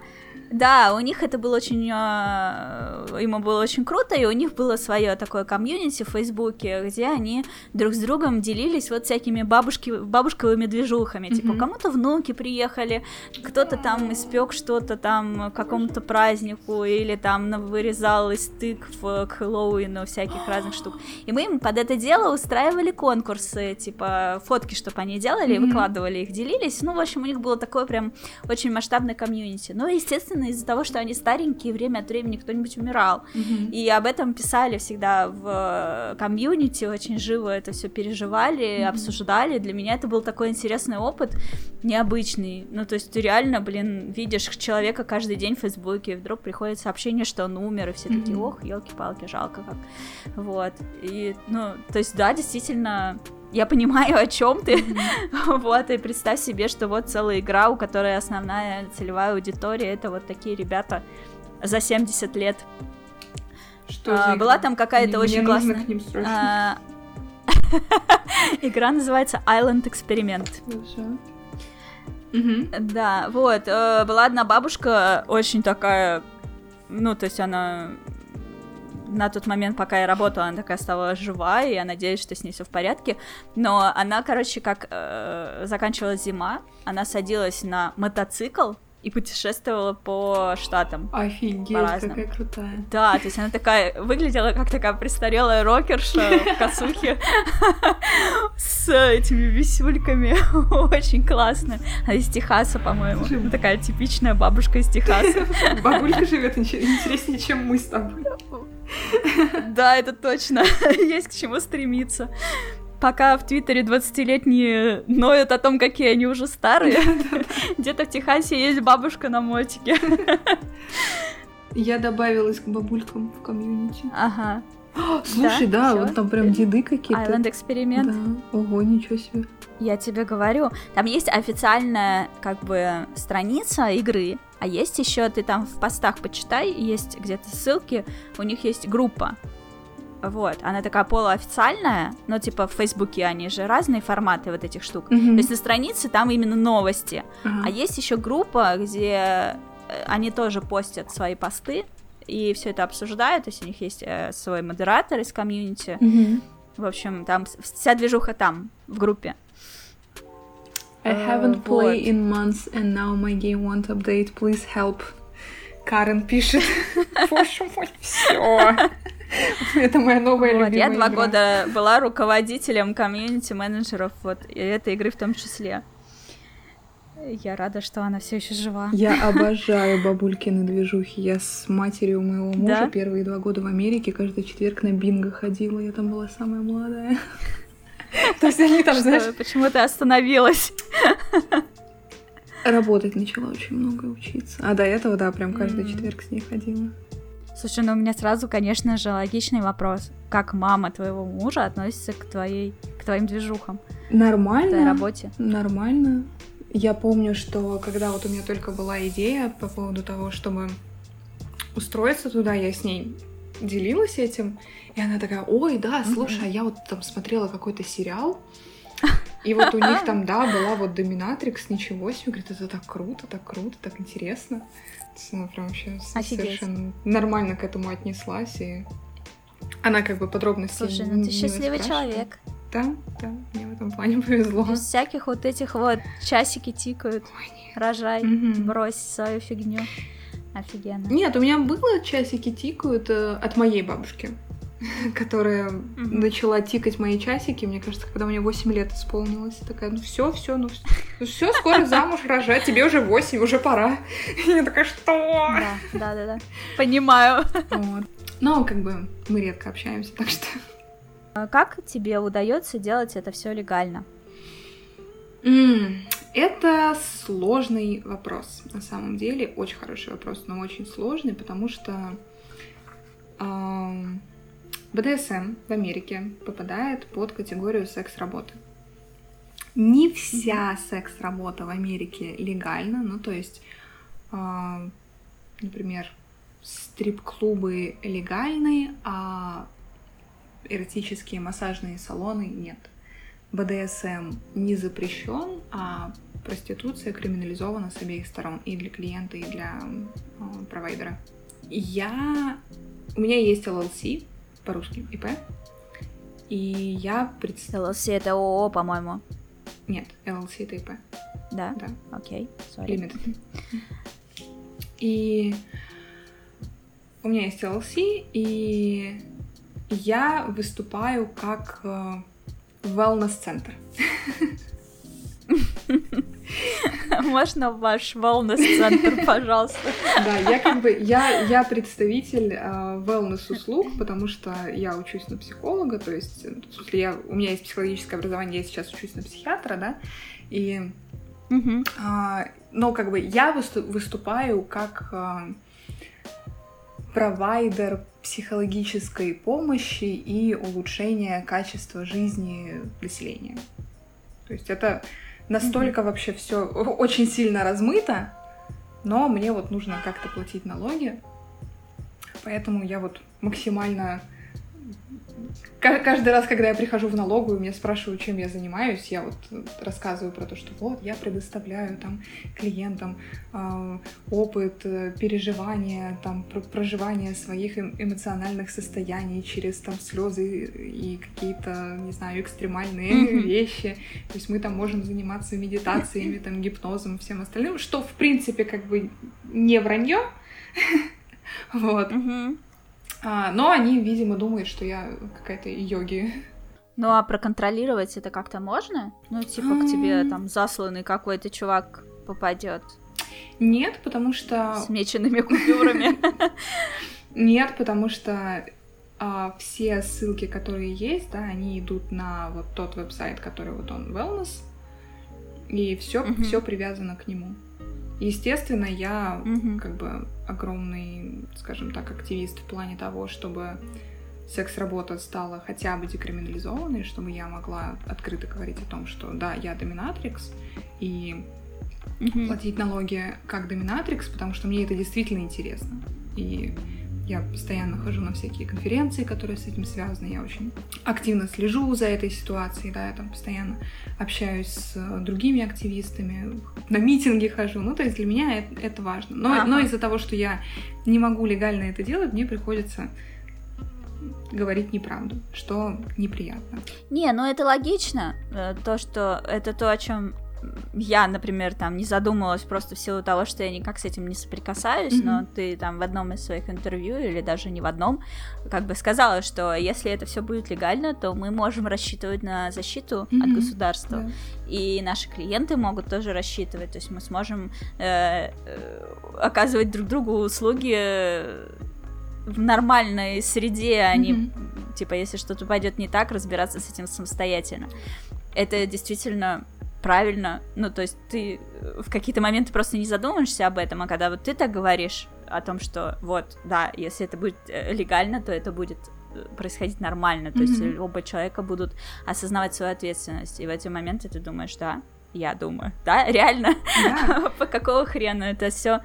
Да, у них это было очень, э, ему было очень круто, и у них было свое такое комьюнити в Фейсбуке, где они друг с другом делились вот всякими бабушки, бабушковыми движухами, mm-hmm. типа кому-то внуки приехали, кто-то там испек что-то там какому-то празднику, или там вырезал из тыкв к Хэллоуину всяких разных штук. И мы им под это дело устраивали конкурсы, типа фотки, чтобы они делали, mm-hmm. выкладывали их, делились. Ну, в общем, у них было такое прям очень масштабное комьюнити. Ну, естественно, созданы из-за того, что они старенькие, время от времени кто-нибудь умирал.
Мгм.
И об этом писали всегда в э, комьюнити, очень живо это все переживали,
Мгм.
обсуждали. Для меня это был такой интересный опыт, необычный. Ну, то есть ты реально, блин, видишь человека каждый день в Фейсбуке, и вдруг приходит сообщение, что он умер, и все такие,
Мгм.
ох, елки-палки, жалко как. Вот. И, ну, то есть, да, действительно, я понимаю, о чем ты. Вот, и представь себе, что вот целая игра, у которой основная целевая аудитория это вот такие ребята за 70 лет.
Что
А, была
игра?
там какая-то
Мне-
очень классная. А, Игра называется Island Experiment. Да, вот, э, была одна бабушка, очень такая, ну, то есть она на тот момент, пока я работала, она такая стала жива, и я надеюсь, что с ней все в порядке. Но она, короче, как э, заканчивалась зима, она садилась на мотоцикл и путешествовала по штатам.
Офигеть,
По-разному.
какая крутая.
Да, то есть она такая выглядела как такая престарелая рокерша в косухе с этими висюльками. Очень классно. Она из Техаса, по-моему. Такая типичная бабушка из Техаса.
Бабулька живет интереснее, чем мы с тобой.
Да, это точно. Есть к чему стремиться. Пока в Твиттере 20-летние ноют о том, какие они уже старые, где-то в Техасе есть бабушка на мотике.
Я добавилась к бабулькам в комьюнити.
Ага.
Слушай, да,
всё.
вот там прям деды какие-то.
Island эксперимент.
Да. Ого, ничего себе.
Я тебе говорю, там есть официальная как бы страница игры, а есть еще ты там в постах почитай, есть где-то ссылки, у них есть группа. Вот, она такая полуофициальная, но типа в Фейсбуке они же разные форматы вот этих штук.
Мгм.
То есть на странице там именно новости,
Ага.
а есть еще группа, где э, они тоже постят свои посты и все это обсуждают, то есть у них есть э, свой модератор из комьюнити.
Мгм.
В общем, там вся движуха там, в группе.
I
Э,
haven't played
вот.
in months and now my game won't update. Please help. Карен пишет. Боже мой, все. Это моя новая
Вот,
любимая
я два
игра.
года была руководителем комьюнити менеджеров вот и этой игры в том числе. Я рада, что она все еще жива.
Я обожаю бабулькины движухи. Я с матерью моего мужа
Да?
первые два года в Америке каждый четверг на бинго ходила. Я там была самая молодая. То есть они там, знаешь,
почему ты остановилась?
работать начала очень много учиться. А до этого, да, прям каждый четверг с ней ходила.
Слушай, ну у меня сразу, конечно же, логичный вопрос. Как мама твоего мужа относится к твоей, к твоим движухам, к
Нормально.
работе?
Нормально. Я помню, что когда вот у меня только была идея по поводу того, чтобы устроиться туда, я с ней делилась этим, и она такая, ой, да, слушай, а я вот там смотрела какой-то сериал, и вот у них там, да, была вот доминатрикс, ничего себе, говорит, это так круто, так круто, так интересно. То есть Она прям вообще
Офигеть.
совершенно нормально к этому отнеслась, и она как бы подробности
Слушай, ну ты счастливый человек.
Да, да, мне в этом плане повезло.
Без всяких вот этих вот часики тикают. Рожай,
Мгм.
брось свою фигню. Офигенно.
Нет, у меня было часики тикают э, от моей бабушки, которая
Мгм.
начала тикать мои часики, мне кажется, когда мне 8 лет исполнилось. Такая, ну все, все, ну все, скоро замуж рожать, тебе уже 8, уже пора. Я такая, что?
Да, да, да, да. Понимаю.
Вот. Но как бы мы редко общаемся, так что...
А Как тебе удается делать это все легально?
М, Это сложный вопрос, на самом деле. Очень хороший вопрос, но очень сложный, потому что ам, БДСМ в Америке попадает под категорию секс-работы. Не вся секс-работа в Америке легальна, ну то есть, например, стрип-клубы легальны, а эротические массажные салоны нет. БДСМ не запрещен, а проституция криминализована с обеих сторон, и для клиента, и для э, провайдера. Я... У меня есть LLC, по-русски ИП, и я представляю...
LLC это ООО, по-моему.
Нет, LLC это ИП,
Да?
да,
Окей, сори.
Limited. И у меня есть LLC, и я выступаю как э, wellness-центр.
Можно ваш wellness-центр, пожалуйста?
Да, я как бы, я, я представитель э, wellness-услуг, потому что я учусь на психолога, то есть, в смысле, я, у меня есть психологическое образование, я сейчас учусь на психиатра, да, и... А, но как бы я высту- выступаю как а, провайдер психологической помощи и улучшения качества жизни населения. То есть это настолько вообще все очень сильно размыто, но мне вот нужно как-то платить налоги, поэтому я вот максимально Каждый раз, когда я прихожу в налоговую, меня спрашивают, чем я занимаюсь, я вот рассказываю про то, что вот я предоставляю там клиентам э, опыт э, переживания, там пр- проживания своих эм- эмоциональных состояний через там слезы и какие-то, не знаю, экстремальные вещи. То есть мы там можем заниматься медитациями, там гипнозом, всем остальным, что в принципе как бы не вранье. Вот.
Мгм.
А, но они, видимо, думают, что я какая-то йоги.
Ну а проконтролировать это как-то можно? Ну, типа, к тебе там засланный какой-то чувак попадет
Нет, потому что...
с меченными купюрами.
Нет, потому что а, все ссылки, которые есть, да, они идут на вот тот веб-сайт, который вот он wellness, и все, все привязано к нему. Естественно, я
Мгм.
как бы огромный, скажем так, активист в плане того, чтобы секс-работа стала хотя бы декриминализованной, чтобы я могла открыто говорить о том, что да, я доминатрикс, и
Мгм.
платить налоги как доминатрикс, потому что мне это действительно интересно. И я постоянно хожу на всякие конференции, которые с этим связаны. Я очень активно слежу за этой ситуацией, да, я там постоянно общаюсь с э, другими активистами, на митинги хожу. Ну, то есть для меня это, это важно. Но,
Ага.
но из-за того, что я не могу легально это делать, мне приходится говорить неправду, что неприятно.
Не, ну это логично. Э, То, что это то, о чем я, например, там не задумывалась просто в силу того, что я никак с этим не соприкасаюсь,
Мгм.
но ты там в одном из своих интервью или даже не в одном, как бы сказала, что если это все будет легально, то мы можем рассчитывать на защиту от
Мгм.
государства.
Да.
И наши клиенты могут тоже рассчитывать, то есть мы сможем э, э, оказывать друг другу услуги э, в нормальной среде, а не
Мгм.
типа если что-то пойдет не так, разбираться с этим самостоятельно. Это действительно правильно. Ну, то есть ты э, в какие-то моменты просто не задумываешься об этом, а когда вот ты так говоришь о том, что вот, да, если это будет э, легально, то это будет э, происходить нормально, то есть
Мгм.
оба человека будут осознавать свою ответственность, и в эти моменты ты думаешь, да, я думаю, да, реально, по какого хрена это все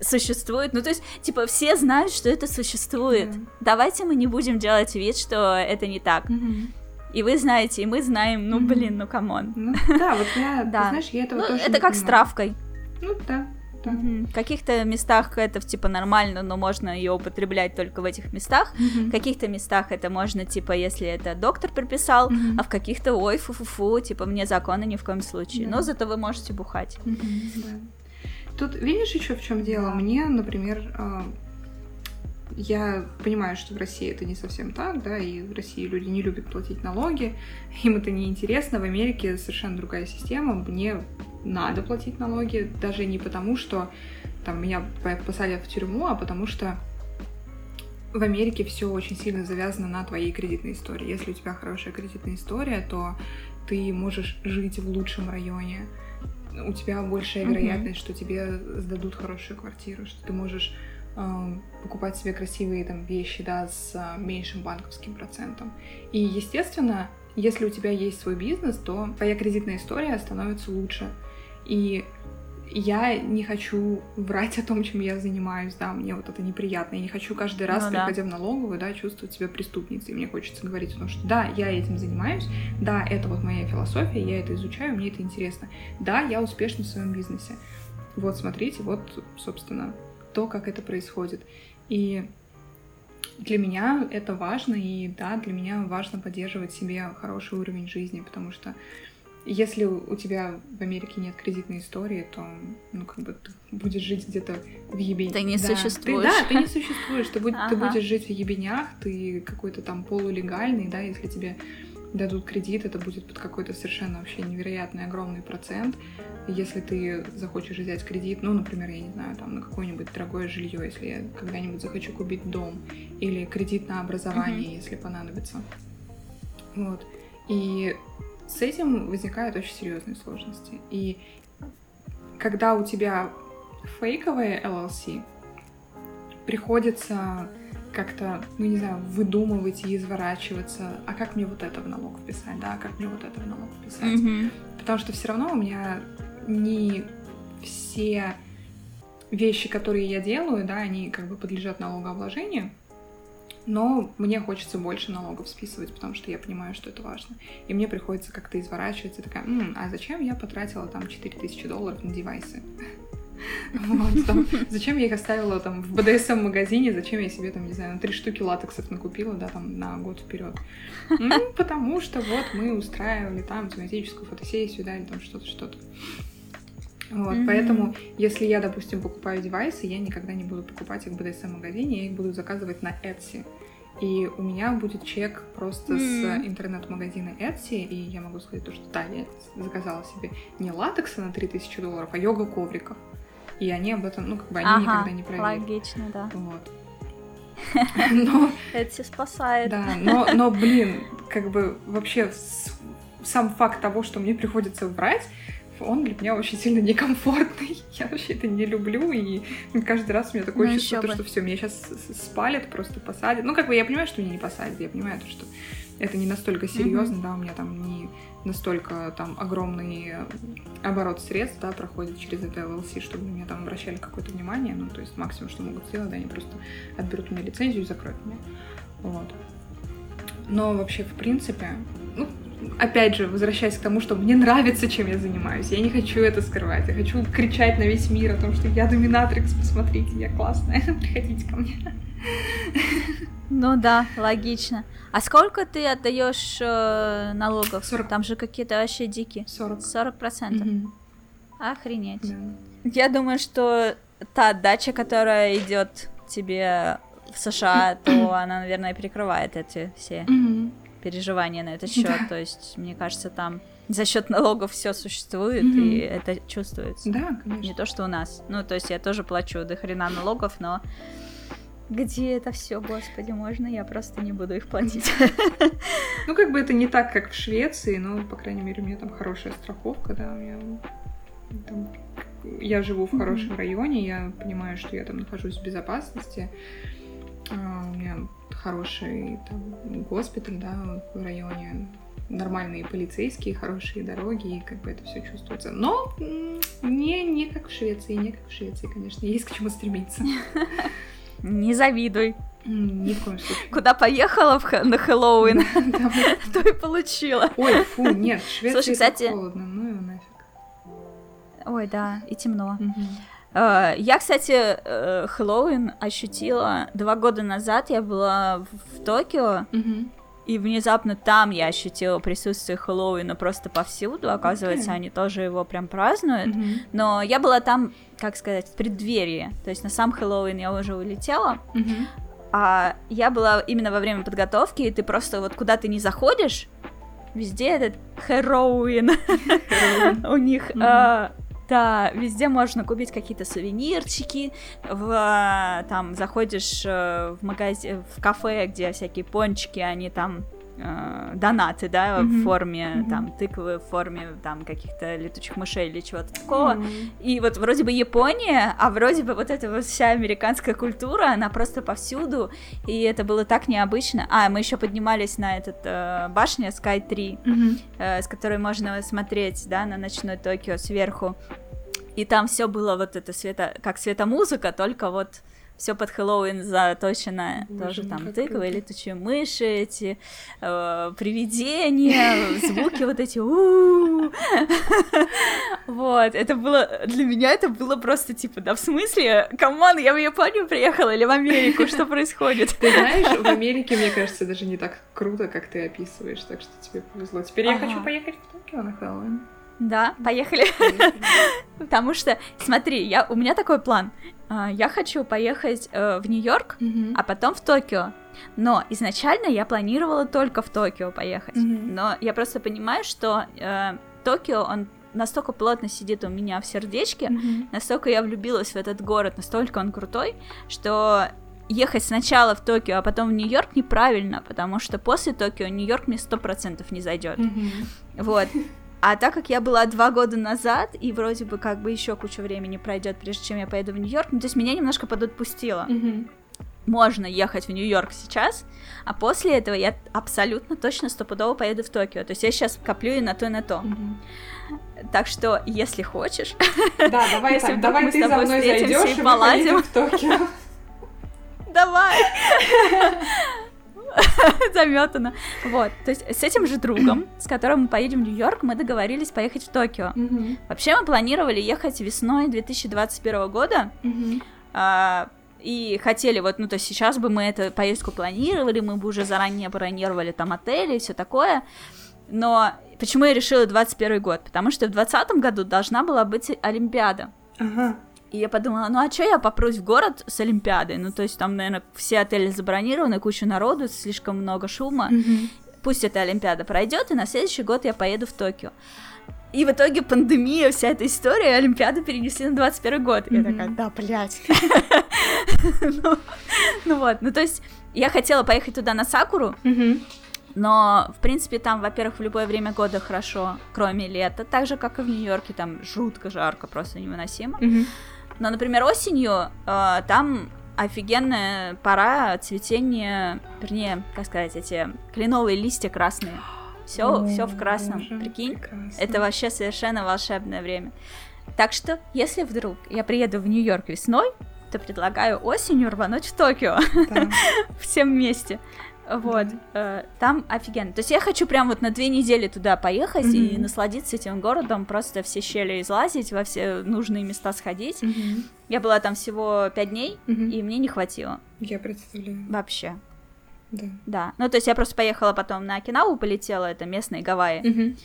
существует. Ну, то есть, типа, все знают, что это существует.
Да.
Давайте мы не будем делать вид, что это не так. И вы знаете, и мы знаем, ну, блин, ну, come on.
Ну, да, вот я, ты
Да.
знаешь, я этого
Ну,
тоже
это как с
понимаю.
травкой.
Ну, да, да.
Мгм. В каких-то местах это, типа, нормально, но можно ее употреблять только в этих местах.
Мгм.
В каких-то местах это можно, типа, если это доктор прописал,
Мгм.
а в каких-то, ой, фу-фу-фу, типа, незаконно ни в коем случае.
Да.
Но зато вы можете бухать.
Мгм, да. Тут видишь еще в чем дело? Мне, например, а, я понимаю, что в России это не совсем так, да, и в России люди не любят платить налоги, им это не интересно. В Америке совершенно другая система. Мне надо платить налоги, даже не потому, что там меня по- посадят в тюрьму, а потому что в Америке все очень сильно завязано на твоей кредитной истории. Если у тебя хорошая кредитная история, то ты можешь жить в лучшем районе, у тебя большая
Мгм.
вероятность, что тебе сдадут хорошую квартиру, что ты можешь покупать себе красивые там вещи, да, с э, меньшим банковским процентом. И, естественно, если у тебя есть свой бизнес, то твоя кредитная история становится лучше. И я не хочу врать о том, чем я занимаюсь, да, мне вот это неприятно. Я не хочу каждый раз,
Ну да.
приходя в налоговую, да, чувствовать себя преступницей. Мне хочется говорить о том, что да, я этим занимаюсь, да, это вот моя философия, я это изучаю, мне это интересно. Да, я успешна в своем бизнесе. Вот, смотрите, вот, собственно, то, как это происходит. И для меня это важно, и да, для меня важно поддерживать себе хороший уровень жизни, потому что если у тебя в Америке нет кредитной истории, то, ну, как бы ты будешь жить где-то в ебенях.
Ты не
да,
существуешь.
Ты, да, ты не существуешь. Ты, будь- ты
Ага.
будешь жить в ебенях, ты какой-то там полулегальный, да, если тебе дадут кредит, это будет под какой-то совершенно вообще невероятный огромный процент. Если ты захочешь взять кредит, ну, например, я не знаю, там на какое-нибудь дорогое жилье, если я когда-нибудь захочу купить дом, или кредит на образование, mm-hmm. если понадобится. Вот. И с этим возникают очень серьезные сложности. И когда у тебя фейковые LLC, приходится как-то, ну не знаю, выдумывать и изворачиваться, а как мне вот это в налог вписать, да, а как мне вот это в налог вписать. Mm-hmm. Потому что все равно у меня не все вещи, которые я делаю, да, они как бы подлежат налогообложению, но мне хочется больше налогов списывать, потому что я понимаю, что это важно. И мне приходится как-то изворачиваться, такая, М, а зачем я потратила там 4000 долларов на девайсы? Вот, там, зачем я их оставила там в БДСМ-магазине, зачем я себе там, не знаю, три штуки латексов накупила, да, там на год вперед. Ну, потому что вот мы устраивали там тематическую фотосессию, да, или там что-то, что-то. Вот, mm-hmm. поэтому, если я, допустим, покупаю девайсы, я никогда не буду покупать их в BDSM-магазине, я их буду заказывать на Etsy. И у меня будет чек просто mm-hmm. с интернет-магазина Etsy, и я могу сказать то, что да, я заказала себе не латекса на 3000 долларов, а йога-ковриков. И они об этом, ну, как бы они ага, никогда не проверят.
логично, да.
Вот.
Но... Это спасает.
Да, но, но, блин, как бы вообще сам факт того, что мне приходится врать, он для меня очень сильно некомфортный. Я вообще это не люблю, и каждый раз у меня такое ну, чувство, что все, меня сейчас спалят, просто посадят. Ну, как бы я понимаю, что меня не посадят, я понимаю, что это не настолько серьезно, mm-hmm. да, у меня там не настолько там огромный оборот средств, да, проходит через это LLC, чтобы на меня там обращали какое-то внимание, ну, то есть максимум, что могут сделать, да, они просто отберут у меня лицензию и закроют меня, вот. Но вообще, в принципе, ну, опять же, возвращаясь к тому, что мне нравится, чем я занимаюсь. Я не хочу это скрывать. Я хочу кричать на весь мир о том, что я доминатрикс, посмотрите, я классная, приходите ко мне.
Ну да, логично. А сколько ты отдаешь э, налогов?
40.
Там же какие-то вообще дикие.
40.
40 процентов. Угу. Охренеть. Да. Я думаю, что та отдача, которая идет тебе в США, то она, наверное, перекрывает эти все переживания на этот счет. Да. То есть, мне кажется, там за счет налогов все существует, mm-hmm. и это чувствуется.
Да, конечно.
Не то, что у нас. Ну, то есть я тоже плачу до хрена налогов, но где это все, господи, можно, я просто не буду их платить.
Ну, как бы это не так, как в Швеции, но, по крайней мере, у меня там хорошая страховка, да, у меня там, я живу в хорошем районе, я понимаю, что я там нахожусь в безопасности, а, у меня хороший там, госпиталь, да, в районе, нормальные полицейские, хорошие дороги, и как бы это все чувствуется. Но не, не как в Швеции, не как в Швеции, конечно, есть к чему стремиться.
Не завидуй.
Ни в коем случае.
Куда поехала в, на Хэллоуин, то и получила.
Ой, фу, нет, в Швеции кстати... холодно, ну и нафиг.
Ой, да, и темно. Э, я, кстати, э, Хэллоуин ощутила два года назад. Я была в Токио, и внезапно там я ощутила присутствие Хэллоуина просто повсюду. Оказывается, okay. они тоже его прям празднуют. Mm-hmm. Но я была там, как сказать, в преддверии. То есть на сам Хэллоуин я уже улетела. Mm-hmm. А я была именно во время подготовки, и ты просто вот куда ты не заходишь, везде этот Хэллоуин у них. А, да, везде можно купить какие-то сувенирчики. В, а, там заходишь э, в магазин, в кафе, где всякие пончики, они там э, донаты, да, mm-hmm. в форме mm-hmm. там тыквы, в форме там каких-то летучих мышей или чего-то такого. Mm-hmm. И вот вроде бы Япония, а вроде бы вот эта вот вся американская культура, она просто повсюду, и это было так необычно. А, мы еще поднимались на этот э, башня Sky Tree, мгм. э, с которой можно смотреть, да, на ночной Токио сверху. И там все было вот это света, как светомузыка, только вот все под Хэллоуин заточено. Боже, Тоже там тыквы, летучие мыши, эти э, привидения, звуки вот эти. Вот, это было для меня это было просто типа, да в смысле, come on, я в Японию приехала или в Америку, что происходит?
Ты знаешь, в Америке, мне кажется, даже не так круто, как ты описываешь, так что тебе повезло. Теперь я хочу поехать в Токио на Хэллоуин.
Да, поехали. Потому что, смотри, я, у меня такой план. А, я хочу поехать э, в Нью-Йорк, а потом в Токио. Но изначально я планировала только в Токио поехать. Но я просто понимаю, что э, Токио, он настолько плотно сидит у меня в сердечке,
Мгм.
настолько я влюбилась в этот город, настолько он крутой, что ехать сначала в Токио, а потом в Нью-Йорк неправильно, потому что после Токио Нью-Йорк мне сто процентов не зайдет.
Мгм.
Вот. А так как я была два года назад, и вроде бы как бы еще куча времени пройдет, прежде чем я поеду в Нью-Йорк, ну, то есть меня немножко подотпустило.
Мгм.
Можно ехать в Нью-Йорк сейчас, а после этого я абсолютно точно стопудово поеду в Токио. То есть я сейчас коплю и на то, и на то.
Мгм.
Так что, если хочешь,
Да, давай так, давай
мы с
ты за мной зайдешь
и
и мы в Токио.
давай! Заметано. Вот. То есть с этим же другом, с которым мы поедем в Нью-Йорк, мы договорились поехать в Токио.
Мгм.
Вообще мы планировали ехать весной 2021 года,
Мгм.
а, и хотели вот, ну то есть сейчас бы мы эту поездку планировали, мы бы уже заранее бронировали там отели и все такое, но почему я решила 21 год? Потому что в 2020 году должна была быть Олимпиада.
Ага.
И я подумала, ну а что я попрусь в город с Олимпиадой? Ну, то есть там, наверное, все отели забронированы, куча народу, слишком много шума.
Мгм.
Пусть эта Олимпиада пройдет, и на следующий год я поеду в Токио. И в итоге пандемия, вся эта история, Олимпиаду перенесли на 21 год. И Я такая, да, блядь. Ну ну вот, ну то есть я хотела поехать туда на Сакуру, но, в принципе, там, во-первых, в любое время года хорошо, кроме лета, так же, как и в Нью-Йорке, там жутко жарко, просто невыносимо.
Мгм.
Но, например, осенью э, там офигенная пора цветения, вернее, как сказать, эти кленовые листья красные. Все, все в красном,
боже,
прикинь.
прекрасно.
Это вообще совершенно волшебное время. Так что, если вдруг я приеду в Нью-Йорк весной, то предлагаю осенью рвануть в Токио
Да.
всем вместе. Вот, э, там офигенно. То есть я хочу прям вот на две недели туда поехать и
Мгм.
насладиться этим городом, просто все щели излазить, во все нужные места сходить.
Мгм.
Я была там всего пять дней,
Мгм.
и мне не хватило
Я представляю.
вообще.
Да.
Да. Ну, то есть я просто поехала потом на Окинаву, полетела, это местные Гавайи.
Мгм.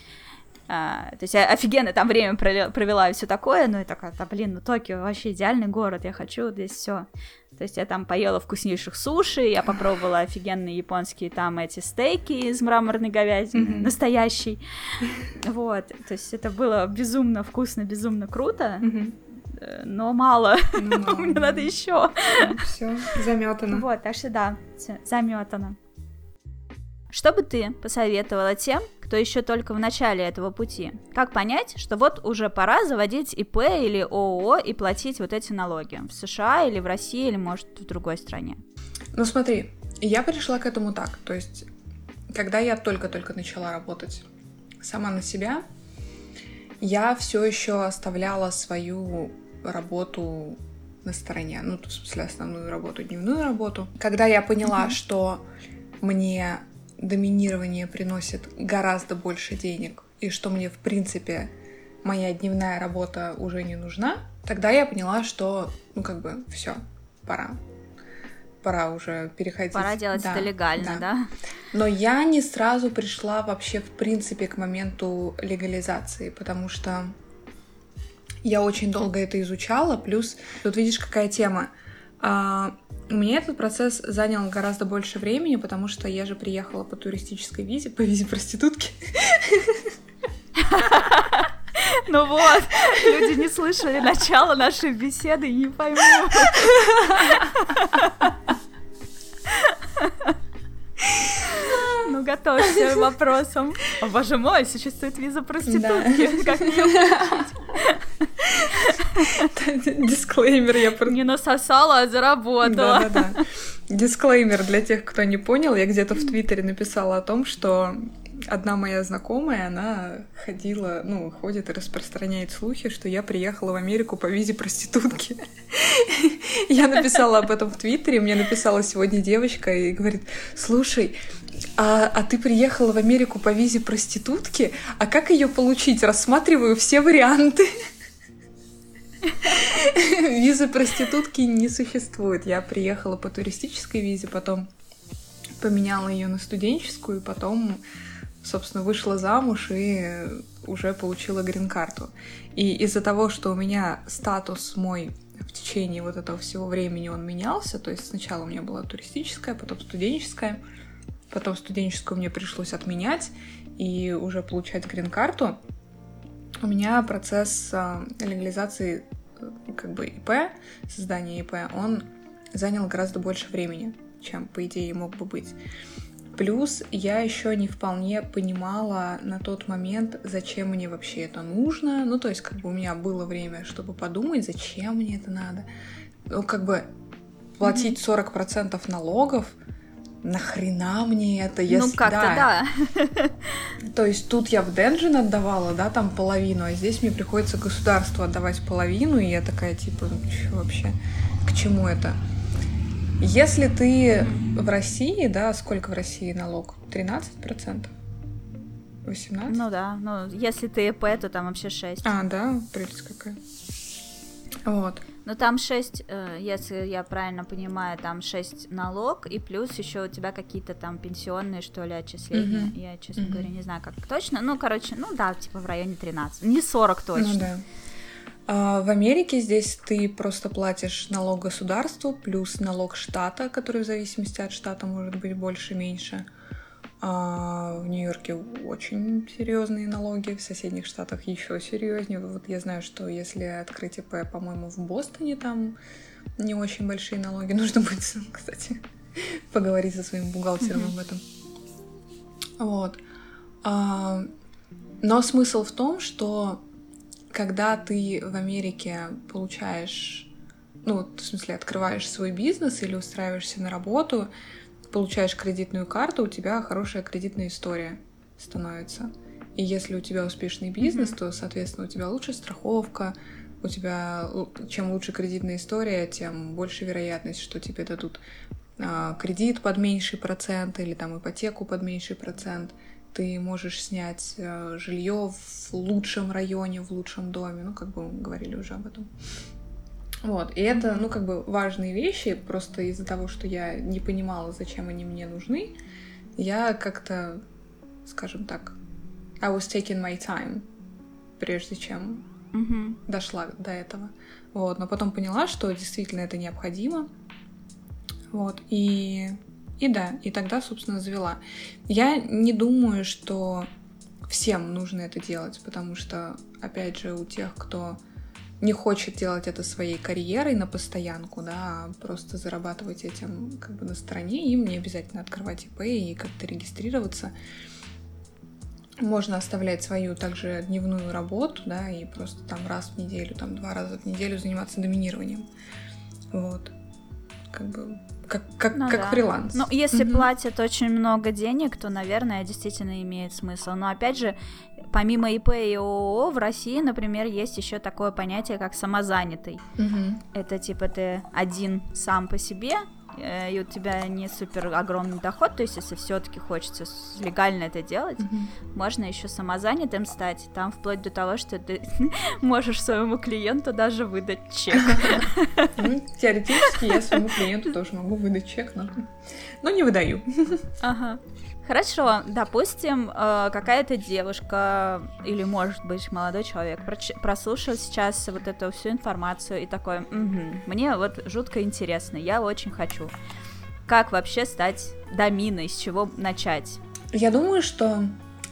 А, то есть я офигенно там время прове- провела и все такое, ну и такая, да блин, ну Токио вообще идеальный город, я хочу здесь все. То есть я там поела вкуснейших суши, я попробовала офигенные японские там эти стейки из мраморной говядины,
Мгм.
настоящий. Вот, то есть это было безумно вкусно, безумно круто, э, но мало,
Ну,
мне
ладно.
надо еще.
Все, заметано.
Вот, так что да, заметано. Что бы ты посоветовала тем, кто еще только в начале этого пути? Как понять, что вот уже пора заводить ИП или ООО и платить вот эти налоги? В США или в России, или, может, в другой стране?
Ну смотри, я пришла к этому так. То есть, когда я только-только начала работать сама на себя, я все еще оставляла свою работу на стороне. Ну, в смысле, основную работу, дневную работу. Когда я поняла,
Мгм.
что мне доминирование приносит гораздо больше денег, и что мне, в принципе, моя дневная работа уже не нужна, тогда я поняла, что, ну, как бы, все, пора. Пора уже переходить.
Пора делать
Да,
это легально, да?
Но я не сразу пришла вообще, в принципе, к моменту легализации, потому что я очень долго это изучала, плюс тут видишь, какая тема. У меня этот процесс занял гораздо больше времени, потому что я же приехала по туристической визе, по визе проститутки.
Ну вот, люди не слышали начала нашей беседы и не поймут. Ну, готовься к вопросам. О, боже мой, существует виза проститутки. Как мне
Дисклеймер я
не насосала, а заработала.
Да-да-да. Дисклеймер для тех, кто не понял. Я где-то в Твиттере написала о том, что одна моя знакомая, она ходила, ну, ходит и распространяет слухи, что я приехала в Америку по визе проститутки. Я написала об этом в Твиттере, мне написала сегодня девочка и говорит, слушай, а, а ты приехала в Америку по визе проститутки? А как ее получить? Рассматриваю все варианты. Визы проститутки не существует. Я приехала по туристической визе, потом поменяла ее на студенческую, потом, собственно, вышла замуж и уже получила грин-карту. И из-за того, что у меня статус мой в течение вот этого всего времени он менялся. То есть сначала у меня была туристическая, потом студенческая. Потом студенческую мне пришлось отменять и уже получать грин-карту. У меня процесс а, легализации э, как бы ИП, создания ИП, он занял гораздо больше времени, чем, по идее, мог бы быть. Плюс я еще не вполне понимала на тот момент, зачем мне вообще это нужно. Ну, то есть, как бы у меня было время, чтобы подумать, зачем мне это надо. Ну, как бы платить 40% налогов, нахрена мне это, если...
Ну, как-то да. да.
То есть тут я в Денджин отдавала, да, там половину, а здесь мне приходится государству отдавать половину, и я такая, типа, ну, вообще, к чему это? Если ты в России, да, сколько в России налог? 13%? 18?
Ну да, ну если ты ЭП, то там вообще 6.
А, да, прелесть какая. Вот.
Ну там 6, э, если я правильно понимаю, там 6 налог, и плюс еще у тебя какие-то там пенсионные, что ли, отчисления. Mm-hmm. Я, честно mm-hmm. говоря, не знаю, как точно. Ну, короче, ну да, типа в районе 13. Не 40 точно.
Ну да. А в Америке здесь ты просто платишь налог государству плюс налог штата, который в зависимости от штата может быть больше-меньше. А в Нью-Йорке очень серьезные налоги, в соседних штатах еще серьезнее. Вот я знаю, что если открыть ИП, по-моему, в Бостоне там не очень большие налоги. Нужно будет, кстати, поговорить со своим бухгалтером об этом. Вот. А, но смысл в том, что когда ты в Америке получаешь, ну, в смысле, открываешь свой бизнес или устраиваешься на работу, получаешь кредитную карту, у тебя хорошая кредитная история становится. И если у тебя успешный бизнес, mm-hmm. то, соответственно, у тебя лучше страховка, у тебя чем лучше кредитная история, тем больше вероятность, что тебе дадут а, кредит под меньший процент или там ипотеку под меньший процент ты можешь снять э, жилье в лучшем районе, в лучшем доме, ну, как бы мы говорили уже об этом. Вот, и это, ну, как бы важные вещи, просто из-за того, что я не понимала, зачем они мне нужны, я как-то, скажем так, I was taking my time, прежде чем
mm-hmm.
дошла до этого. Вот, но потом поняла, что действительно это необходимо. Вот, и и да, и тогда, собственно, завела. Я не думаю, что всем нужно это делать, потому что, опять же, у тех, кто не хочет делать это своей карьерой на постоянку, да, а просто зарабатывать этим как бы на стороне, им не обязательно открывать ИП и как-то регистрироваться. Можно оставлять свою также дневную работу, да, и просто там раз в неделю, там два раза в неделю заниматься доминированием. Вот. Как бы как, как, ну, как да. фриланс.
Ну, если угу. платят очень много денег, то, наверное, действительно имеет смысл. Но опять же, помимо ИП и ООО в России, например, есть еще такое понятие, как самозанятый.
Угу.
Это типа ты один сам по себе, Э, и у тебя не супер огромный доход, то есть если все-таки хочется легально это делать, mm-hmm. можно еще самозанятым стать, там вплоть до того, что ты можешь своему клиенту даже выдать чек.
Ну, теоретически я своему клиенту тоже могу выдать чек, но не выдаю.
Ага. Хорошо, допустим, э, какая-то девушка или, может быть, молодой человек прослушал сейчас вот эту всю информацию и такой, угу, мне вот жутко интересно, я очень хочу. Как вообще стать доминой, с чего начать?
Я думаю, что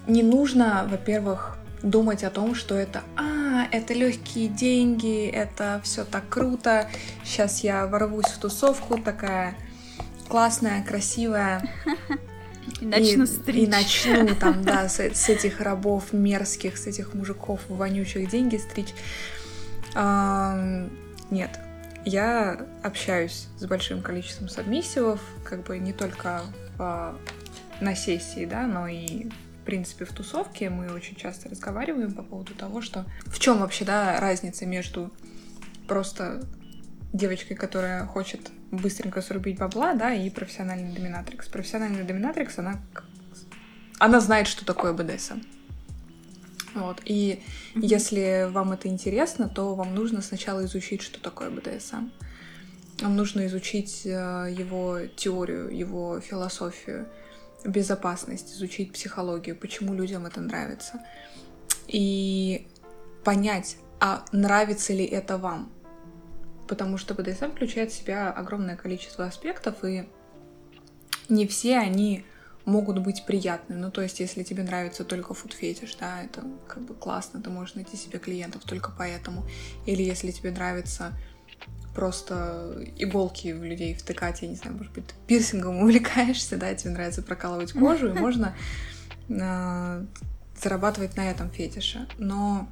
не нужно, во-первых, думать о том, что это, а, это легкие деньги, это все так круто, сейчас я ворвусь в тусовку, такая классная, красивая,
И начну стричь.
И начну там, да, с, с этих рабов мерзких, с этих мужиков вонючих деньги стричь. А, нет, я общаюсь с большим количеством сабмиссивов, как бы не только в, на сессии, да, но и в принципе в тусовке мы очень часто разговариваем по поводу того, что в чем вообще, да, разница между просто девочкой, которая хочет быстренько срубить бабла, да, и профессиональный доминатрикс. Профессиональный доминатрикс, она, она знает, что такое БДСМ. Вот. И если вам это интересно, то вам нужно сначала изучить, что такое БДСМ. Вам нужно изучить э, его теорию, его философию, безопасность, изучить психологию, почему людям это нравится. И понять, а нравится ли это вам. Потому что БДСМ включает в себя огромное количество аспектов, и не все они могут быть приятны. Ну, то есть, если тебе нравится только фуд-фетиш, да, это как бы классно, ты можешь найти себе клиентов только поэтому. Или если тебе нравится просто иголки в людей втыкать, я не знаю, может быть, пирсингом увлекаешься, да, тебе нравится прокалывать кожу, и можно э, зарабатывать на этом фетише. Но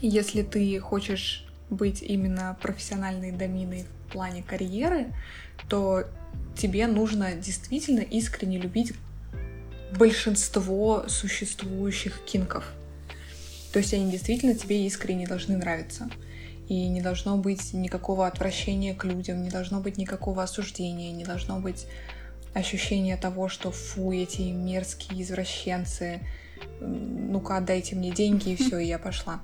если ты хочешь быть именно профессиональной доминой в плане карьеры, то тебе нужно действительно искренне любить большинство существующих кинков. То есть они действительно тебе искренне должны нравиться. И не должно быть никакого отвращения к людям, не должно быть никакого осуждения, не должно быть ощущения того, что фу, эти мерзкие извращенцы, ну-ка отдайте мне деньги и все, и я пошла.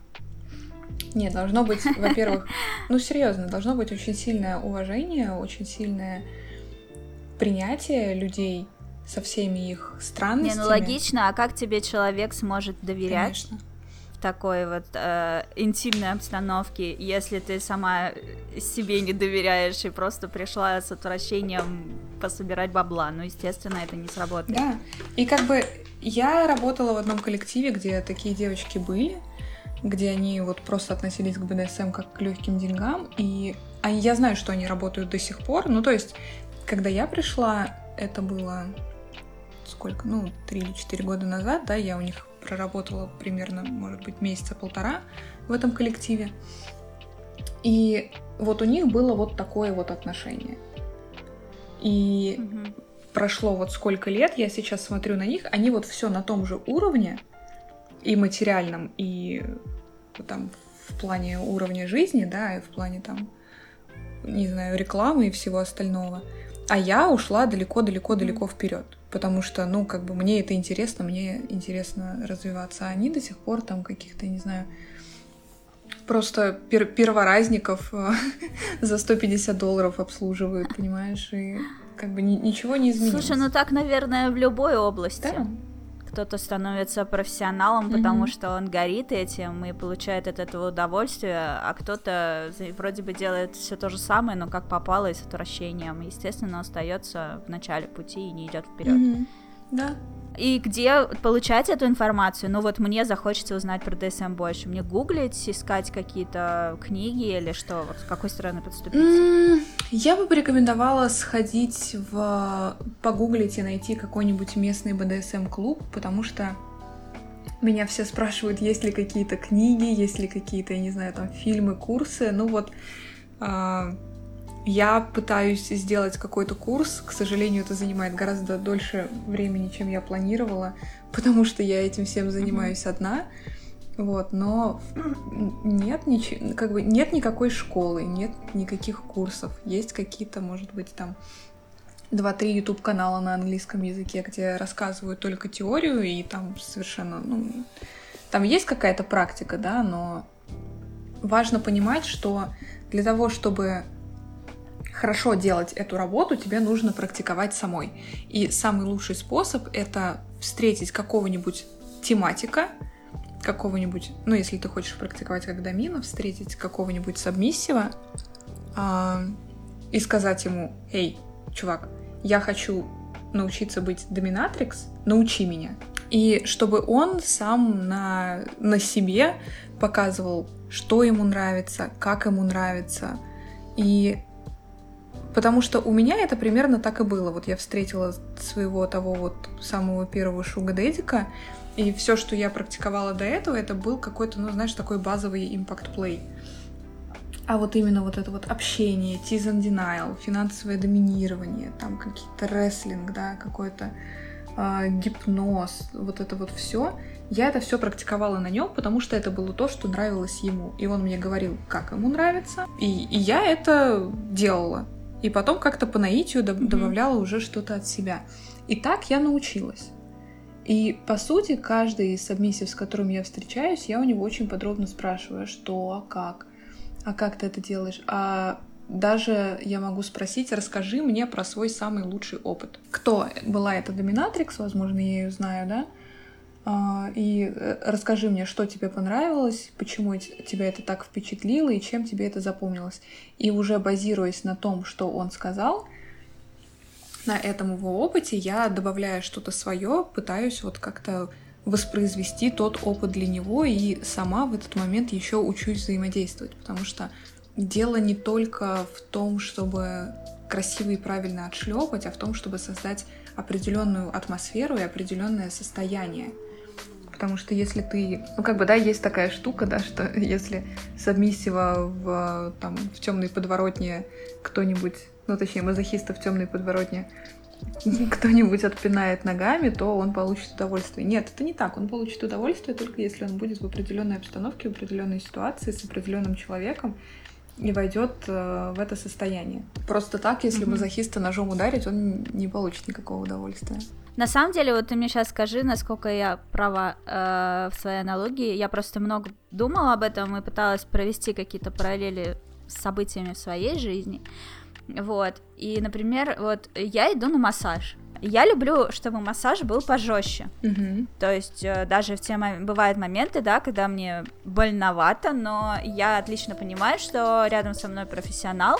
Нет, должно быть, во-первых, ну серьезно, должно быть очень сильное уважение, очень сильное принятие людей со всеми их странностями.
Не, ну логично, а как тебе человек сможет доверять? Конечно такой вот э, интимной обстановке, если ты сама себе не доверяешь и просто пришла с отвращением пособирать бабла, ну, естественно, это не сработает.
Да, и как бы я работала в одном коллективе, где такие девочки были, где они вот просто относились к БДСМ как к легким деньгам, и а я знаю, что они работают до сих пор, ну, то есть когда я пришла, это было сколько, ну, три или четыре года назад, да, я у них проработала примерно, может быть, месяца полтора в этом коллективе. И вот у них было вот такое вот отношение. И угу. прошло вот сколько лет, я сейчас смотрю на них, они вот все на том же уровне, и материальном, и там в плане уровня жизни, да, и в плане там, не знаю, рекламы и всего остального. А я ушла далеко-далеко-далеко вперед. Потому что, ну, как бы мне это интересно, мне интересно развиваться. А они до сих пор там каких-то, не знаю, просто пер перворазников э, за 150 долларов обслуживают, понимаешь? И как бы ни ничего не изменилось.
Слушай, ну так, наверное, в любой области.
Да
кто-то становится профессионалом, mm-hmm. потому что он горит этим и получает от этого удовольствие, а кто-то вроде бы делает все то же самое, но как попало и с отвращением. Естественно, остается в начале пути и не идет вперед.
Mm-hmm. Да.
И где получать эту информацию? Ну вот мне захочется узнать про ДСМ больше. Мне гуглить, искать какие-то книги или что? Вот с какой стороны подступить? Mm,
я бы порекомендовала сходить в... погуглить и найти какой-нибудь местный БДСМ-клуб, потому что меня все спрашивают, есть ли какие-то книги, есть ли какие-то, я не знаю, там фильмы, курсы. Ну вот... Э я пытаюсь сделать какой-то курс, к сожалению, это занимает гораздо дольше времени, чем я планировала, потому что я этим всем занимаюсь mm-hmm. одна. Вот, но нет ничего, как бы нет никакой школы, нет никаких курсов. Есть какие-то, может быть, там два-три YouTube канала на английском языке, где рассказывают только теорию, и там совершенно, ну, там есть какая-то практика, да, но важно понимать, что для того, чтобы хорошо делать эту работу, тебе нужно практиковать самой. И самый лучший способ — это встретить какого-нибудь тематика, какого-нибудь, ну, если ты хочешь практиковать как домина, встретить какого-нибудь сабмиссива а, и сказать ему, эй, чувак, я хочу научиться быть доминатрикс, научи меня. И чтобы он сам на, на себе показывал, что ему нравится, как ему нравится. И Потому что у меня это примерно так и было. Вот я встретила своего того вот самого первого шуга-дедика, и все, что я практиковала до этого, это был какой-то, ну, знаешь, такой базовый импакт-плей. А вот именно вот это вот общение, tease and denial, финансовое доминирование, там какие-то рестлинг, да, какой-то э, гипноз, вот это вот все. Я это все практиковала на нем, потому что это было то, что нравилось ему. И он мне говорил, как ему нравится. И, и я это делала. И потом как-то по наитию mm-hmm. добавляла уже что-то от себя. И так я научилась. И, по сути, каждый из сабмиссив, с которым я встречаюсь, я у него очень подробно спрашиваю, что, а как, а как ты это делаешь, а даже я могу спросить, расскажи мне про свой самый лучший опыт. Кто была эта доминатрикс, возможно, я ее знаю, да? А, и э, расскажи мне, что тебе понравилось, почему тебя это так впечатлило и чем тебе это запомнилось. И уже базируясь на том, что он сказал, на этом его опыте, я добавляю что-то свое, пытаюсь вот как-то воспроизвести тот опыт для него и сама в этот момент еще учусь взаимодействовать, потому что дело не только в том, чтобы красиво и правильно отшлепать, а в том, чтобы создать определенную атмосферу и определенное состояние. Потому что если ты, ну как бы, да, есть такая штука, да, что если сабмиссива в, там, в темной подворотне кто-нибудь, ну точнее, мазохиста в темной подворотне кто-нибудь отпинает ногами, то он получит удовольствие. Нет, это не так. Он получит удовольствие только если он будет в определенной обстановке, в определенной ситуации, с определенным человеком и войдет э, в это состояние. Просто так, если mm-hmm. мазохиста ножом ударить, он не получит никакого удовольствия.
На самом деле, вот ты мне сейчас скажи, насколько я права э, в своей аналогии. Я просто много думала об этом и пыталась провести какие-то параллели с событиями в своей жизни. Вот. И, например, вот я иду на массаж. Я люблю, чтобы массаж был пожестче.
Угу.
То есть э, даже в те мом... бывают моменты, да, когда мне больновато, но я отлично понимаю, что рядом со мной профессионал,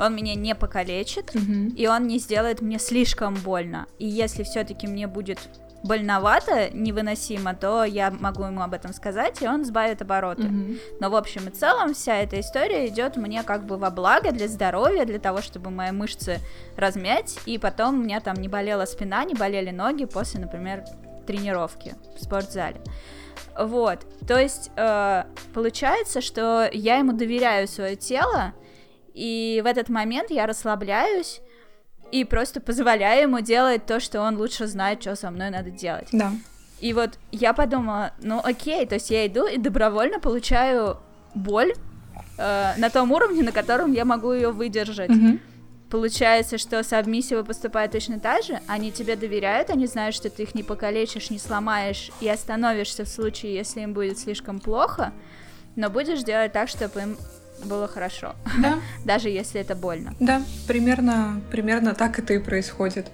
он меня не покалечит,
угу.
и он не сделает мне слишком больно. И если все-таки мне будет больновато, невыносимо, то я могу ему об этом сказать, и он сбавит обороты.
Mm-hmm.
Но в общем и целом вся эта история идет мне как бы во благо для здоровья, для того, чтобы мои мышцы размять, и потом у меня там не болела спина, не болели ноги после, например, тренировки в спортзале. Вот, то есть э, получается, что я ему доверяю свое тело, и в этот момент я расслабляюсь, и просто позволяю ему делать то, что он лучше знает, что со мной надо делать.
Да.
И вот я подумала, ну окей, то есть я иду и добровольно получаю боль э, на том уровне, на котором я могу ее выдержать.
Угу.
Получается, что сабмиссивы поступают точно так же, они тебе доверяют, они знают, что ты их не покалечишь, не сломаешь и остановишься в случае, если им будет слишком плохо, но будешь делать так, чтобы им было хорошо.
Да.
Даже если это больно.
Да, примерно, примерно так это и происходит.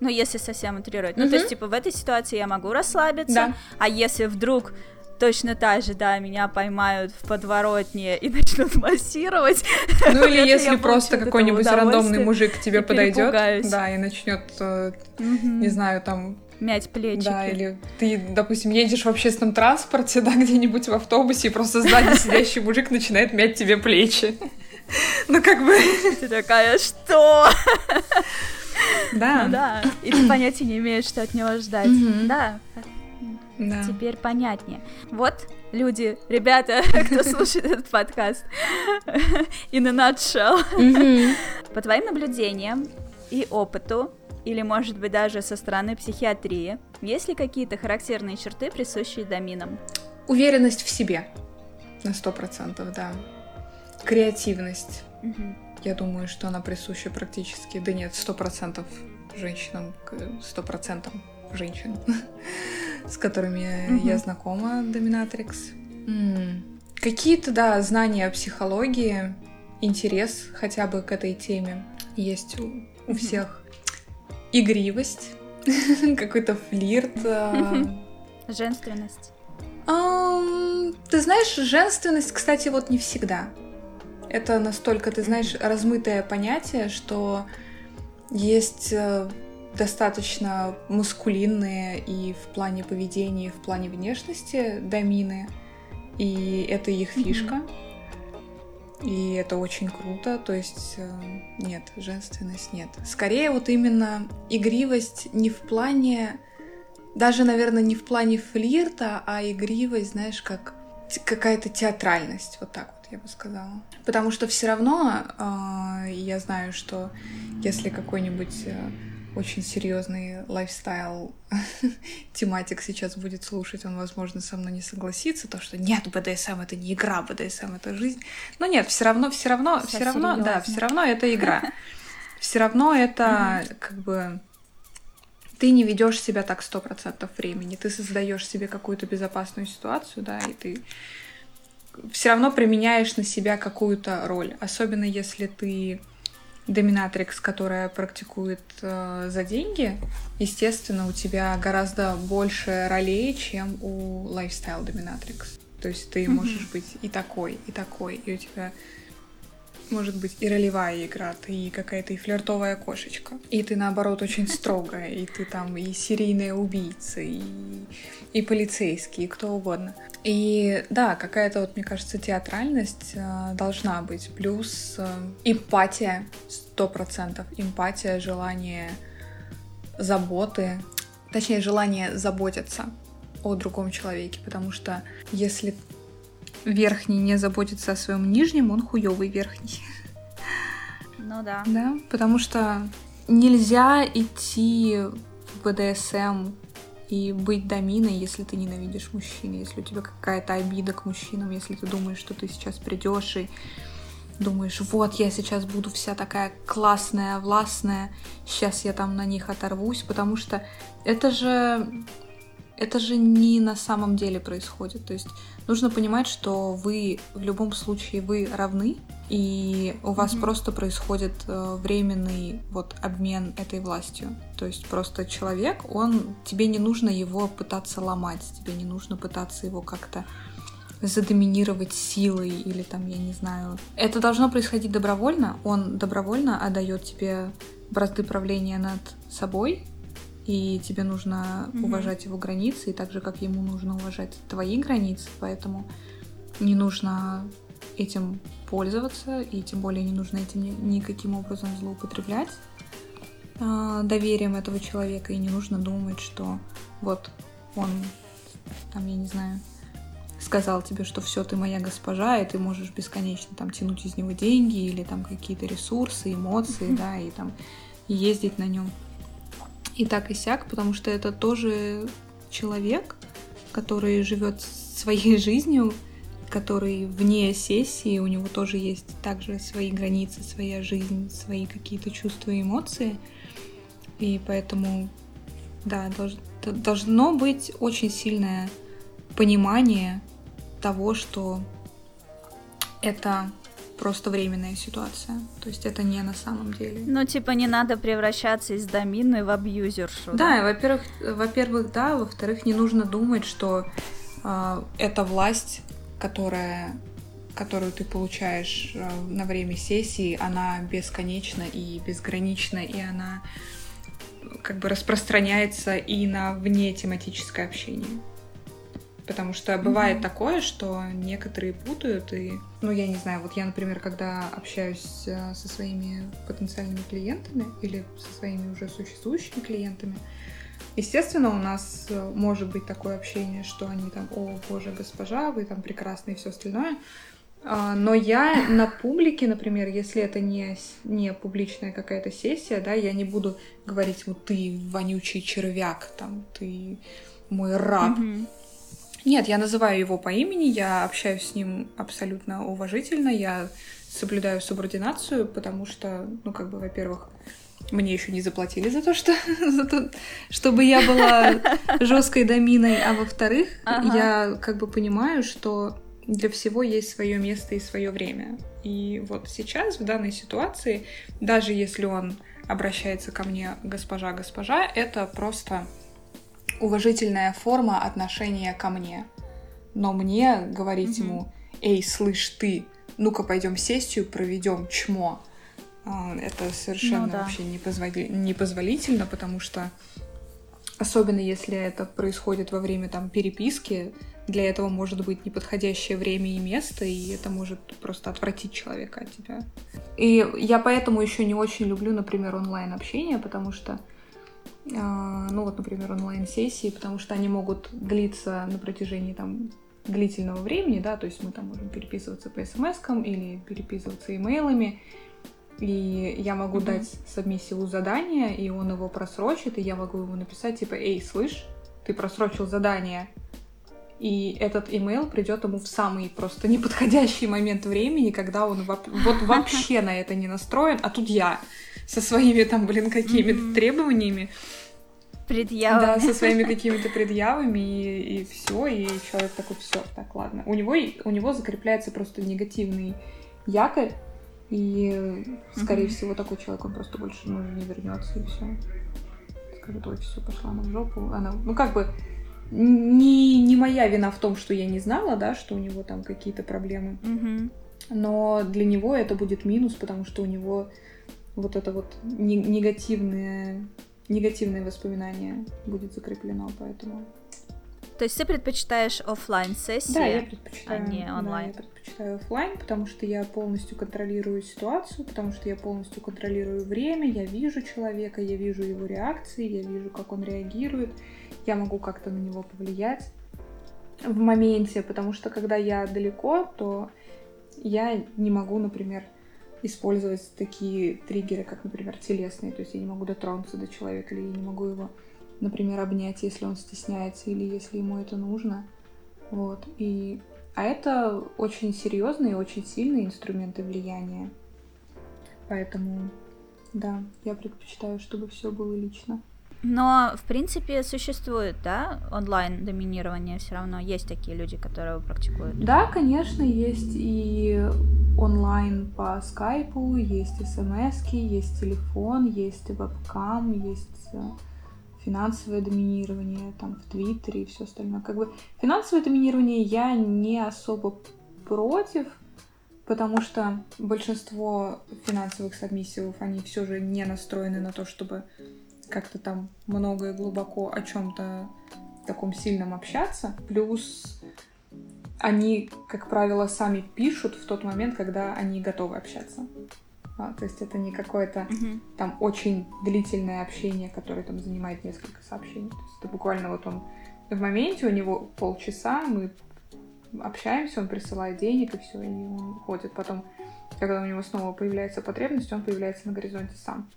Ну, если совсем утрировать. Угу. Ну, то есть, типа, в этой ситуации я могу расслабиться, да. а если вдруг точно так же, да, меня поймают в подворотне и начнут массировать.
Ну или если просто какой-нибудь рандомный мужик к тебе подойдет, да, и начнет, э, не знаю, там
мять плечи.
Да, или ты, допустим, едешь в общественном транспорте, да, где-нибудь в автобусе, и просто сзади сидящий мужик начинает мять тебе плечи. Ну, как бы...
Ты такая, что?
Да.
Ну да, и ты понятия не имеешь, что от него ждать. Да. Да. Теперь понятнее. Вот, люди, ребята, кто слушает этот подкаст, in a nutshell. По твоим наблюдениям и опыту, или, может быть, даже со стороны психиатрии, есть ли какие-то характерные черты, присущие доминам?
Уверенность в себе. На сто процентов, да. Креативность.
Угу.
Я думаю, что она присуща практически, да нет, сто процентов женщинам, сто процентов женщин, с которыми угу. я знакома, доминатрикс. Какие-то, да, знания о психологии, интерес хотя бы к этой теме есть у, у всех игривость, какой-то флирт. А.
Женственность.
Ты знаешь, женственность, кстати, вот не всегда. Это настолько, ты знаешь, размытое понятие, что есть э, достаточно маскулинные и в плане поведения, и в плане внешности домины, и это их фишка. Mm-hmm. И это очень круто, то есть э, нет, женственность нет. Скорее вот именно игривость не в плане, даже, наверное, не в плане флирта, а игривость, знаешь, как какая-то театральность, вот так вот я бы сказала. Потому что все равно э, я знаю, что если какой-нибудь э, очень серьезный лайфстайл тематик сейчас будет слушать, он, возможно, со мной не согласится, то, что нет, БДСМ это не игра, БДСМ это жизнь. Но нет, все равно, все равно, все равно, серьезно. да, все равно это игра. Все равно это как бы ты не ведешь себя так сто процентов времени, ты создаешь себе какую-то безопасную ситуацию, да, и ты все равно применяешь на себя какую-то роль, особенно если ты доминатрикс, которая практикует э, за деньги, естественно, у тебя гораздо больше ролей, чем у лайфстайл доминатрикс. То есть ты mm-hmm. можешь быть и такой, и такой, и у тебя может быть и ролевая игра, ты и какая-то и флиртовая кошечка. И ты, наоборот, очень строгая, и ты там и серийная убийца, и, и полицейский, и кто угодно. И да, какая-то вот, мне кажется, театральность э, должна быть. Плюс э, эмпатия, сто процентов. Эмпатия, желание заботы, точнее, желание заботиться о другом человеке, потому что если верхний не заботится о своем нижнем, он хуёвый верхний.
Ну да.
Да, потому что нельзя идти в БДСМ и быть доминой, если ты ненавидишь мужчин, если у тебя какая-то обида к мужчинам, если ты думаешь, что ты сейчас придешь и думаешь, вот я сейчас буду вся такая классная, властная, сейчас я там на них оторвусь, потому что это же это же не на самом деле происходит. То есть нужно понимать, что вы в любом случае вы равны, и у вас mm-hmm. просто происходит э, временный вот обмен этой властью. То есть просто человек, он тебе не нужно его пытаться ломать, тебе не нужно пытаться его как-то задоминировать силой или там, я не знаю. Это должно происходить добровольно. Он добровольно отдает тебе бразды правления над собой, и тебе нужно mm-hmm. уважать его границы, и так же, как ему нужно уважать твои границы, поэтому не нужно этим пользоваться, и тем более не нужно этим никаким образом злоупотреблять э, доверием этого человека, и не нужно думать, что вот он, там, я не знаю, сказал тебе, что все, ты моя госпожа, и ты можешь бесконечно там тянуть из него деньги или там какие-то ресурсы, эмоции, да, и там ездить на нем и так и сяк, потому что это тоже человек, который живет своей жизнью, который вне сессии, у него тоже есть также свои границы, своя жизнь, свои какие-то чувства и эмоции. И поэтому, да, долж, должно быть очень сильное понимание того, что это просто временная ситуация. То есть это не на самом деле.
Ну, типа, не надо превращаться из домины в абьюзершу.
Да, да? во-первых, во-первых, да, во-вторых, не нужно думать, что э, эта власть, которая которую ты получаешь э, на время сессии, она бесконечна и безгранична, и она как бы распространяется и на вне тематическое общение. Потому что бывает mm-hmm. такое, что некоторые путают и, ну, я не знаю, вот я, например, когда общаюсь э, со своими потенциальными клиентами или со своими уже существующими клиентами, естественно, у нас э, может быть такое общение, что они там, о, боже, госпожа, вы там прекрасны и все остальное. А, но я на публике, например, если это не, не публичная какая-то сессия, да, я не буду говорить, вот ты вонючий червяк, там, ты мой раб. Mm-hmm. Нет, я называю его по имени, я общаюсь с ним абсолютно уважительно, я соблюдаю субординацию, потому что, ну, как бы, во-первых, мне еще не заплатили за то, что за то, чтобы я была жесткой доминой, а во-вторых, ага. я как бы понимаю, что для всего есть свое место и свое время. И вот сейчас, в данной ситуации, даже если он обращается ко мне госпожа, госпожа, это просто уважительная форма отношения ко мне. Но мне говорить mm-hmm. ему, эй, слышь ты, ну-ка пойдем сессию проведем, чмо. А, это совершенно ну, да. вообще непозволи... непозволительно, потому что особенно если это происходит во время там переписки, для этого может быть неподходящее время и место, и это может просто отвратить человека от тебя. И я поэтому еще не очень люблю, например, онлайн общение, потому что ну вот, например, онлайн-сессии, потому что они могут длиться на протяжении там длительного времени, да, то есть мы там можем переписываться по смс или переписываться имейлами, и я могу mm-hmm. дать сабмиссиву задание, и он его просрочит, и я могу ему написать, типа, эй, слышь, ты просрочил задание, и этот имейл придет ему в самый просто неподходящий момент времени, когда он вот вообще на это не настроен, а тут я со своими там, блин, какими-то mm-hmm. требованиями.
Предъявами.
Да, со своими какими-то предъявами, и, и все, и человек такой, все, так, ладно. У него, у него закрепляется просто негативный якорь, И, скорее mm-hmm. всего, такой человек, он просто больше ну, не вернется и все. Скажет, ой, все, пошла она в жопу. Она, ну, как бы, не, не моя вина в том, что я не знала, да, что у него там какие-то проблемы.
Mm-hmm.
Но для него это будет минус, потому что у него вот это вот негативное, негативное воспоминание будет закреплено, поэтому...
То есть ты предпочитаешь офлайн сессии,
да, я предпочитаю,
а не онлайн?
Да, я предпочитаю офлайн, потому что я полностью контролирую ситуацию, потому что я полностью контролирую время, я вижу человека, я вижу его реакции, я вижу, как он реагирует, я могу как-то на него повлиять в моменте, потому что когда я далеко, то я не могу, например, использовать такие триггеры, как, например, телесные, то есть я не могу дотронуться до человека, или я не могу его например, обнять, если он стесняется или если ему это нужно. Вот. И... А это очень серьезные и очень сильные инструменты влияния. Поэтому, да, я предпочитаю, чтобы все было лично.
Но, в принципе, существует, да, онлайн-доминирование все равно. Есть такие люди, которые практикуют.
Да, конечно, есть и онлайн по скайпу, есть смс есть телефон, есть вебкам, есть э, финансовое доминирование там в Твиттере и все остальное. Как бы финансовое доминирование я не особо против, потому что большинство финансовых сабмиссивов, они все же не настроены на то, чтобы как-то там много и глубоко о чем-то таком сильном общаться. Плюс они, как правило, сами пишут в тот момент, когда они готовы общаться. А, то есть это не какое-то
mm-hmm.
там очень длительное общение, которое там занимает несколько сообщений. То есть это буквально вот он в моменте, у него полчаса, мы общаемся, он присылает денег и все, и он уходит. Потом, когда у него снова появляется потребность, он появляется на горизонте сам.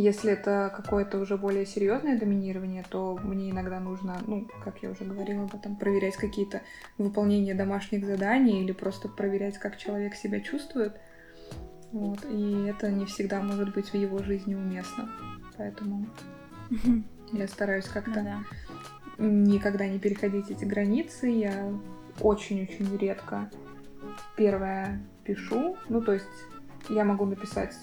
Если это какое-то уже более серьезное доминирование, то мне иногда нужно, ну, как я уже говорила об этом, проверять какие-то выполнения домашних заданий или просто проверять, как человек себя чувствует. Вот, и это не всегда может быть в его жизни уместно. Поэтому я стараюсь как-то
ну,
никогда не переходить эти границы. Я очень-очень редко первое пишу. Ну, то есть я могу написать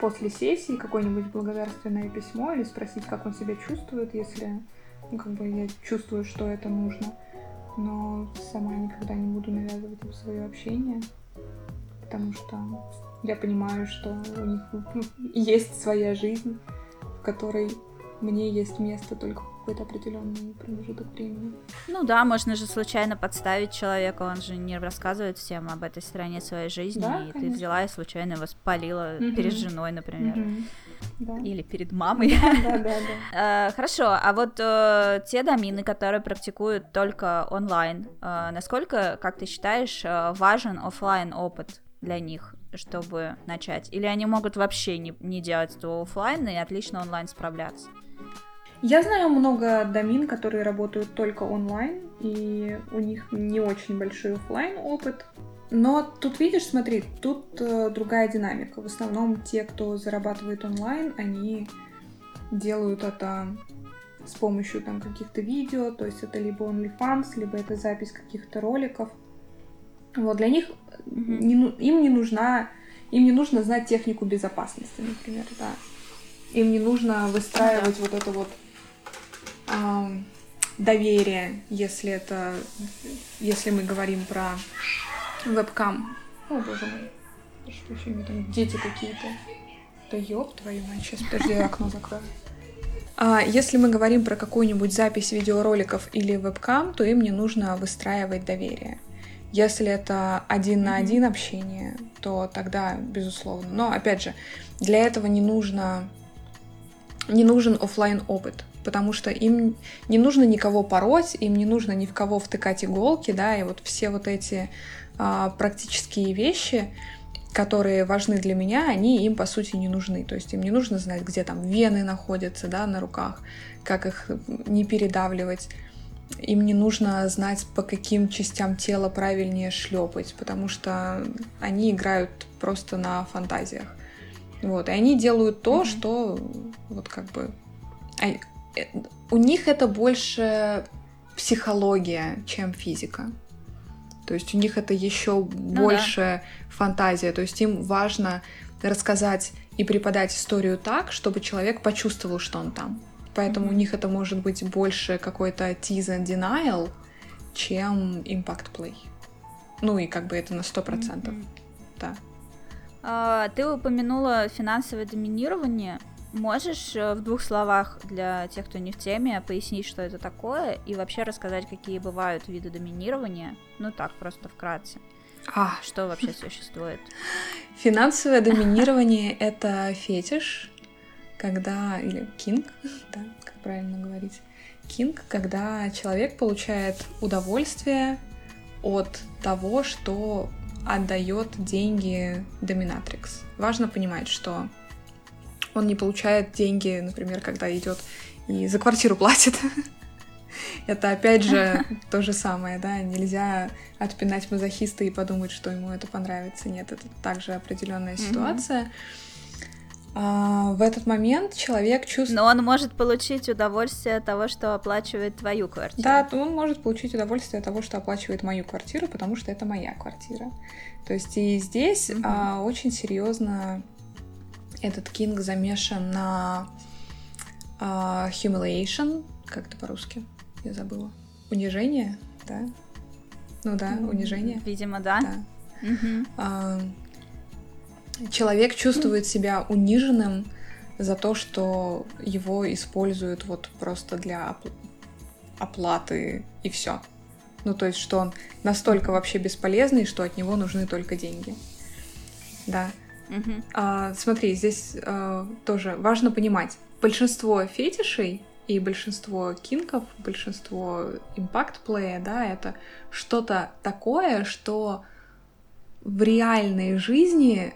после сессии какое-нибудь благодарственное письмо или спросить, как он себя чувствует, если ну, как бы я чувствую, что это нужно. Но сама никогда не буду навязывать им свое общение потому что я понимаю, что у них ну, есть своя жизнь, в которой мне есть место только какой-то определенный промежуток времени.
Ну да, можно же случайно подставить человека, он же не рассказывает всем об этой стороне своей жизни,
да,
и
конечно.
ты взяла и случайно его спалила угу. перед женой, например.
Угу. Да.
Или перед мамой.
Да, да,
да. Э, хорошо, а вот э, те домины, которые практикуют только онлайн, э, насколько, как ты считаешь, важен офлайн опыт для них, чтобы начать? Или они могут вообще не, не делать этого офлайн и отлично онлайн справляться?
Я знаю много домин, которые работают только онлайн, и у них не очень большой офлайн опыт. Но тут видишь, смотри, тут э, другая динамика. В основном те, кто зарабатывает онлайн, они делают это с помощью там каких-то видео, то есть это либо OnlyFans, либо это запись каких-то роликов. Вот для них mm-hmm. не, им не нужна, им не нужно знать технику безопасности, например, да. Им не нужно выстраивать mm-hmm. вот это вот э, доверие, если это, если мы говорим про вебкам. О, боже мой, там дети какие-то. Да ёб твою мать, сейчас, подожди, я окно закрою. А если мы говорим про какую-нибудь запись видеороликов или вебкам, то им не нужно выстраивать доверие. Если это один на один общение, то тогда безусловно. Но опять же, для этого не нужно не нужен офлайн опыт, потому что им не нужно никого пороть, им не нужно ни в кого втыкать иголки, да, и вот все вот эти а, практические вещи, которые важны для меня, они им по сути не нужны. То есть им не нужно знать, где там вены находятся, да, на руках, как их не передавливать им не нужно знать, по каким частям тела правильнее шлепать, потому что они играют просто на фантазиях. Вот, и они делают то, mm-hmm. что вот как бы... У них это больше психология, чем физика. То есть у них это еще ну, больше да. фантазия. То есть им важно рассказать и преподать историю так, чтобы человек почувствовал, что он там. Поэтому mm-hmm. у них это может быть больше какой-то tease and denial, чем impact play. Ну и как бы это на сто процентов, mm-hmm. да.
А, ты упомянула финансовое доминирование. Можешь э, в двух словах для тех, кто не в теме, пояснить, что это такое, и вообще рассказать, какие бывают виды доминирования? Ну так, просто вкратце. А. Что вообще существует?
Финансовое доминирование — это фетиш, когда... Или кинг, да, как правильно говорить. Кинг, когда человек получает удовольствие от того, что отдает деньги доминатрикс. Важно понимать, что он не получает деньги, например, когда идет и за квартиру платит. Это опять же то же самое, да, нельзя отпинать мазохиста и подумать, что ему это понравится. Нет, это также определенная ситуация. А, в этот момент человек чувствует...
Но он может получить удовольствие от того, что оплачивает твою квартиру.
Да, он может получить удовольствие от того, что оплачивает мою квартиру, потому что это моя квартира. То есть и здесь mm-hmm. а, очень серьезно этот кинг замешан на а, humiliation, как это по-русски? Я забыла. Унижение, да? Ну да, унижение.
Видимо, да. да.
Угу. А, человек чувствует себя униженным за то, что его используют вот просто для оплаты и все. Ну, то есть, что он настолько вообще бесполезный, что от него нужны только деньги. Да.
Угу.
А, смотри, здесь а, тоже важно понимать, большинство фетишей и большинство кинков, большинство импакт-плея, да, это что-то такое, что в реальной жизни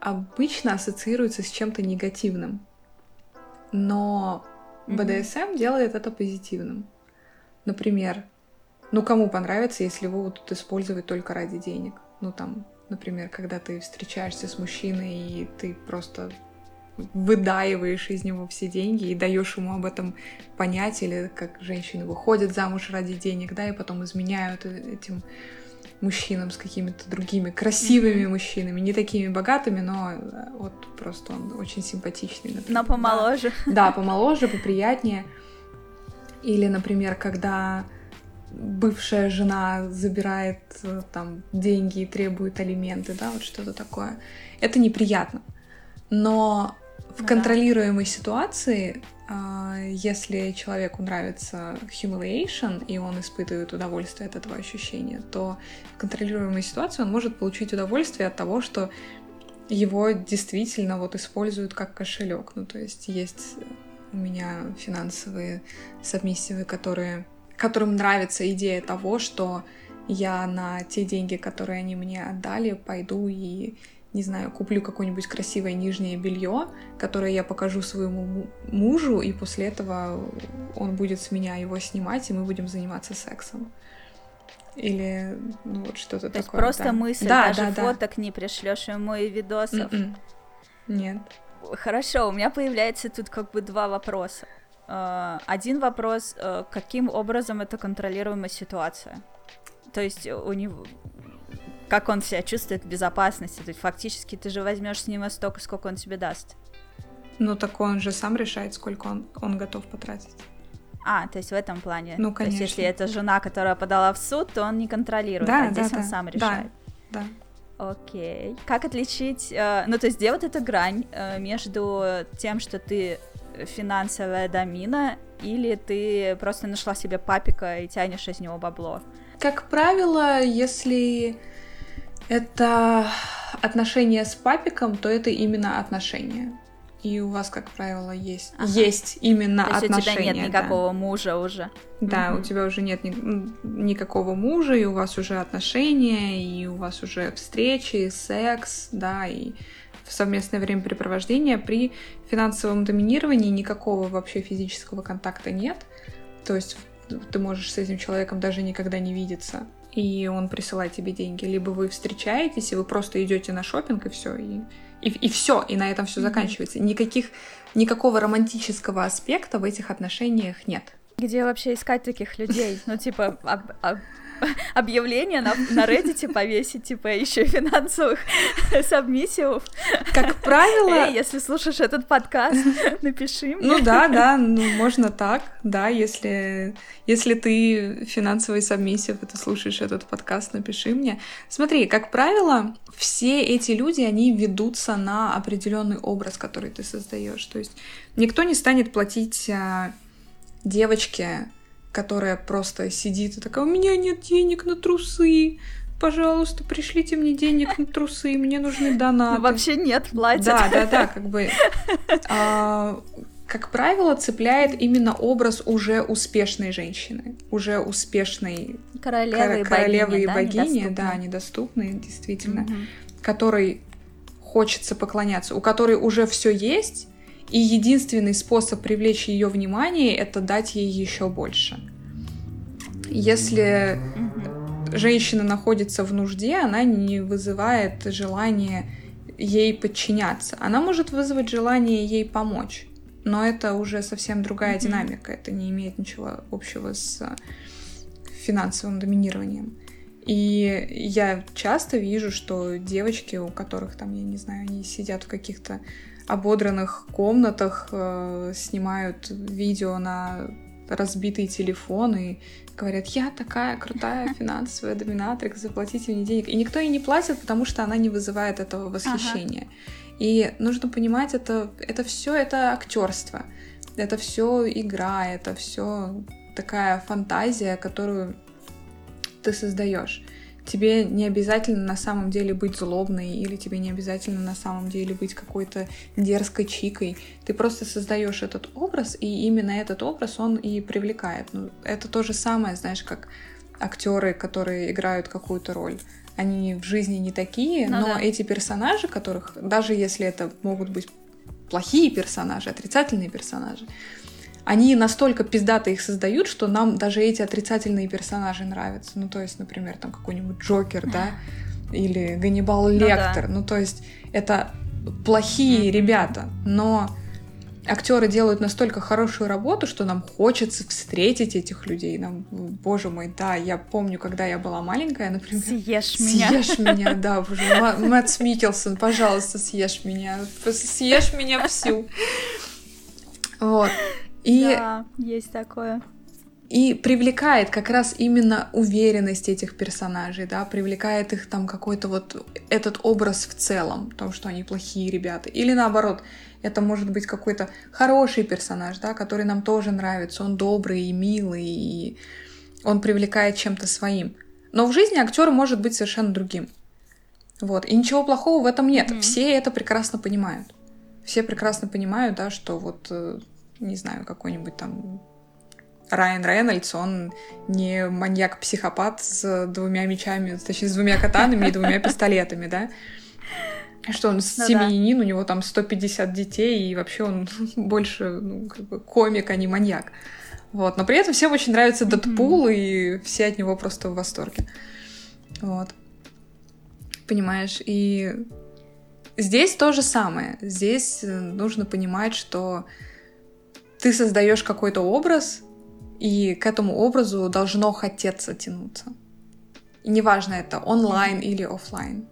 обычно ассоциируется с чем-то негативным. Но BDSM mm-hmm. делает это позитивным. Например, ну кому понравится, если его будут использовать только ради денег? Ну там, например, когда ты встречаешься с мужчиной и ты просто выдаиваешь из него все деньги и даешь ему об этом понять, или как женщины выходят замуж ради денег, да, и потом изменяют этим мужчинам с какими-то другими красивыми mm-hmm. мужчинами, не такими богатыми, но э, вот просто он очень симпатичный.
Например. Но помоложе.
Да, да, помоложе, поприятнее. Или, например, когда бывшая жена забирает э, там деньги и требует алименты, да, вот что-то такое. Это неприятно. Но в ну, контролируемой да. ситуации, а, если человеку нравится humiliation, и он испытывает удовольствие от этого ощущения, то в контролируемой ситуации он может получить удовольствие от того, что его действительно вот используют как кошелек. Ну, то есть есть у меня финансовые сабмиссивы, которые, которым нравится идея того, что я на те деньги, которые они мне отдали, пойду и не знаю, куплю какое-нибудь красивое нижнее белье, которое я покажу своему мужу, и после этого он будет с меня его снимать, и мы будем заниматься сексом. Или ну вот что-то
То
такое. Есть
просто да. мысль, да, даже да, фоток да. не пришлешь ему и видосов. Mm-mm.
М-м. Нет.
Хорошо, у меня появляется тут как бы два вопроса. Uh, один вопрос, uh, каким образом это контролируемая ситуация? То есть у него как он себя чувствует в безопасности. То есть фактически ты же возьмешь с него столько, сколько он тебе даст.
Ну так он же сам решает, сколько он, он готов потратить.
А, то есть в этом плане.
Ну, конечно.
То есть если это жена, которая подала в суд, то он не контролирует, да, а здесь да, он да. сам решает.
Да,
да. Окей. Как отличить... Э, ну, то есть где вот эта грань э, между тем, что ты финансовая домина, или ты просто нашла себе папика и тянешь из него бабло?
Как правило, если это отношения с папиком, то это именно отношения. И у вас, как правило, есть, ага. есть именно то есть отношения. У
тебя нет никакого да. мужа уже.
Да, угу. у тебя уже нет ни, никакого мужа, и у вас уже отношения, и у вас уже встречи, секс, да, и совместное времяпрепровождение. При финансовом доминировании никакого вообще физического контакта нет. То есть ты можешь с этим человеком даже никогда не видеться и он присылает тебе деньги, либо вы встречаетесь, и вы просто идете на шопинг и все, и, и, и все, и на этом все mm-hmm. заканчивается. Никаких, никакого романтического аспекта в этих отношениях нет.
Где вообще искать таких людей? Ну, типа, а, а объявление на, на Reddit повесить, типа, еще финансовых сабмиссивов.
Как правило...
Эй, если слушаешь этот подкаст, напиши мне.
Ну да, да, ну можно так, да, если, если ты финансовый сабмиссив, и ты слушаешь этот подкаст, напиши мне. Смотри, как правило, все эти люди, они ведутся на определенный образ, который ты создаешь. То есть никто не станет платить а, девочке, которая просто сидит и такая, у меня нет денег на трусы, пожалуйста, пришлите мне денег на трусы, мне нужны донаты.
Вообще нет, платят.
Да, да, да, как бы... А, как правило, цепляет именно образ уже успешной женщины, уже успешной
королевы,
кор- королевы и богини,
богини
недоступной. да, недоступной, действительно, угу. которой хочется поклоняться, у которой уже все есть, и единственный способ привлечь ее внимание это дать ей еще больше. Если женщина находится в нужде, она не вызывает желание ей подчиняться. Она может вызвать желание ей помочь но это уже совсем другая mm-hmm. динамика, это не имеет ничего общего с финансовым доминированием. И я часто вижу, что девочки, у которых там, я не знаю, они сидят в каких-то ободранных комнатах, э, снимают видео на разбитый телефон и говорят, я такая крутая финансовая доминатрix, заплатите мне денег. И никто ей не платит, потому что она не вызывает этого восхищения. Ага. И нужно понимать, это, это все это актерство, это все игра, это все такая фантазия, которую ты создаешь. Тебе не обязательно на самом деле быть злобной, или тебе не обязательно на самом деле быть какой-то дерзкой чикой. Ты просто создаешь этот образ, и именно этот образ он и привлекает. Ну, это то же самое, знаешь, как актеры, которые играют какую-то роль они в жизни не такие, ну, но да. эти персонажи, которых, даже если это могут быть плохие персонажи, отрицательные персонажи, они настолько пиздато их создают, что нам даже эти отрицательные персонажи нравятся. Ну, то есть, например, там какой-нибудь Джокер, да, или Ганнибал Лектор. Ну, да. ну, то есть, это плохие mm-hmm. ребята, но актеры делают настолько хорошую работу, что нам хочется встретить этих людей. Нам, боже мой, да, я помню, когда я была маленькая, например.
Съешь меня.
Съешь меня, да, боже. Мэтт Микелсон, пожалуйста, съешь меня. Съешь меня всю. Вот.
И... Да, есть такое.
И привлекает как раз именно уверенность этих персонажей, да, привлекает их там какой-то вот этот образ в целом, том, что они плохие ребята. Или наоборот, это может быть какой-то хороший персонаж, да, который нам тоже нравится, он добрый и милый, и он привлекает чем-то своим. Но в жизни актер может быть совершенно другим. Вот. И ничего плохого в этом нет. Mm-hmm. Все это прекрасно понимают. Все прекрасно понимают, да, что вот, э, не знаю, какой-нибудь там Райан Рейнольдс, он не маньяк-психопат с двумя мечами, точнее, с двумя катанами и двумя пистолетами, да. Что он ну, семьянин, у него там 150 детей, и вообще он больше ну, как бы комик, а не маньяк. Вот. Но при этом всем очень нравится Дэдпул, и все от него просто в восторге. Вот. Понимаешь? И здесь то же самое. Здесь э, нужно понимать, что ты создаешь какой-то образ, и к этому образу должно хотеться тянуться. И неважно, это онлайн или офлайн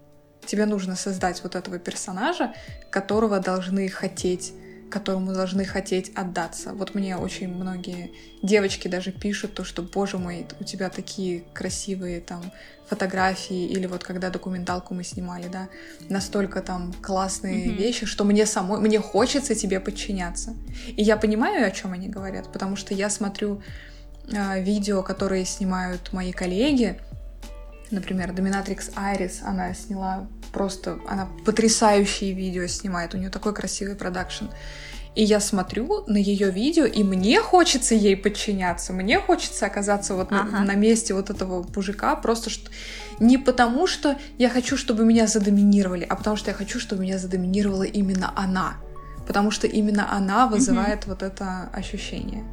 тебе нужно создать вот этого персонажа, которого должны хотеть которому должны хотеть отдаться. Вот мне очень многие девочки даже пишут то, что, боже мой, у тебя такие красивые там фотографии, или вот когда документалку мы снимали, да, настолько там классные mm-hmm. вещи, что мне самой, мне хочется тебе подчиняться. И я понимаю, о чем они говорят, потому что я смотрю э, видео, которые снимают мои коллеги, например, Dominatrix Айрис, она сняла просто, она потрясающие видео снимает, у нее такой красивый продакшн. И я смотрю на ее видео, и мне хочется ей подчиняться, мне хочется оказаться вот ага. на, на месте вот этого мужика, просто что не потому, что я хочу, чтобы меня задоминировали, а потому что я хочу, чтобы меня задоминировала именно она, потому что именно она вызывает угу. вот это ощущение.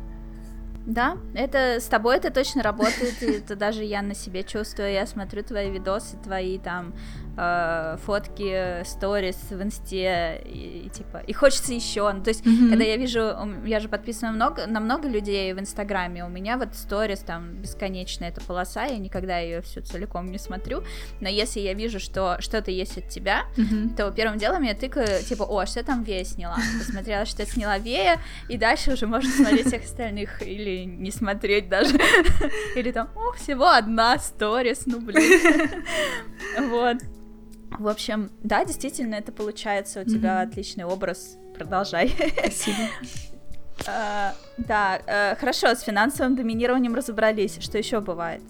Да, это с тобой это точно работает, это даже я на себе чувствую. Я смотрю твои видосы, твои там э, фотки, сторис в инсте, и, и типа, и хочется еще. Ну, то есть, mm-hmm. когда я вижу, я же подписана много, на много людей в Инстаграме, у меня вот сторис там бесконечная эта полоса, я никогда ее всю целиком не смотрю, но если я вижу, что что-то есть от тебя, mm-hmm. то первым делом я тыкаю, типа, о, что там Вея сняла? Посмотрела, что сняла Вея, и дальше уже можно смотреть всех остальных, или не смотреть даже, или там, о, всего одна сторис, ну блин. Вот. В общем, да, действительно, это получается. У тебя отличный образ. Продолжай.
Спасибо.
Uh, да, uh, хорошо, с финансовым доминированием разобрались. Что еще бывает?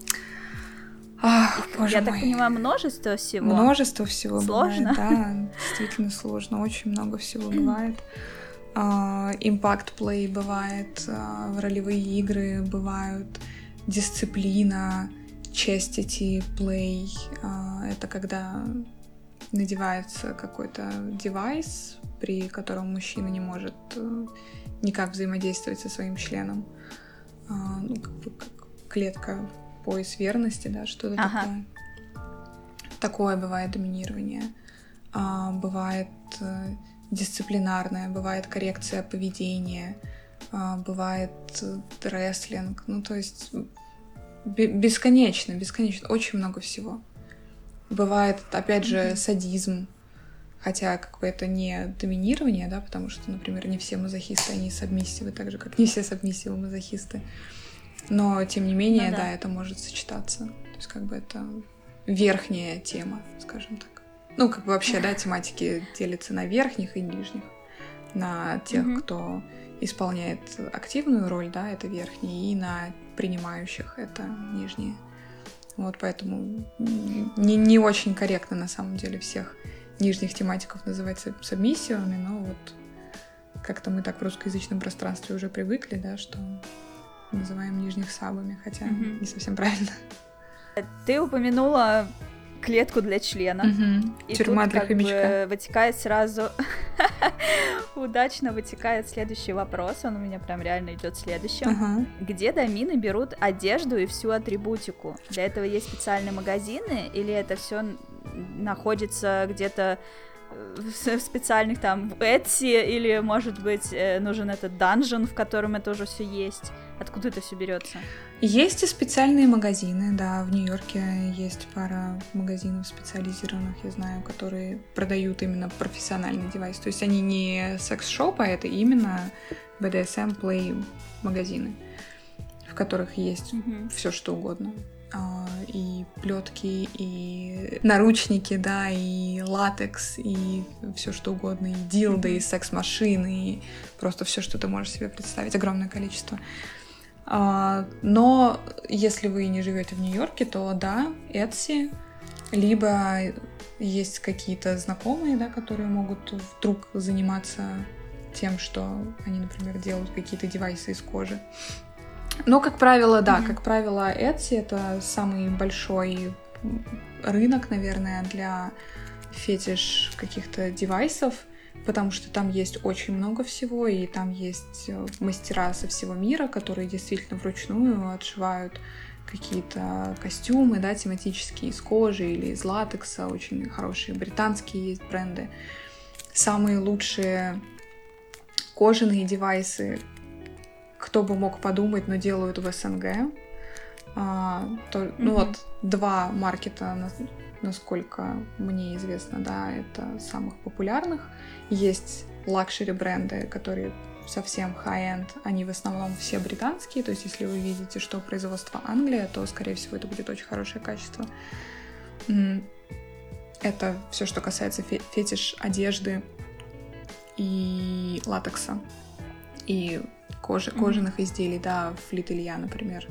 Ах, боже
Я
мой.
так понимаю, множество всего.
Множество всего
сложно.
Бывает, да, действительно сложно. Очень много всего бывает. Импакт uh, плей бывает, ролевые игры бывают, дисциплина, chastity play. Это когда надевается какой-то девайс, при котором мужчина не может э, никак взаимодействовать со своим членом. А, ну, как бы как клетка, пояс верности, да, что-то ага. такое. Такое бывает доминирование. А, бывает э, дисциплинарное, бывает коррекция поведения, а, бывает э, рестлинг. Ну, то есть бесконечно, бесконечно, очень много всего. Бывает, опять же, mm-hmm. садизм, хотя как бы это не доминирование, да, потому что, например, не все мазохисты, они сабмиссивы, так же, как не все сабмиссивы мазохисты. Но, тем не менее, ну, да. да, это может сочетаться. То есть, как бы это верхняя тема, скажем так. Ну, как бы вообще, да, тематики делятся на верхних и нижних. На тех, mm-hmm. кто исполняет активную роль, да, это верхние, и на принимающих это нижние. Вот поэтому не, не очень корректно на самом деле всех нижних тематиков называть сабмиссивами, но вот как-то мы так в русскоязычном пространстве уже привыкли, да, что называем нижних сабами, хотя mm-hmm. не совсем правильно.
Ты упомянула клетку для члена. Угу.
И Тюрьма тут, для хомячка.
вытекает сразу удачно вытекает следующий вопрос. Он у меня прям реально идет следующим. Ага. Где домины берут одежду и всю атрибутику? Для этого есть специальные магазины или это все находится где-то в специальных там в Etsy, или, может быть, э, нужен этот данжен, в котором это уже все есть. Откуда это все берется?
Есть и специальные магазины, да, в Нью-Йорке есть пара магазинов специализированных, я знаю, которые продают именно профессиональный девайс. То есть они не секс-шоп, а это именно BDSM Play магазины, в которых есть mm-hmm. все что угодно. А, и плетки, и наручники, да, и латекс, и все что угодно, и дилды, mm-hmm. и секс-машины, и просто все, что ты можешь себе представить, огромное количество. Но если вы не живете в Нью-Йорке, то да, Etsy, либо есть какие-то знакомые, да, которые могут вдруг заниматься тем, что они, например, делают какие-то девайсы из кожи. Но, как правило, да, mm-hmm. как правило, Etsy это самый большой рынок, наверное, для фетиш каких-то девайсов, потому что там есть очень много всего, и там есть э, мастера со всего мира, которые действительно вручную отшивают какие-то костюмы, да, тематические из кожи или из латекса, очень хорошие британские есть бренды. Самые лучшие кожаные девайсы, кто бы мог подумать, но делают в СНГ. А, то, ну mm-hmm. вот два маркета, насколько мне известно, да, это самых популярных. Есть luxury бренды, которые совсем high-end, они в основном все британские, то есть если вы видите, что производство Англия, то, скорее всего, это будет очень хорошее качество. Это все, что касается фетиш одежды и латекса. И кожи, mm-hmm. кожаных изделий, да, Флит Илья, например,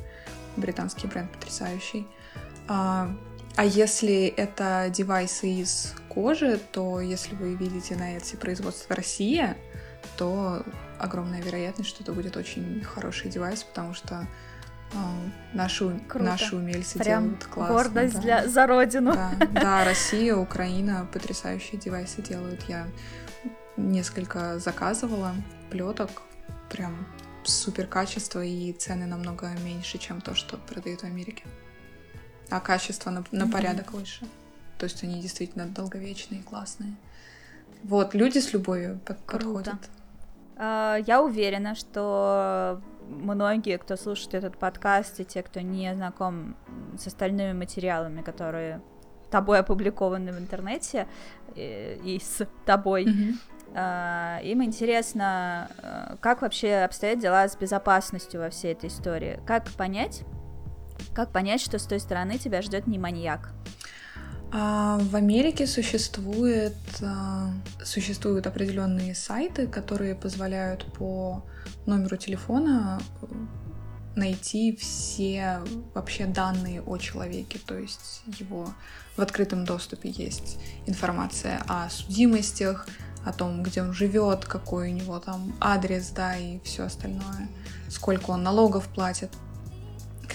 британский бренд потрясающий. А, а если это девайсы из кожи, то если вы видите на Etsy производство Россия, то огромная вероятность, что это будет очень хороший девайс, потому что э, наши, наши умельцы Прям делают классно.
Гордость
да.
для, за родину.
Да, да, Россия, Украина потрясающие девайсы делают. Я несколько заказывала плеток, прям супер качество и цены намного меньше, чем то, что продают в Америке. А качество на, на mm-hmm. порядок выше. То есть они действительно долговечные, классные. Вот, люди с любовью под, подходят.
А, я уверена, что многие, кто слушает этот подкаст, и те, кто не знаком с остальными материалами, которые тобой опубликованы в интернете, и, э, и с тобой, mm-hmm. им интересно, э, как вообще обстоят дела с безопасностью во всей этой истории. Как понять, как понять, что с той стороны тебя ждет не маньяк?
А, в Америке существует, а, существуют определенные сайты, которые позволяют по номеру телефона найти все вообще данные о человеке, то есть его в открытом доступе есть информация о судимостях, о том, где он живет, какой у него там адрес, да, и все остальное, сколько он налогов платит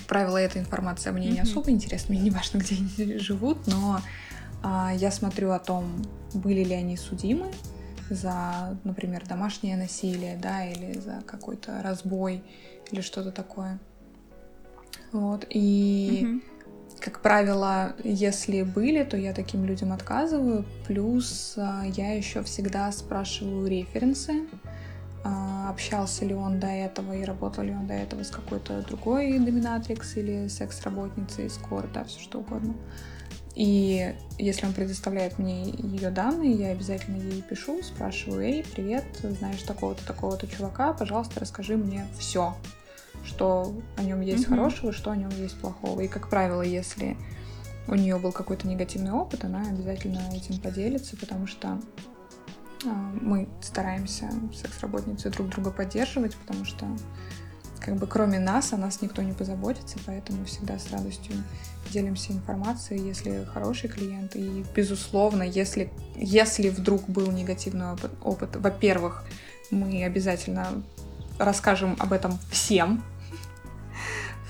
правило, эта информация мне mm-hmm. не особо интересна, мне не важно, где они живут, но а, я смотрю о том, были ли они судимы за, например, домашнее насилие, да, или за какой-то разбой или что-то такое. Вот, и, mm-hmm. как правило, если были, то я таким людям отказываю, плюс а, я еще всегда спрашиваю референсы, общался ли он до этого и работал ли он до этого с какой-то другой доминатрикс или секс-работницей, скор, да, все что угодно. И если он предоставляет мне ее данные, я обязательно ей пишу, спрашиваю, эй, привет, знаешь такого-то, такого-то чувака, пожалуйста, расскажи мне все, что о нем есть mm-hmm. хорошего, что о нем есть плохого. И, как правило, если у нее был какой-то негативный опыт, она обязательно этим поделится, потому что а, мы стараемся секс-работницы друг друга поддерживать, потому что как бы кроме нас о нас никто не позаботится, поэтому всегда с радостью делимся информацией, если хороший клиент. И, безусловно, если, если вдруг был негативный опыт, опыт во-первых, мы обязательно расскажем об этом всем.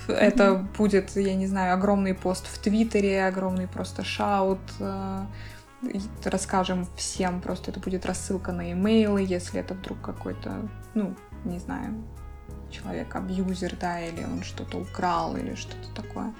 Это будет, я не знаю, огромный пост в Твиттере, огромный просто шаут, э, расскажем всем, просто это будет рассылка на имейлы, если это вдруг какой-то, ну, не знаю, человек абьюзер, да, или он что-то украл, или что-то такое.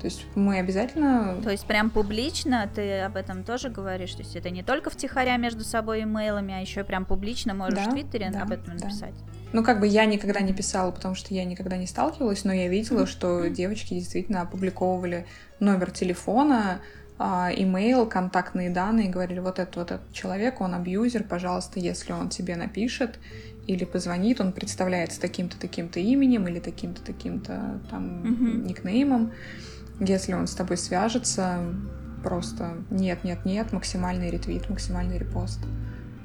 То есть мы обязательно...
То есть прям публично ты об этом тоже говоришь? То есть это не только втихаря между собой имейлами, а еще прям публично можешь да, в Твиттере да, об этом да. написать?
Ну, как бы я никогда не писала, потому что я никогда не сталкивалась, но я видела, что девочки действительно опубликовывали номер телефона, имейл, контактные данные, говорили, вот этот вот этот человек, он абьюзер, пожалуйста, если он тебе напишет или позвонит, он представляется таким-то, таким-то именем или таким-то, таким-то там mm-hmm. никнеймом, если он с тобой свяжется, просто нет, нет, нет, максимальный ретвит, максимальный репост.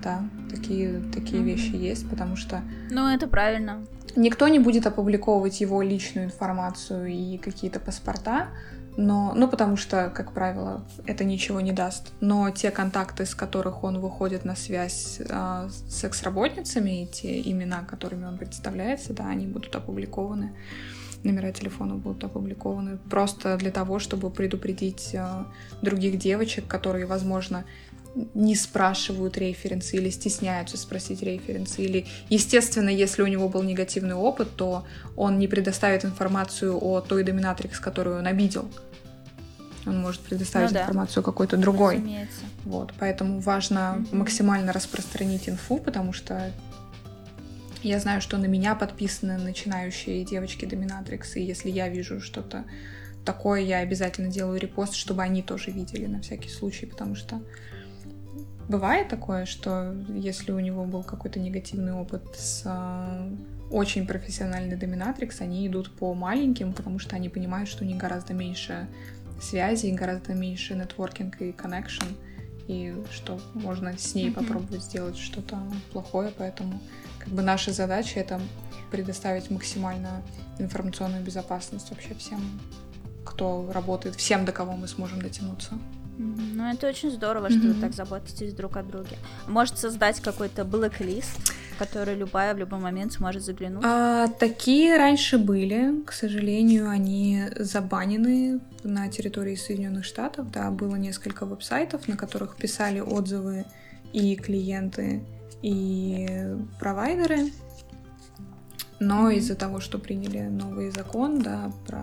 Да, такие, такие mm-hmm. вещи есть, потому что...
Ну, это правильно.
Никто не будет опубликовывать его личную информацию и какие-то паспорта, но, ну, потому что, как правило, это ничего не даст. Но те контакты, с которых он выходит на связь э, с секс-работницами, и те имена, которыми он представляется, да, они будут опубликованы. Номера телефона будут опубликованы просто для того, чтобы предупредить э, других девочек, которые, возможно, не спрашивают референсы или стесняются спросить референсы. Или, естественно, если у него был негативный опыт, то он не предоставит информацию о той доминатрикс, которую он обидел. Он может предоставить ну, да. информацию какой-то другой. Разумеется. Вот, поэтому важно mm-hmm. максимально распространить инфу, потому что я знаю, что на меня подписаны начинающие девочки-доминатрикс, и если я вижу что-то такое, я обязательно делаю репост, чтобы они тоже видели на всякий случай, потому что Бывает такое, что если у него был какой-то негативный опыт с э, очень профессиональной доминатрикс, они идут по маленьким, потому что они понимают, что у них гораздо меньше связей, гораздо меньше нетворкинг и connection, и что можно с ней mm-hmm. попробовать сделать что-то плохое, поэтому как бы наша задача это предоставить максимально информационную безопасность вообще всем, кто работает, всем, до кого мы сможем дотянуться.
Ну, это очень здорово, что mm-hmm. вы так заботитесь друг о друге. Может создать какой-то блэк-лист, в который любая в любой момент сможет заглянуть?
А, такие раньше были. К сожалению, они забанены на территории Соединенных Штатов. Да, было несколько веб-сайтов, на которых писали отзывы и клиенты, и провайдеры. Но из-за того, что приняли новый закон, да, про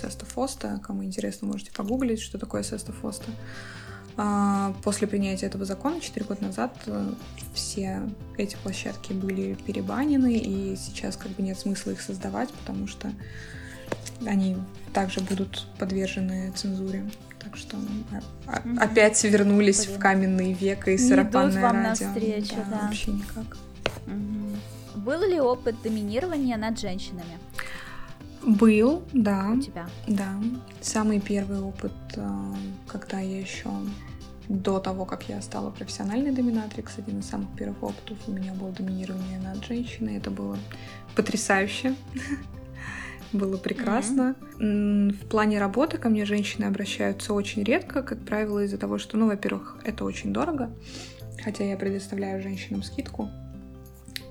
Сеста Фоста, кому интересно, можете погуглить, что такое Сеста Фоста. А, после принятия этого закона 4 года назад э, все эти площадки были перебанены, и сейчас как бы нет смысла их создавать, потому что они также будут подвержены цензуре. Так что mm-hmm. опять вернулись Блин. в каменный век и сарафанное
вам
радио.
Навстречу, да, да.
Вообще никак.
Mm-hmm. Был ли опыт доминирования над женщинами?
Был, да.
У тебя?
Да. Самый первый опыт, а, когда я еще до того, как я стала профессиональной доминатрикс, один из самых первых опытов у меня было доминирование над женщиной. Это было потрясающе. Было прекрасно. В плане работы ко мне женщины обращаются очень редко, как правило, из-за того, что, ну, во-первых, это очень дорого, хотя я предоставляю женщинам скидку.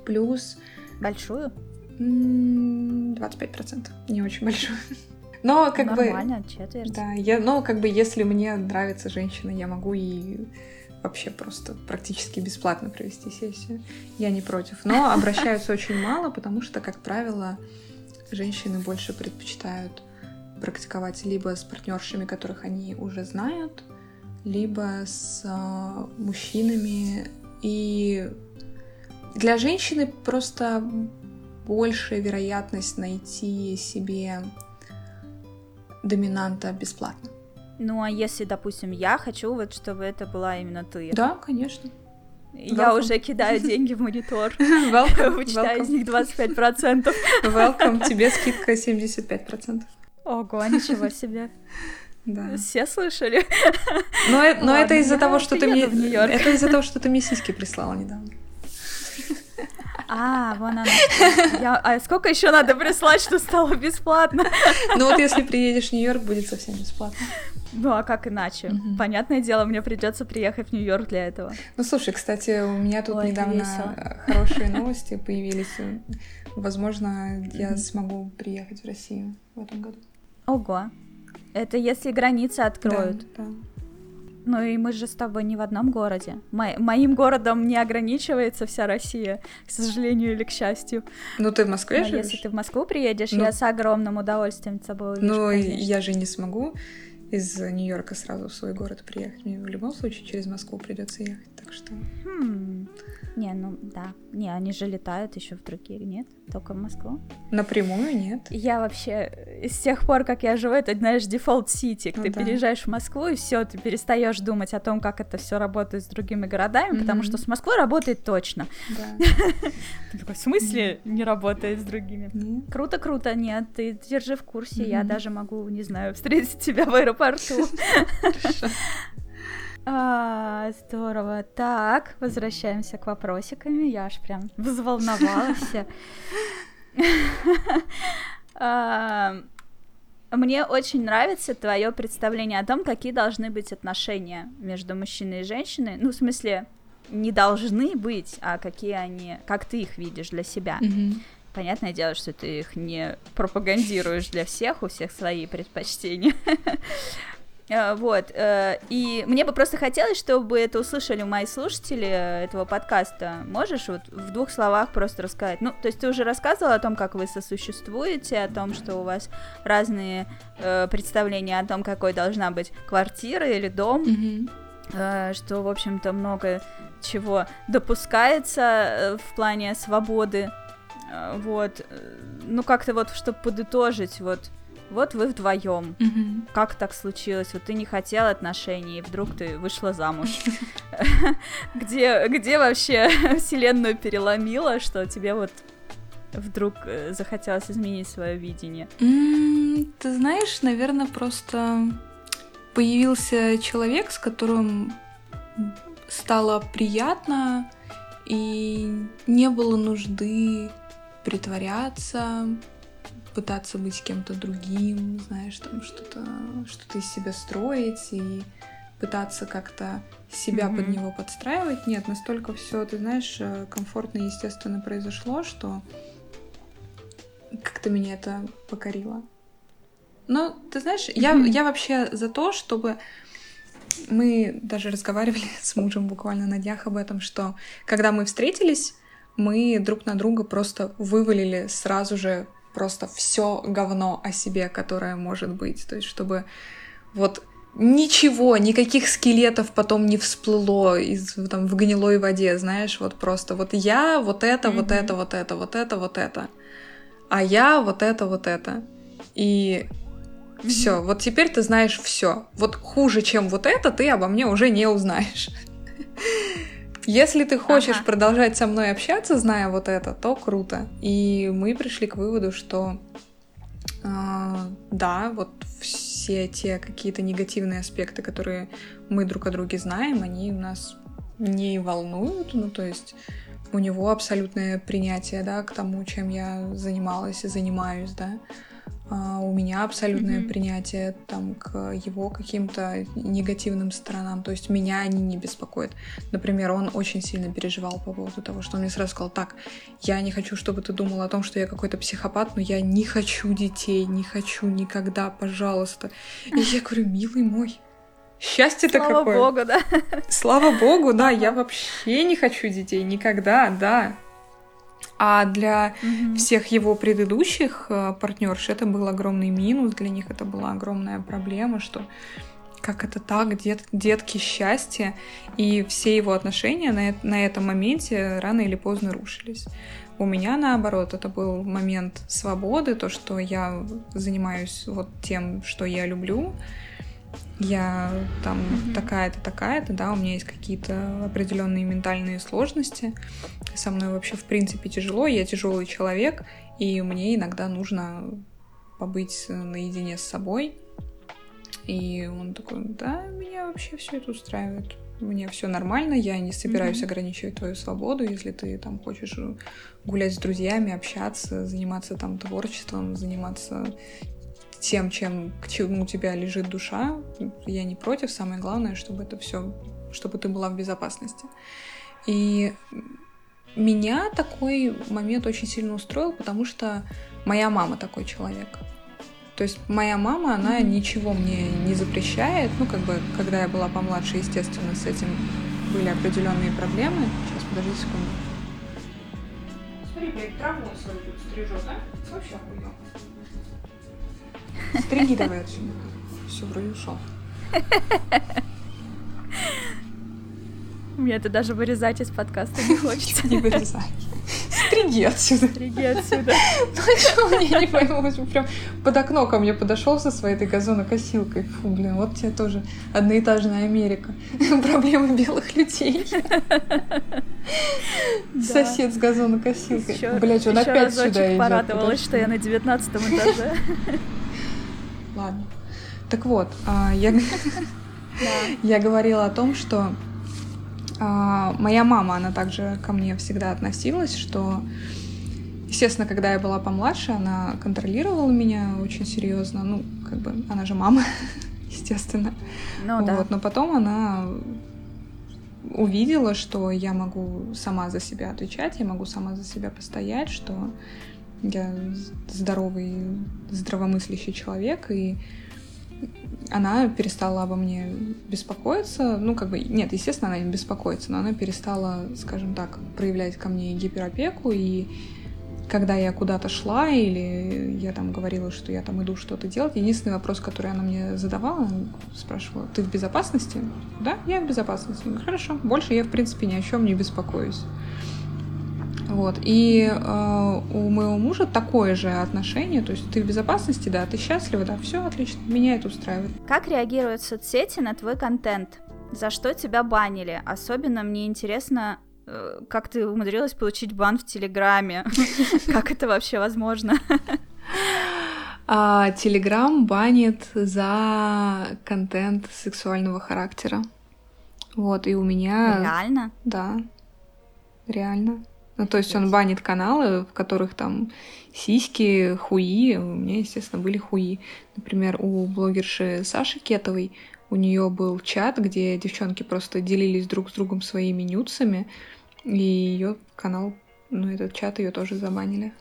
Плюс...
Большую?
25%. Не очень большую. Но как
Нормально, бы... Нормально, четверть.
Да, я, но как бы если мне нравится женщина, я могу и вообще просто практически бесплатно провести сессию. Я не против. Но обращаются очень мало, потому что, как правило, женщины больше предпочитают практиковать либо с партнершами, которых они уже знают, либо с э, мужчинами. И для женщины просто большая вероятность найти себе доминанта бесплатно.
Ну а если, допустим, я хочу, вот чтобы это была именно ты.
Да, конечно.
Я welcome. уже кидаю деньги в монитор. Welcome. Вычитаю из них 25%.
Welcome, тебе скидка 75%.
Ого, ничего себе.
Да.
Все слышали?
Но, э, но это из-за того, что ты мне... Это из-за того, что ты мне сиськи прислала недавно.
А, вон она. Я... А сколько еще надо прислать, что стало бесплатно?
Ну вот если приедешь в Нью-Йорк, будет совсем бесплатно.
Ну а как иначе? Угу. Понятное дело, мне придется приехать в Нью-Йорк для этого.
Ну слушай, кстати, у меня тут Ой, недавно весело. хорошие новости появились. Возможно, я смогу приехать в Россию в этом году.
Ого. Это если границы откроют.
Да, да.
Ну и мы же с тобой не в одном городе. Мо- моим городом не ограничивается вся Россия, к сожалению или к счастью.
Ну ты в Москве
Но
живешь?
Если ты в Москву приедешь, ну... я с огромным удовольствием с тобой увижу,
Ну
конечно.
я же не смогу из Нью-Йорка сразу в свой город приехать. Мне в любом случае через Москву придется ехать, так что.
Хм. Не, ну да. Не, они же летают еще в другие, нет? Только в Москву.
Напрямую нет.
Я вообще с тех пор, как я живу, это, знаешь, дефолт сити. Ну, ты да. переезжаешь в Москву, и все, ты перестаешь думать о том, как это все работает с другими городами, mm-hmm. потому что с Москвой работает точно. Ты такой, в смысле не работает с другими? Круто, круто, нет, ты держи в курсе, я даже могу, не знаю, встретить тебя в аэропорту. А, здорово. Так, возвращаемся к вопросикам. Я аж прям взволновалась. Мне очень нравится твое представление о том, какие должны быть отношения между мужчиной и женщиной. Ну, в смысле, не должны быть, а какие они, как ты их видишь для себя. Понятное дело, что ты их не пропагандируешь для всех, у всех свои предпочтения. Э, вот. Э, и мне бы просто хотелось, чтобы это услышали мои слушатели этого подкаста. Можешь вот в двух словах просто рассказать? Ну, то есть ты уже рассказывала о том, как вы сосуществуете, о том, что у вас разные э, представления о том, какой должна быть квартира или дом,
mm-hmm.
э, что, в общем-то, много чего допускается э, в плане свободы. Э, вот. Ну, как-то вот, чтобы подытожить, вот вот вы вдвоем.
Угу.
Как так случилось? Вот ты не хотел отношений, и вдруг ты вышла замуж. Где, где вообще вселенную переломила, что тебе вот вдруг э, захотелось изменить свое видение?
Ты знаешь, наверное, просто появился человек, с которым стало приятно, и не было нужды притворяться, пытаться быть кем-то другим, знаешь, там что-то что-то из себя строить и пытаться как-то себя mm-hmm. под него подстраивать. Нет, настолько все, ты знаешь, э, комфортно и естественно произошло, что как-то меня это покорило. Но, ты знаешь, mm-hmm. я, я вообще за то, чтобы мы даже разговаривали с мужем буквально на днях об этом, что когда мы встретились, мы друг на друга просто вывалили сразу же просто все говно о себе, которое может быть. То есть, чтобы вот ничего, никаких скелетов потом не всплыло из, там, в гнилой воде, знаешь, вот просто вот я, вот это, mm-hmm. вот это, вот это, вот это, вот это, а я вот это, вот это. И все, вот теперь ты знаешь все. Вот хуже, чем вот это, ты обо мне уже не узнаешь. Если ты хочешь ага. продолжать со мной общаться, зная вот это, то круто. И мы пришли к выводу, что э, да, вот все те какие-то негативные аспекты, которые мы друг о друге знаем, они у нас не волнуют. Ну, то есть у него абсолютное принятие, да, к тому, чем я занималась и занимаюсь, да. А, у меня абсолютное mm-hmm. принятие там к его каким-то негативным сторонам. То есть меня они не беспокоят. Например, он очень сильно переживал по поводу того, что он мне сразу сказал, так, я не хочу, чтобы ты думал о том, что я какой-то психопат, но я не хочу детей, не хочу никогда, пожалуйста. И я говорю, милый мой, Счастье-то
Слава
какое.
Слава богу, да.
Слава богу, да, я вообще не хочу детей, никогда, да. А для mm-hmm. всех его предыдущих э, партнерш это был огромный минус, для них это была огромная проблема, что как это так, дет, детки счастья, и все его отношения на, на этом моменте рано или поздно рушились. У меня, наоборот, это был момент свободы, то, что я занимаюсь вот тем, что я люблю, я там mm-hmm. такая-то, такая-то, да, у меня есть какие-то определенные ментальные сложности. Со мной вообще, в принципе, тяжело, я тяжелый человек, и мне иногда нужно побыть наедине с собой. И он такой, да, меня вообще все это устраивает. Мне все нормально, я не собираюсь mm-hmm. ограничивать твою свободу, если ты там хочешь гулять с друзьями, общаться, заниматься там творчеством, заниматься тем, чем к чему у тебя лежит душа. Я не против. Самое главное, чтобы это все, чтобы ты была в безопасности. И меня такой момент очень сильно устроил, потому что моя мама такой человек. То есть моя мама, она mm-hmm. ничего мне не запрещает. Ну, как бы, когда я была помладше, естественно, с этим были определенные проблемы. Сейчас, подожди секунду. Смотри, блядь, траву свою тут стрижет, а? Вообще охуенно. Стриги давай отсюда. Все, вроде ушел.
Мне это даже вырезать из подкаста не хочется.
Не вырезай. Стриги отсюда.
Стриги отсюда.
Ну что, мне не пойму, прям под окно ко мне подошел со своей этой газонокосилкой. Фу, блин, вот тебе тоже одноэтажная Америка. Проблемы белых людей. Сосед с газонокосилкой. Блять, он опять сюда идет.
порадовалась, что я на девятнадцатом этаже.
Ладно. Так вот, а, я, я говорила о том, что а, моя мама, она также ко мне всегда относилась, что, естественно, когда я была помладше, она контролировала меня очень серьезно. Ну, как бы, она же мама, естественно.
Ну, вот,
да. Но потом она увидела, что я могу сама за себя отвечать, я могу сама за себя постоять, что я здоровый, здравомыслящий человек, и она перестала обо мне беспокоиться. Ну, как бы, нет, естественно, она не беспокоится, но она перестала, скажем так, проявлять ко мне гиперопеку, и когда я куда-то шла или я там говорила, что я там иду что-то делать, единственный вопрос, который она мне задавала, спрашивала, ты в безопасности? Да, я в безопасности. Хорошо, больше я, в принципе, ни о чем не беспокоюсь. Вот. И э, у моего мужа такое же отношение, то есть ты в безопасности, да, ты счастлива, да, все отлично, меня это устраивает.
Как реагируют соцсети на твой контент? За что тебя банили? Особенно мне интересно, э, как ты умудрилась получить бан в Телеграме? Как это вообще возможно?
А, Телеграм банит за контент сексуального характера. Вот, и у меня...
Реально?
Да, реально. Ну, то есть он банит каналы, в которых там сиськи, хуи. У меня, естественно, были хуи. Например, у блогерши Саши Кетовой у нее был чат, где девчонки просто делились друг с другом своими нюцами, и ее канал, ну, этот чат ее тоже забанили.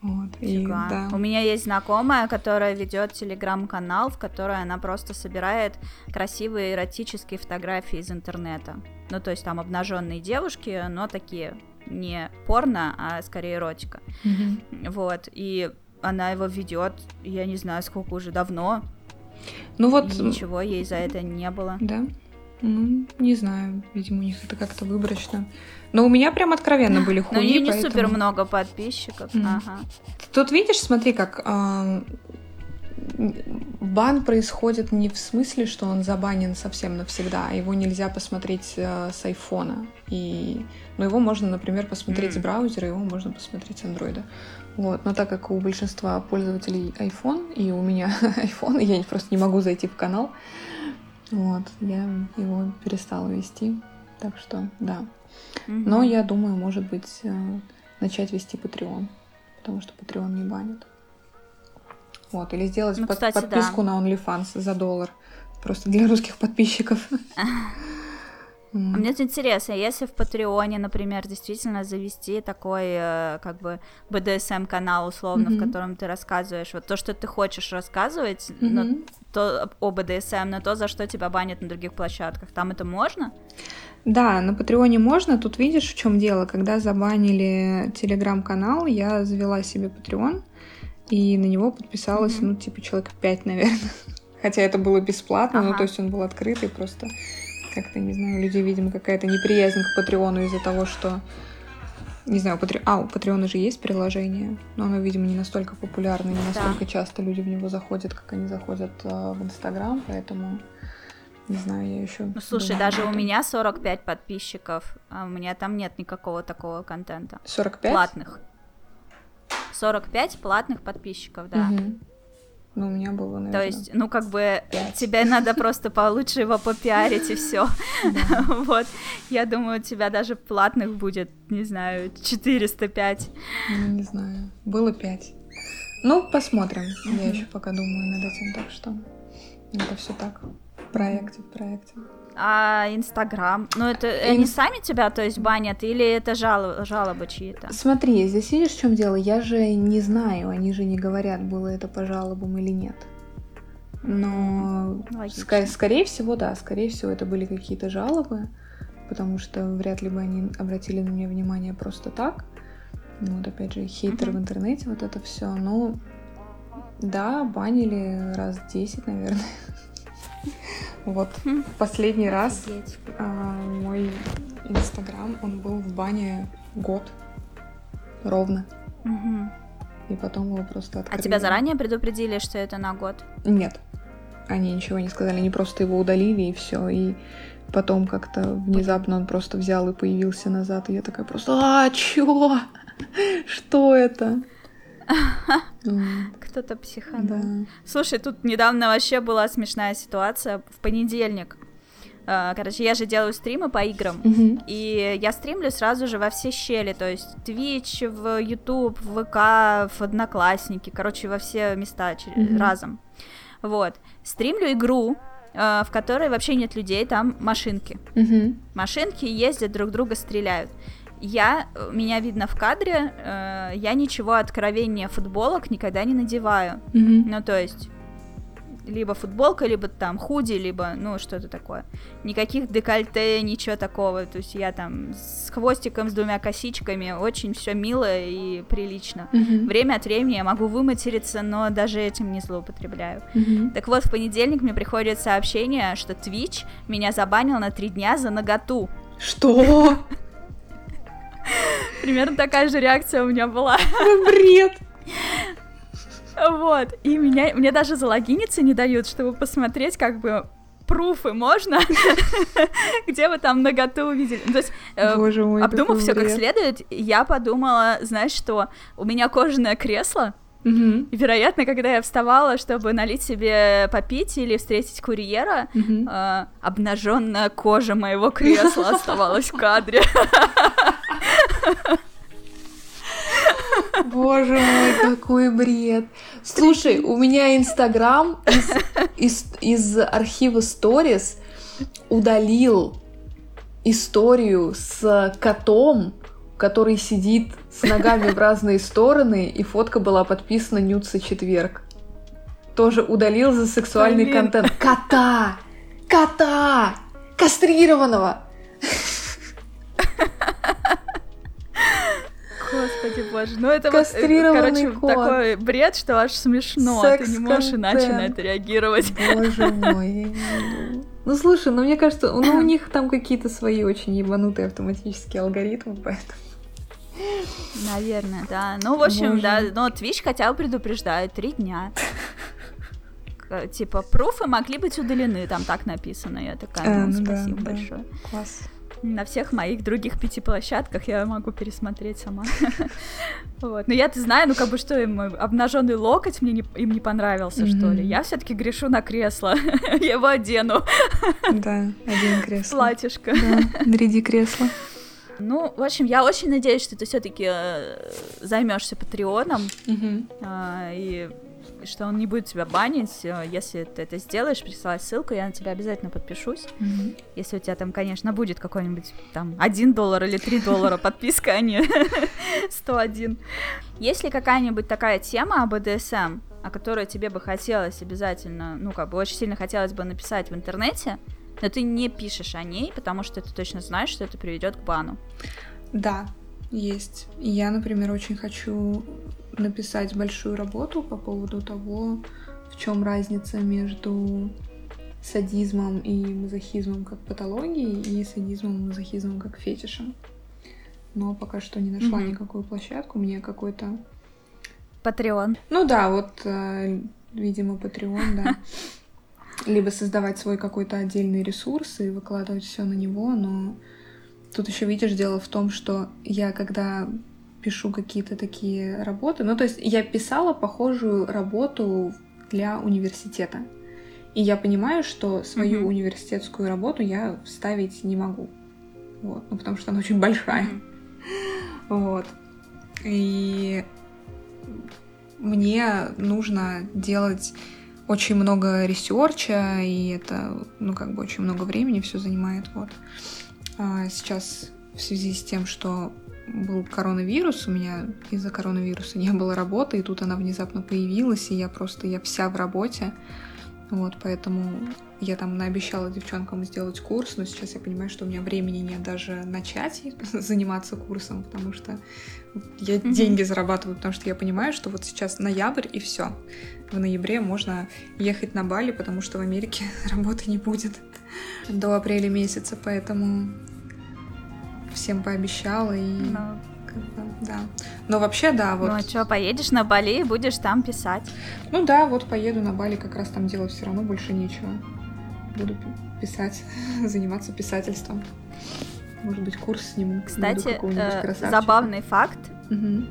Вот, и, да.
У меня есть знакомая, которая ведет телеграм-канал, в которой она просто собирает красивые эротические фотографии из интернета. Ну, то есть там обнаженные девушки, но такие не порно, а скорее эротика.
Мгм.
Вот, и она его ведет, я не знаю, сколько уже давно,
Ну вот,
и ничего ей за это не было.
да. Ну, не знаю, видимо, у них это как-то выборочно. Но у меня прям откровенно были хуи,
нее не
поэтому-
супер много подписчиков.
Мгм.
Ага.
Тут видишь, смотри, как ам, бан происходит не в смысле, что он забанен совсем навсегда, а его нельзя посмотреть э, с айфона. И, ну, его можно, например, посмотреть с
М.
браузера, его можно посмотреть с андроида. Вот. Но так как у большинства пользователей iPhone, и у меня iPhone, я просто не могу зайти в канал, вот, я его перестала вести. Так что, да. Но я думаю, может быть, э, начать вести Patreon, потому что Patreon не банит. Вот, или сделать
Ну,
под-
кстати, да.
подписку на OnlyFans за доллар. Просто для русских подписчиков.
А Мне интересно, если в Патреоне, например, действительно завести такой, э, как бы, BDSM-канал, условно, в котором ты рассказываешь вот то, что ты хочешь рассказывать, но
Мгм.
то, о BDSM, но то, за что тебя банят на других площадках, там это можно?
Да, на Патреоне можно. Тут видишь, в чем дело. Когда забанили телеграм-канал, я завела себе Patreon, и на него подписалось,
Мгм.
ну, типа, человек пять, наверное. Хотя это было бесплатно, ну,
Ага.
то есть он был открытый, просто как-то, не знаю, у людей, видимо, какая-то неприязнь к Патреону из-за того, что... Не знаю, у Патре... а, у Патреона же есть приложение, но оно, видимо, не настолько популярно, не
Да.
настолько часто люди в него заходят, как они заходят а, в Инстаграм, поэтому, не знаю, я еще...
Ну, слушай, даже у меня 45 подписчиков, а у меня там нет никакого такого контента.
45?
Платных. 45 платных подписчиков, да.
Мгм. Ну, у меня было, наверное.
То есть, ну, как бы,
Пять.
тебе надо просто получше его попиарить и все. Вот. Я думаю, у тебя даже платных будет, не знаю, 405.
Ну, не знаю. Было пять. Ну, посмотрим. Я еще пока думаю над этим, так что это все так. В проекте, в проекте.
А Инстаграм? Ну, это они
Ин-
сами тебя, то есть, банят, или это жал- жалобы чьи-то?
Смотри, здесь видишь, в чем дело? Я же не знаю, они же не говорят, было это по жалобам или нет. Но
Логично.
ска- скорее всего, да, скорее всего, это были какие-то жалобы, потому что вряд ли бы они обратили на меня внимание просто так. Ну, вот опять же, хейтер
Мгм.
в интернете, вот это все. Ну, да, банили раз 10, наверное. Вот последний раз а, мой инстаграм, он был в бане год ровно. И потом его просто
А
открыли.
тебя заранее предупредили, что это на год?
Нет. Они ничего не сказали, они просто его удалили и все. И потом как-то внезапно он просто взял и появился назад. И я такая просто, а, чё? Что это?
Кто-то психанул. Слушай, тут недавно вообще была смешная ситуация. В понедельник. э, Короче, я же делаю стримы по играм.
Мгм.
И я стримлю сразу же во все щели, то есть Twitch, в YouTube, в ВК, в Одноклассники, короче, во все места
Мгм.
разом. Вот. Стримлю игру, э, в которой вообще нет людей, там машинки.
Мгм.
Машинки ездят, друг друга стреляют. Я, э, меня видно в кадре, э, я ничего откровения футболок никогда не надеваю.
Мгм.
Ну, то есть, либо футболка, либо там худи, либо, ну, что-то такое. Никаких декольте, ничего такого. То есть я там с хвостиком, с двумя косичками, очень все мило и прилично.
Мгм.
Время от времени я могу выматериться, но даже этим не злоупотребляю.
Мгм.
Так вот, в понедельник мне приходит сообщение, что Twitch меня забанил на три дня за наготу.
Что?
Примерно такая же реакция у меня была.
Бред!
Вот. И меня, мне даже залогиниться не дают, чтобы посмотреть, как бы, пруфы можно, где вы там наготу увидели. Ну, То есть, э,
Боже мой,
обдумав все как следует, я подумала, знаешь что, у меня кожаное кресло, и, вероятно, когда я вставала, чтобы налить себе попить или встретить курьера,
Мгм.
обнаженная кожа моего кресла оставалась в кадре.
Боже мой, какой бред. Слушай, у меня Инстаграм из, из, из архива Stories удалил историю с котом, который сидит с ногами в разные стороны, и фотка была подписана Нюца четверг. Тоже удалил за сексуальный
Блин.
контент. Кота! Кота! Кастрированного!
Боже, ну это вот, э, короче,
кот.
такой бред, что аж смешно, ты не можешь иначе на это реагировать.
Боже мой. Ну слушай, ну мне кажется, ну у них там какие-то свои очень ебанутые автоматические алгоритмы, поэтому...
Наверное, да. Ну, в общем,
Боже.
да, но Twitch хотя бы предупреждает три дня. Типа, пруфы могли быть удалены, там так написано. Я такая,
Э,
ну,
ну
спасибо большое.
Класс.
На всех моих других пяти площадках я могу пересмотреть сама. Вот. Но я-то знаю, ну как бы что им обнаженный локоть мне не, им не понравился, что ли. Я все-таки грешу на кресло. Я его одену.
Да, один кресло.
Платьишко.
Да, наряди кресло.
Ну, в общем, я очень надеюсь, что ты все-таки займешься Патреоном, а, и что он не будет тебя банить. Э, Если ты это сделаешь, присылай ссылку, я на тебя обязательно подпишусь. Если у тебя там, конечно, будет какой-нибудь там 1 доллар или 3 доллара подписка, а не 101. Есть ли какая-нибудь такая тема об БДСМ, о которой тебе бы хотелось обязательно, ну, как бы очень сильно хотелось бы написать в интернете, но ты не пишешь о ней, потому что ты точно знаешь, что это приведет к бану?
Да, есть. Я, например, очень хочу написать большую работу по поводу того, в чем разница между садизмом и мазохизмом как патологией и садизмом и мазохизмом как фетишем. Но пока что не нашла
Мгм.
никакую площадку, мне какой-то...
Патреон.
Ну да, вот, э, видимо, Patreon, да. Либо создавать свой какой-то отдельный ресурс и выкладывать все на него, но тут еще видишь, дело в том, что я когда пишу какие-то такие работы, ну то есть я писала похожую работу для университета, и я понимаю, что свою
Мгм.
университетскую работу я вставить не могу, вот, ну потому что она очень большая.
Мгм.
Вот. И мне нужно делать очень много research а, и это, ну, как бы очень много времени все занимает, вот. А сейчас в связи с тем, что был коронавирус, у меня из-за коронавируса не было работы, и тут она внезапно появилась, и я просто, я вся в работе, вот, поэтому я там наобещала девчонкам сделать курс, но сейчас я понимаю, что у меня времени нет даже начать заниматься курсом, потому что я
Мгм.
деньги зарабатываю, потому что я понимаю, что вот сейчас ноябрь и все. В ноябре можно ехать на Бали, потому что в Америке работы не будет до апреля месяца, поэтому всем пообещала и
Ну,
как бы, да. Но вообще, да, вот.
Ну а что, поедешь на Бали и будешь там писать?
Ну да, вот поеду на Бали, как раз там делать все равно больше нечего. Буду пи- писать, заниматься писательством. Может быть, курс сниму.
Кстати, э, забавный факт.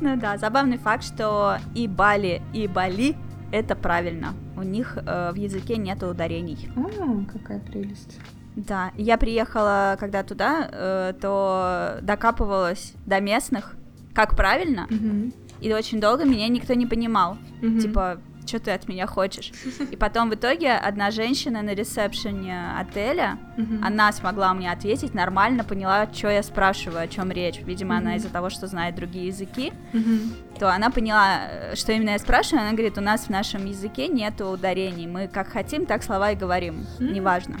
Ну да, забавный факт, что и Бали, и Бали это правильно. У них э, в языке нет ударений.
А, какая прелесть.
Да, я приехала, когда туда, э, то докапывалась до местных, как правильно,
Мгм.
и очень долго меня никто не понимал.
Мгм.
Типа, что ты от меня хочешь? И потом в итоге одна женщина на ресепшене отеля,
Мгм.
она смогла мне ответить, нормально поняла, что я спрашиваю, о чем речь. Видимо, она
Мгм.
из-за того, что знает другие языки,
Мгм.
то она поняла, э, что именно я спрашиваю. Она говорит, у нас в нашем языке нету ударений. Мы как хотим, так слова и говорим. Неважно.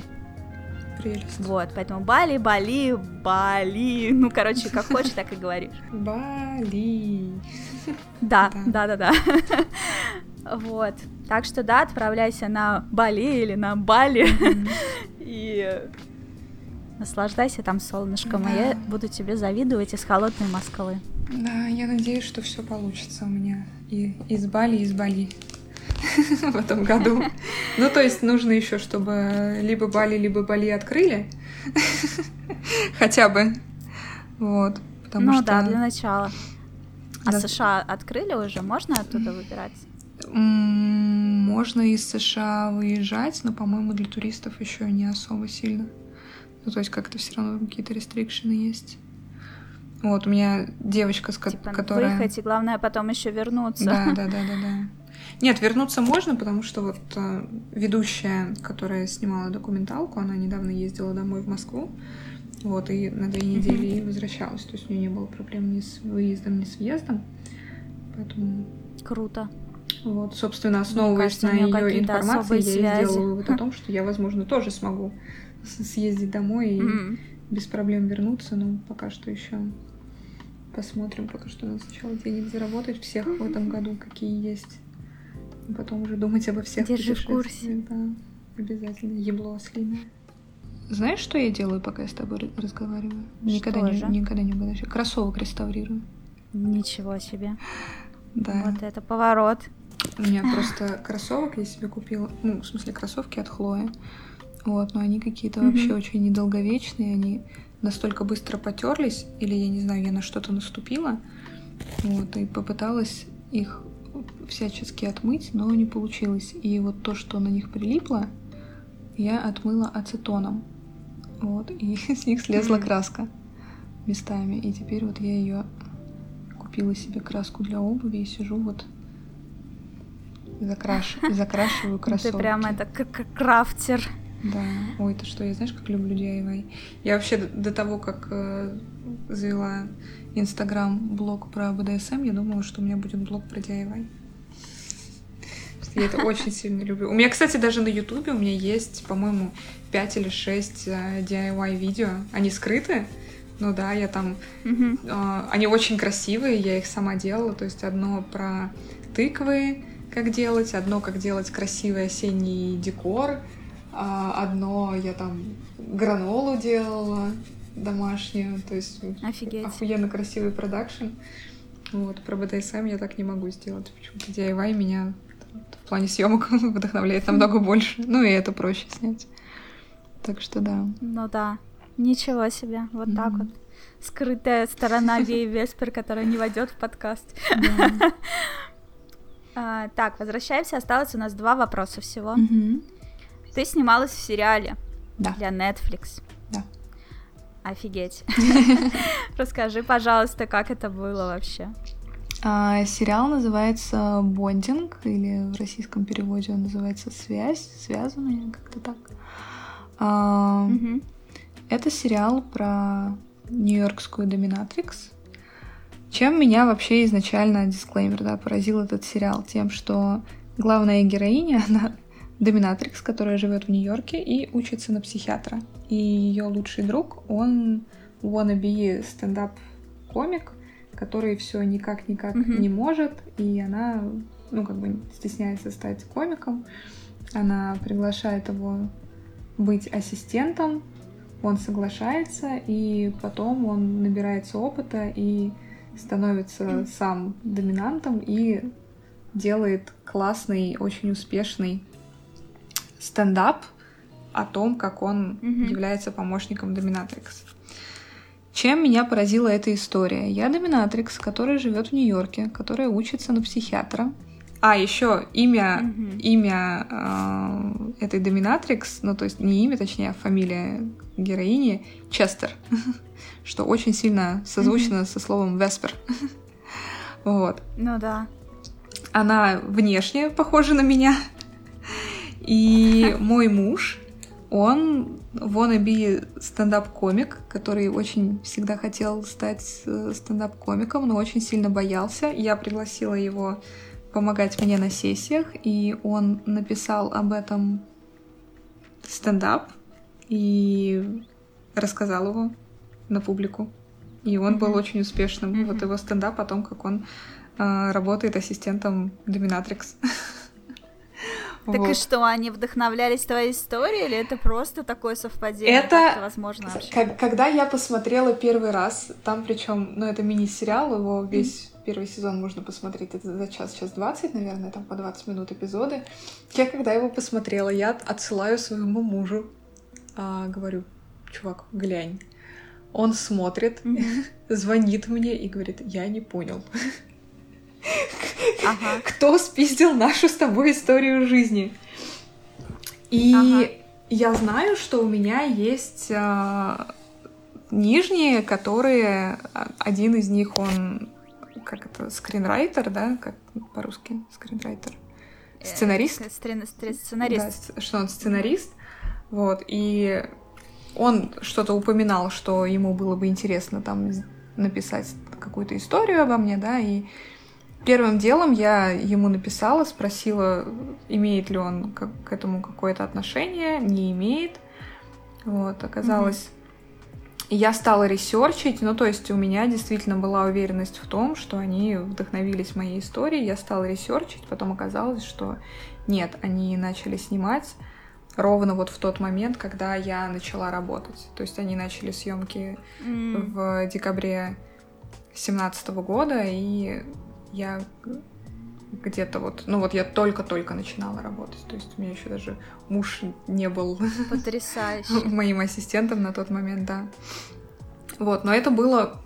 Прелесть.
Вот, поэтому Бали, Бали, Бали. Ну, короче, как хочешь, так и говоришь.
Бали.
Да,
Да.
да, да. Вот. Так что да, отправляйся на Бали или на Бали и наслаждайся там солнышком, а я буду тебе завидовать из холодной Москвы.
Да, я надеюсь, что все получится у меня. И из Бали, и из Бали в этом году. Ну, то есть нужно еще, чтобы либо Бали, либо Бали открыли. Хотя бы. Вот.
Ну
что
да, для начала. А
Да.
США открыли уже? Можно оттуда выбирать?
можно из США выезжать, но, по-моему, для туристов еще не особо сильно. Ну, то есть как-то все равно какие-то рестрикшены есть. Вот, у меня девочка, с
Типа
которая...
выехать, и главное потом еще вернуться.
Да, да, да, да, да. Нет, вернуться можно, потому что вот э, ведущая, которая снимала документалку, она недавно ездила домой в Москву, вот, и на две недели и возвращалась. То есть у нее не было проблем ни с выездом, ни с въездом. Поэтому,
Круто.
вот, собственно, основываясь
кажется,
на ее информации, я
связи.
сделала вывод о том, что я, возможно, тоже смогу съездить домой и
М.
без проблем вернуться, но пока что еще Посмотрим пока что надо сначала денег заработать всех в этом году, какие есть. Потом уже думать обо всех
Держи в курсе.
Да, обязательно. Ебло ослиное. Знаешь, что я делаю, пока я с тобой разговариваю? Никогда
Что
не,
же?
никогда не угадаешь. Кроссовок реставрирую.
Ничего себе.
Да.
Вот это поворот.
У меня просто кроссовок я себе купила. Ну, в смысле, кроссовки от Хлои. Вот, но они какие-то
Мгм.
вообще очень недолговечные. Они настолько быстро потерлись, или я не знаю, я на что-то наступила. Вот, и попыталась их всячески отмыть, но не получилось. И вот то, что на них прилипло, я отмыла ацетоном. Вот, и с них слезла краска местами. И теперь вот я ее купила себе краску для обуви и сижу вот закраш... закрашиваю кроссовки.
Ты прям это к- к- крафтер.
Да. Ой, ты что, я знаешь, как люблю DIY? Я вообще до, до того, как э, завела Инстаграм блог про БДСМ, я думала, что у меня будет блог про DIY. Я это очень сильно люблю. У меня, кстати, даже на Ютубе у меня есть, по-моему, 5 или 6 DIY видео. Они скрыты, ну да, я там а, Они очень красивые, я их сама делала. То есть одно про тыквы, как делать, одно как делать красивый осенний декор, а, одно я там гранолу делала домашнюю, то есть
Офигеть.
охуенно красивый продакшн. Вот, про БДСМ я так не могу сделать. Почему-то DIY меня в плане съемок вдохновляет намного больше. Ну и это проще снять. Так что да.
Ну да. Ничего себе. Вот так
Мгм.
вот. Скрытая сторона Веи Веспер, которая не войдет в подкаст. А, так, возвращаемся. Осталось у нас два вопроса всего. Ты снималась в сериале
Да.
для Netflix.
Да.
Офигеть. Расскажи, пожалуйста, как это было вообще.
А, сериал называется «Бондинг», или в российском переводе он называется «Связь», «Связанные», как-то так. А,
Мгм.
Это сериал про нью-йоркскую доминатрикс. Чем меня вообще изначально, дисклеймер, да, поразил этот сериал? Тем, что главная героиня, она доминатрикс, которая живет в Нью-Йорке и учится на психиатра. И ее лучший друг, он wannabe стендап-комик, который все никак-никак
Мгм.
не может, и она, ну, как бы стесняется стать комиком. Она приглашает его быть ассистентом, он соглашается, и потом он набирается опыта и становится сам доминантом и делает классный, очень успешный стендап о том, как он
Мгм.
является помощником доминатрикс. Чем меня поразила эта история? Я доминатрикс, которая живет в Нью-Йорке, которая учится на психиатра. А, еще имя,
Мгм.
имя э, этой доминатрикс, ну то есть не имя, точнее, а фамилия героини Честер, что очень сильно созвучно со словом Веспер. Вот.
Ну да.
Она внешне похожа на меня. И мой муж, он wannabe стендап-комик, который очень всегда хотел стать э, стендап-комиком, но очень сильно боялся. Я пригласила его помогать мне на сессиях, и он написал об этом стендап и рассказал его на публику. И он был очень успешным. Вот его стендап о том, как он а, работает ассистентом Доминатрикс.
Так и
Вот.
что, они вдохновлялись твоей историей, или это просто такое совпадение?
Это-
Как возможно вообще?
Как- Когда я посмотрела первый раз, там причем, ну это мини-сериал, его весь первый сезон можно посмотреть, это за час, час 20, наверное, там по 20 минут эпизоды. Я когда его посмотрела, я отсылаю своему мужу, а, говорю, чувак, глянь. Он смотрит,
Мгм.
звонит мне и говорит, я не понял.
Ага.
кто спиздил нашу с тобой историю жизни. И
Ага.
я знаю, что у меня есть а, нижние, которые а, один из них он как это скринрайтер, да, как по-русски скринрайтер, сценарист.
Э, сцен- сцен- Сценарист.
Да, что он сценарист, вот и он что-то упоминал, что ему было бы интересно там написать какую-то историю обо мне, да, и первым делом я ему написала, спросила, имеет ли он к, к этому какое-то отношение, не имеет, вот, оказалось, я стала ресерчить, ну, то есть у меня действительно была уверенность в том, что они вдохновились моей историей, я стала ресерчить, потом оказалось, что нет, они начали снимать ровно вот в тот момент, когда я начала работать. То есть они начали съемки mm. в декабре 2017 года, и я где-то вот, ну вот я только-только начинала работать, то есть у меня еще даже муж не был
Потрясающе.
моим ассистентом на тот момент, да. Вот, но это было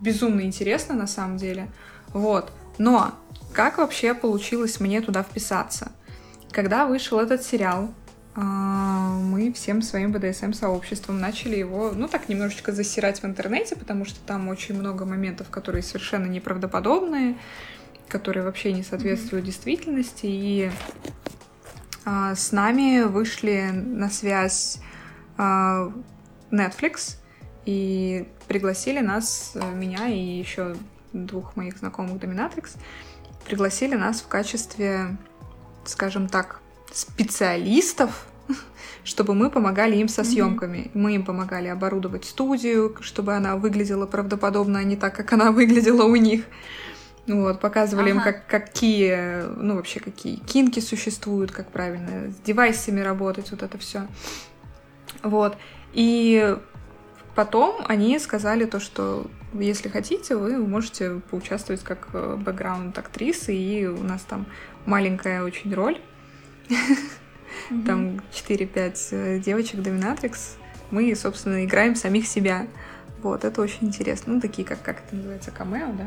безумно интересно на самом деле, вот. Но как вообще получилось мне туда вписаться? Когда вышел этот сериал, мы всем своим БДСМ-сообществом начали его, ну так, немножечко засирать в интернете, потому что там очень много моментов, которые совершенно неправдоподобные, которые вообще не соответствуют mm-hmm. действительности. И а, с нами вышли на связь а, Netflix и пригласили нас, э, меня и еще двух моих знакомых доминатрикс, пригласили нас в качестве, скажем так, специалистов, чтобы мы помогали им со съемками. Mm-hmm. Мы им помогали оборудовать студию, чтобы она выглядела правдоподобно, а не так, как она выглядела у них. Вот, показывали ага. им, как, какие, ну, вообще, какие кинки существуют, как правильно с девайсами работать, вот это все. Вот. И потом они сказали то, что если хотите, вы можете поучаствовать как э, бэкграунд актрисы, и у нас там маленькая очень роль. Там 4-5 э, девочек доминатрикс. Мы, собственно, играем самих себя. Вот, это очень интересно. Ну, такие, как, как это называется, камео, да?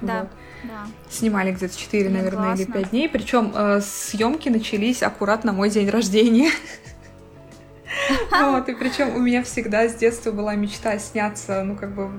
Да, вот. да.
Снимали где-то 4, Мне наверное, классно. или 5 дней. Причем э, съемки начались аккуратно мой день рождения. Вот, и причем у меня всегда с детства была мечта сняться, ну, как бы,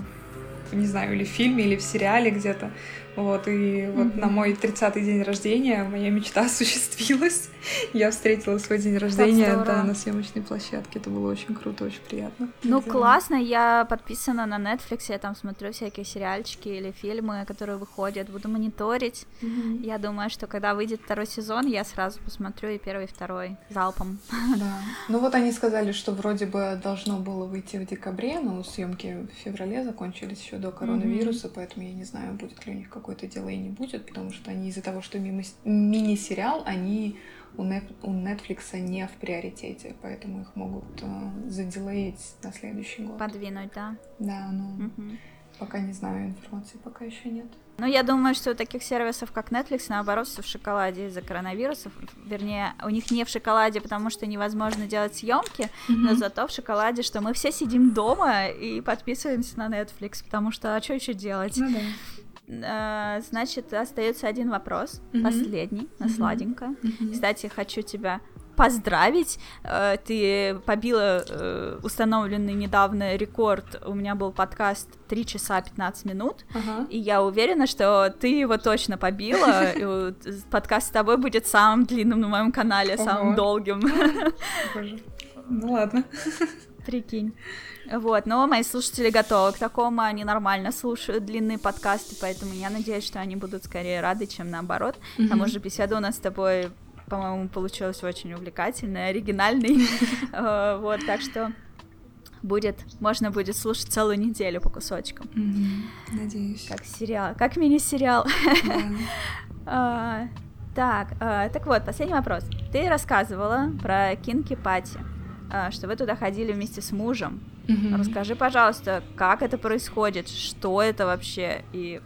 не знаю, или в фильме, или в сериале где-то. Вот, и вот mm-hmm. на мой 30-й день рождения моя мечта осуществилась. Я встретила свой день рождения да, на съемочной площадке. Это было очень круто, очень приятно.
Ну, да. классно. Я подписана на Netflix, я там смотрю всякие сериальчики или фильмы, которые выходят, буду мониторить. Mm-hmm. Я думаю, что когда выйдет второй сезон, я сразу посмотрю и первый, и второй залпом.
Да. Ну вот они сказали, что вроде бы должно было выйти в декабре, но съемки в феврале закончились еще до коронавируса, mm-hmm. поэтому я не знаю, будет ли у них какое-то дело и не будет, потому что они из-за того, что мини-сериал, они у, Netflix не в приоритете, поэтому их могут э, на следующий год.
Подвинуть, да?
Да, но угу. пока не знаю, информации пока еще нет.
Ну, я думаю, что у таких сервисов, как Netflix, наоборот, все в шоколаде из-за коронавирусов. Вернее, у них не в шоколаде, потому что невозможно делать съемки, mm-hmm. но зато в шоколаде, что мы все сидим дома и подписываемся на Netflix, потому что а что еще делать?
Ну, да.
Э, значит, остается один вопрос, mm-hmm. последний, на mm-hmm. сладенько. Mm-hmm. Кстати, хочу тебя поздравить. Э, ты побила э, установленный недавно рекорд. У меня был подкаст 3 часа 15 минут. Uh-huh. И я уверена, что ты его точно побила. Подкаст с тобой будет самым длинным на моем канале, самым долгим.
Ну ладно.
Прикинь. Вот, но мои слушатели готовы к такому, они нормально слушают длинные подкасты, поэтому я надеюсь, что они будут скорее рады, чем наоборот. Mm-hmm. К тому же беседа у нас с тобой, по-моему, получилась очень увлекательной, оригинальной. Э, вот, так что будет, можно будет слушать целую неделю по кусочкам.
Надеюсь.
Как сериал, как мини-сериал. А, так, а, так вот, последний вопрос. Ты рассказывала про Кинки Пати, а, что вы туда ходили вместе с мужем. Угу. Расскажи, пожалуйста, как это происходит, что это вообще и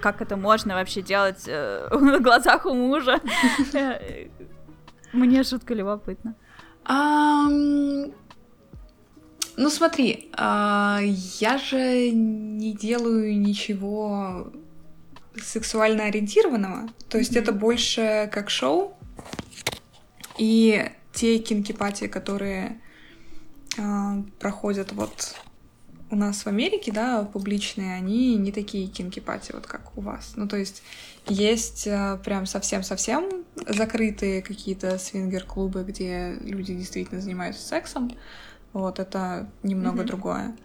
как это можно вообще делать э, на глазах у мужа. Мне жутко любопытно.
Ну смотри, uh, я же не делаю ничего сексуально ориентированного, то есть это больше как шоу. И те кинки-пати, которые проходят вот у нас в Америке, да, публичные, они не такие кинки-пати, вот как у вас. Ну, то есть есть э, прям совсем-совсем закрытые какие-то свингер-клубы, где люди действительно занимаются сексом. Вот, это немного mm-hmm. другое.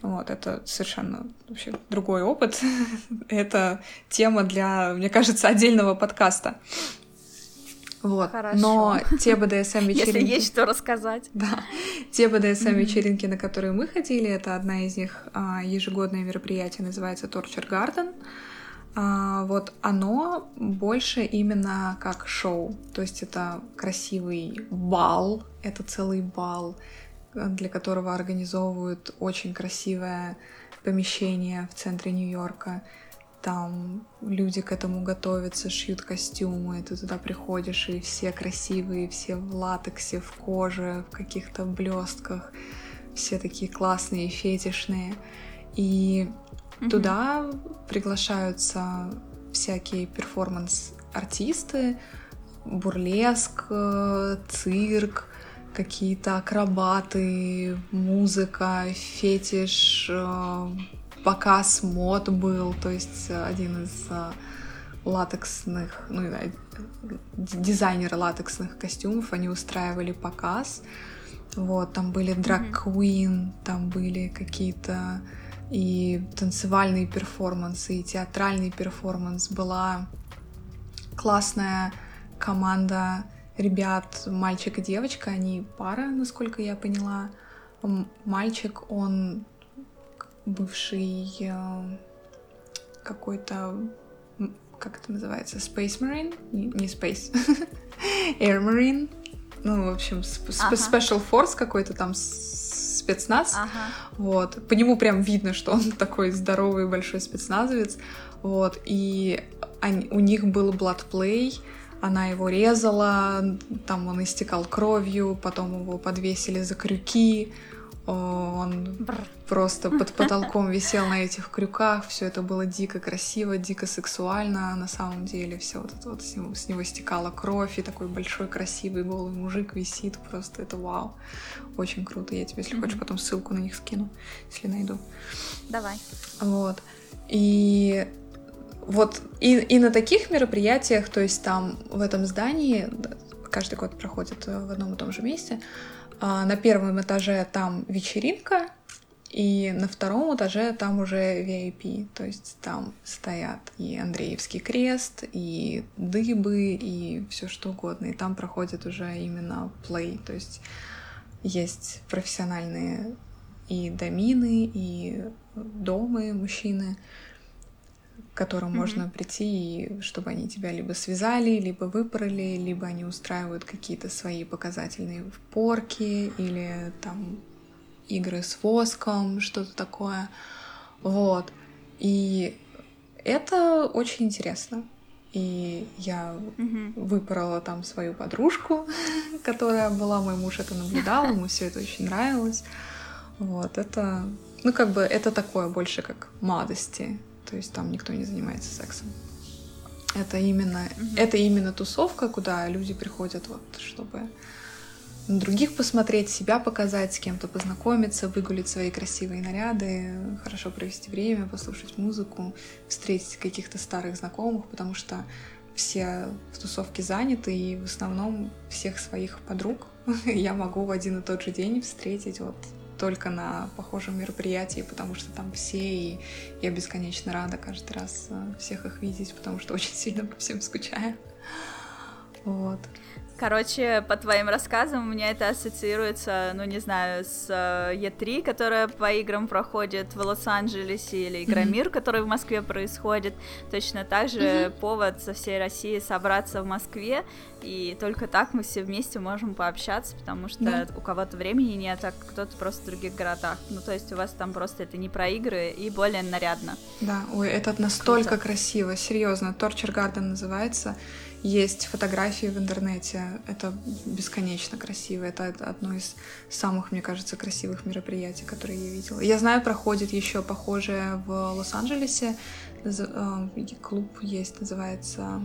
Вот, это совершенно вообще другой опыт. это тема для, мне кажется, отдельного подкаста. Вот.
Хорошо.
Но те БДСМ вечеринки...
Если есть что рассказать.
Да. Те БДСМ вечеринки, на которые мы ходили, это одна из них а, ежегодное мероприятие, называется Torture Garden. А, вот оно больше именно как шоу. То есть это красивый бал, это целый бал, для которого организовывают очень красивое помещение в центре Нью-Йорка там люди к этому готовятся, шьют костюмы, ты туда приходишь, и все красивые, все в латексе, в коже, в каких-то блестках, все такие классные, фетишные. И mm-hmm. туда приглашаются всякие перформанс-артисты, бурлеск, цирк, какие-то акробаты, музыка, фетиш, э, показ мод был, то есть э, один из э, латексных, ну, дизайнеры латексных костюмов, они устраивали показ. Вот, там были драг-квин, там были какие-то и танцевальные перформансы, и театральный перформанс. Была классная команда ребят, мальчик и девочка, они пара, насколько я поняла. Мальчик, он бывший э, какой-то, как это называется, Space Marine? Не, не Space, Air Marine. Ну, в общем, сп- ага. Special Force какой-то там спецназ. Ага. Вот. По нему прям видно, что он такой здоровый большой спецназовец. Вот. И они, у них был blood она его резала, там он истекал кровью, потом его подвесили за крюки, он Бррр. просто под потолком висел на этих крюках, все это было дико красиво, дико сексуально, на самом деле все вот это вот с него, с него стекала кровь, и такой большой красивый голый мужик висит, просто это вау, очень круто, я тебе, если mm-hmm. хочешь, потом ссылку на них скину, если найду.
Давай.
Вот, и вот и, и на таких мероприятиях, то есть там в этом здании, каждый год проходит в одном и том же месте, на первом этаже там вечеринка, и на втором этаже там уже VIP, то есть там стоят и Андреевский крест, и дыбы, и все что угодно. И там проходит уже именно плей, то есть есть профессиональные и домины, и домы мужчины, к которым mm-hmm. можно прийти, и чтобы они тебя либо связали, либо выпороли, либо они устраивают какие-то свои показательные порки или там игры с воском, что-то такое. Вот. И это очень интересно. И я mm-hmm. выпорола там свою подружку, которая была, мой муж это наблюдал, ему все это очень нравилось. Вот, это, ну, как бы, это такое больше как младости то есть там никто не занимается сексом. Это именно, угу. это именно тусовка, куда люди приходят, вот, чтобы на других посмотреть, себя показать, с кем-то познакомиться, выгулить свои красивые наряды, хорошо провести время, послушать музыку, встретить каких-то старых знакомых, потому что все в тусовке заняты, и в основном всех своих подруг я могу в один и тот же день встретить вот только на похожем мероприятии, потому что там все, и я бесконечно рада каждый раз э, всех их видеть, потому что очень сильно по всем скучаю. Вот.
Короче, по твоим рассказам у меня это ассоциируется, ну не знаю, с Е3, которая по играм проходит в Лос-Анджелесе, или Игромир, mm-hmm. который в Москве происходит. Точно так же mm-hmm. повод со всей России собраться в Москве, и только так мы все вместе можем пообщаться, потому что да. у кого-то времени нет, а кто-то просто в других городах. Ну то есть у вас там просто это не про игры и более нарядно.
Да, ой, это настолько Круто. красиво, серьезно. Torture Garden называется. Есть фотографии в интернете, это бесконечно красиво, это одно из самых, мне кажется, красивых мероприятий, которые я видела. Я знаю, проходит еще похожее в Лос-Анджелесе, э, клуб есть, называется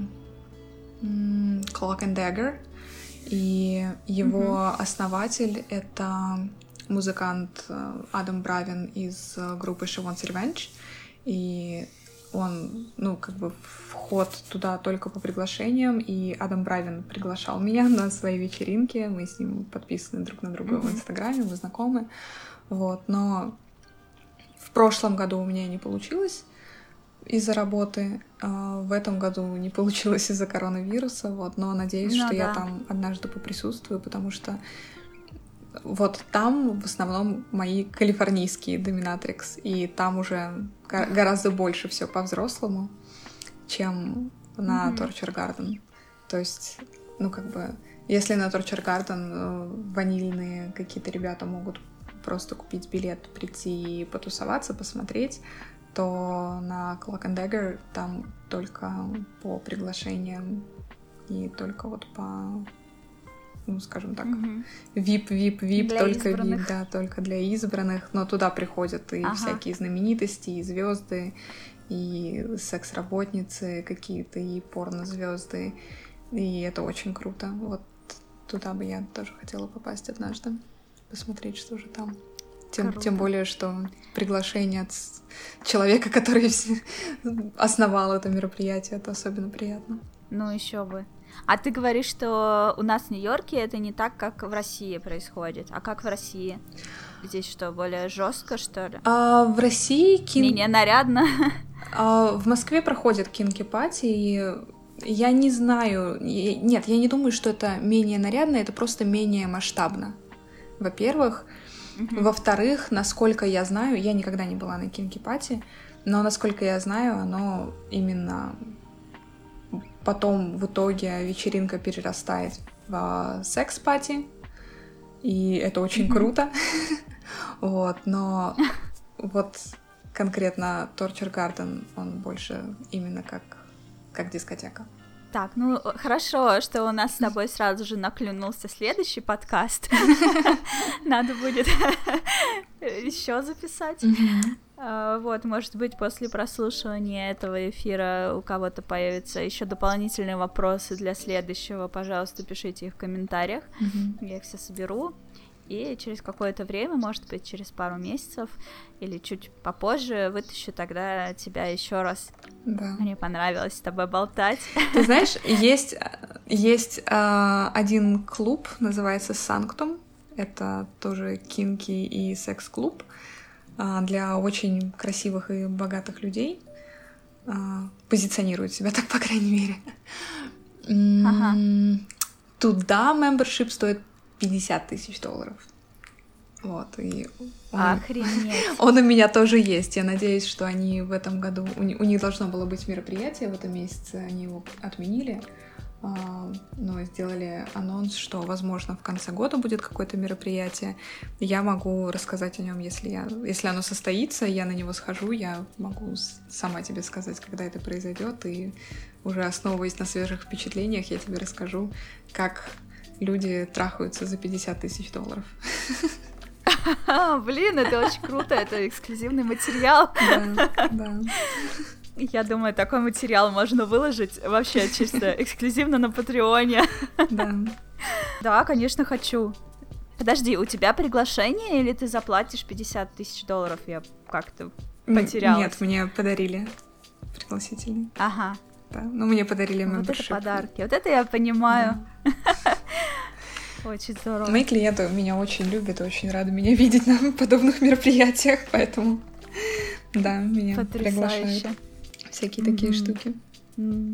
Clock and Dagger, и его mm-hmm. основатель — это музыкант э, Адам Бравин из э, группы She Wants Revenge, и он, ну, как бы вход туда только по приглашениям, и Адам Бравин приглашал меня на свои вечеринки, мы с ним подписаны друг на друга mm-hmm. в Инстаграме, мы знакомы, вот, но в прошлом году у меня не получилось, из-за работы. А, в этом году не получилось из-за коронавируса, вот, но надеюсь,
Ну
что я
да.
там однажды поприсутствую, потому что вот там в основном мои калифорнийские доминатрикс, и там уже гораздо больше все по-взрослому, чем на
Мгм.
Torture Garden. То есть, ну как бы, если на Torture Garden э, ванильные какие-то ребята могут просто купить билет, прийти и потусоваться, посмотреть, то на Clock and Dagger там только по приглашениям и только вот по, ну скажем так, VIP, VIP,
Для
только. VIP, да, только для избранных. Но туда приходят и
Ага.
всякие знаменитости, и звезды, и секс-работницы какие-то, и порнозвезды. И это очень круто. Вот туда бы я тоже хотела попасть однажды, посмотреть, что же там. Тем,
Круто.
тем более, что приглашение от человека, который основал это мероприятие, это особенно приятно.
Ну, еще бы. А ты говоришь, что у нас в Нью-Йорке это не так, как в России происходит. А как в России? Здесь что, более жестко, что ли?
А в России кин...
Менее нарядно?
А, В Москве проходят кинки-пати, и я не знаю... Нет, я не думаю, что это менее нарядно, это просто менее масштабно. Во-первых.
Мгм.
Во-вторых, насколько я знаю, я никогда не была на кинки-пати, но насколько я знаю, оно именно потом в итоге вечеринка перерастает в секс-пати, и это очень
Мгм.
круто. Вот, но вот конкретно Torture Garden, он больше именно как, как дискотека.
Так, ну хорошо, что у нас с тобой сразу же наклюнулся следующий подкаст. Надо будет еще записать. А, Вот, может быть, после прослушивания этого эфира у кого-то появятся еще дополнительные вопросы для следующего. Пожалуйста, пишите их в комментариях. Я их все соберу. И через какое-то время, может быть, через пару месяцев или чуть попозже, вытащу тогда тебя еще раз.
Да.
Мне понравилось с тобой болтать.
Ты знаешь, есть, есть а, один клуб, называется Санктум. Это тоже кинки и секс-клуб для очень красивых и богатых людей. А, позиционирует себя так, по крайней мере.
Ага.
Туда membership стоит 50 тысяч долларов. Вот, и он,
Охренеть.
он у меня тоже есть. Я надеюсь, что они в этом году... У, у них должно было быть мероприятие в этом месяце, они его отменили. А, Но сделали анонс, что, возможно, в конце года будет какое-то мероприятие. Я могу рассказать о нем, если, я, если оно состоится, я на него схожу, я могу сама тебе сказать, когда это произойдет, и уже основываясь на свежих впечатлениях, я тебе расскажу, как люди трахаются за 50 тысяч долларов.
Блин, это очень круто, это эксклюзивный материал.
Да, да.
Я думаю, такой материал можно выложить вообще чисто эксклюзивно на Патреоне.
Да.
Да, конечно, хочу. Подожди, у тебя приглашение или ты заплатишь 50 тысяч долларов? Я как-то...
М,
Потерялась.
Нет, мне подарили пригласительный.
Ага,
Да. Ну, мне подарили
вот это подарки. Вот это я понимаю. Очень здорово.
Мои клиенты меня очень любят, очень рады меня видеть на подобных мероприятиях, поэтому да, меня приглашают. Всякие такие
Мгм.
штуки.
М.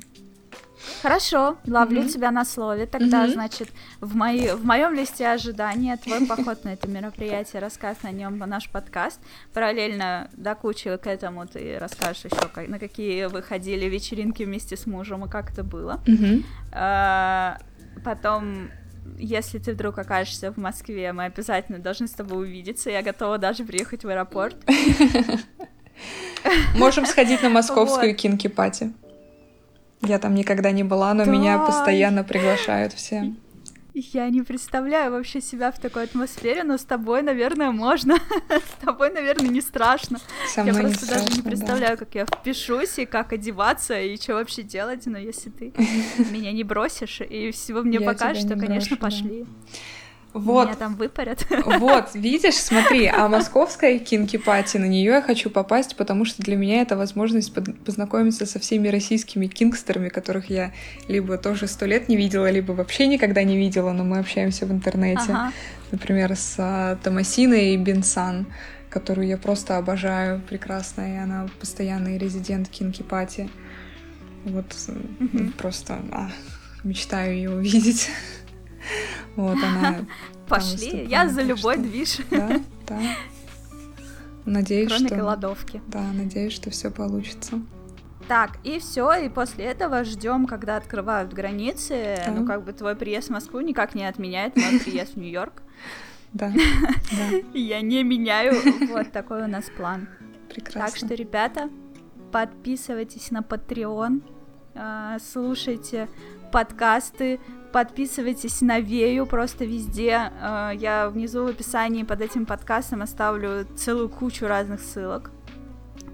Хорошо, ловлю
Мгм.
тебя на слове. Тогда,
Мгм.
значит, в, мои, в моем листе ожидания твой поход на это мероприятие, рассказ на нем наш подкаст. Параллельно до кучи к этому ты расскажешь еще, как, на какие вы ходили вечеринки вместе с мужем и как это было. А, Потом, если ты вдруг окажешься в Москве, мы обязательно должны с тобой увидеться. Я готова даже приехать в аэропорт.
Можем сходить на московскую кинки-пати. Я там никогда не была, но меня
Да.
постоянно приглашают все.
Я не представляю вообще себя в такой атмосфере, но с тобой, наверное, можно. С тобой, наверное, не страшно.
Со
Я
мной не
просто даже не
страшно, да.
представляю, как я впишусь и как одеваться и что вообще делать, но если ты меня не бросишь и всего мне
Я
покажешь, то,
не
конечно,
да.
пошли.
Вот,
Меня там выпарят.
Вот, видишь, смотри, а московская кинки-пати, на нее я хочу попасть, потому что для меня это возможность познакомиться со всеми российскими кингстерами, которых я либо тоже сто лет не видела, либо вообще никогда не видела, но мы общаемся в интернете.
Ага.
Например, с а, Томасиной и Бенсан, которую я просто обожаю, прекрасная, и она постоянный резидент Кинки Пати. Вот mm-hmm. просто а, мечтаю ее увидеть. Вот она.
Пошли, я за любой движ.
Да, да. Надеюсь,
Кроме
что...
голодовки.
Да, надеюсь, что все получится.
Так, и все, и после этого ждем, когда открывают границы. Да. Ну, как бы твой приезд в Москву никак не отменяет мой приезд в Нью-Йорк.
Да.
Я не меняю. Вот такой у нас план.
Прекрасно.
Так что, ребята, подписывайтесь на Patreon, а, слушайте подкасты, подписывайтесь на Вею просто везде. А, я внизу в описании под этим подкастом оставлю целую кучу разных ссылок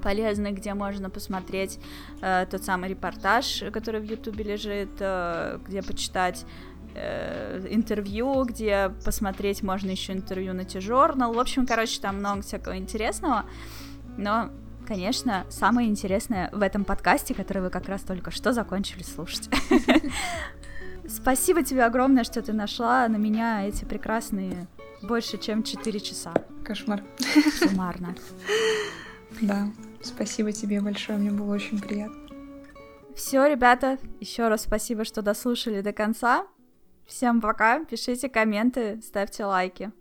полезных, где можно посмотреть э, тот самый репортаж, который в Ютубе лежит, э, где почитать э, интервью, где посмотреть можно еще интервью на T-Journal. В общем, короче, там много всякого интересного. Но, конечно, самое интересное в этом подкасте, который вы как раз только что закончили слушать. Спасибо тебе огромное, что ты нашла на меня эти прекрасные больше, чем 4 часа.
Кошмар.
Суммарно.
Да, спасибо тебе большое, мне было очень приятно.
Все, ребята, еще раз спасибо, что дослушали до конца. Всем пока, пишите комменты, ставьте лайки.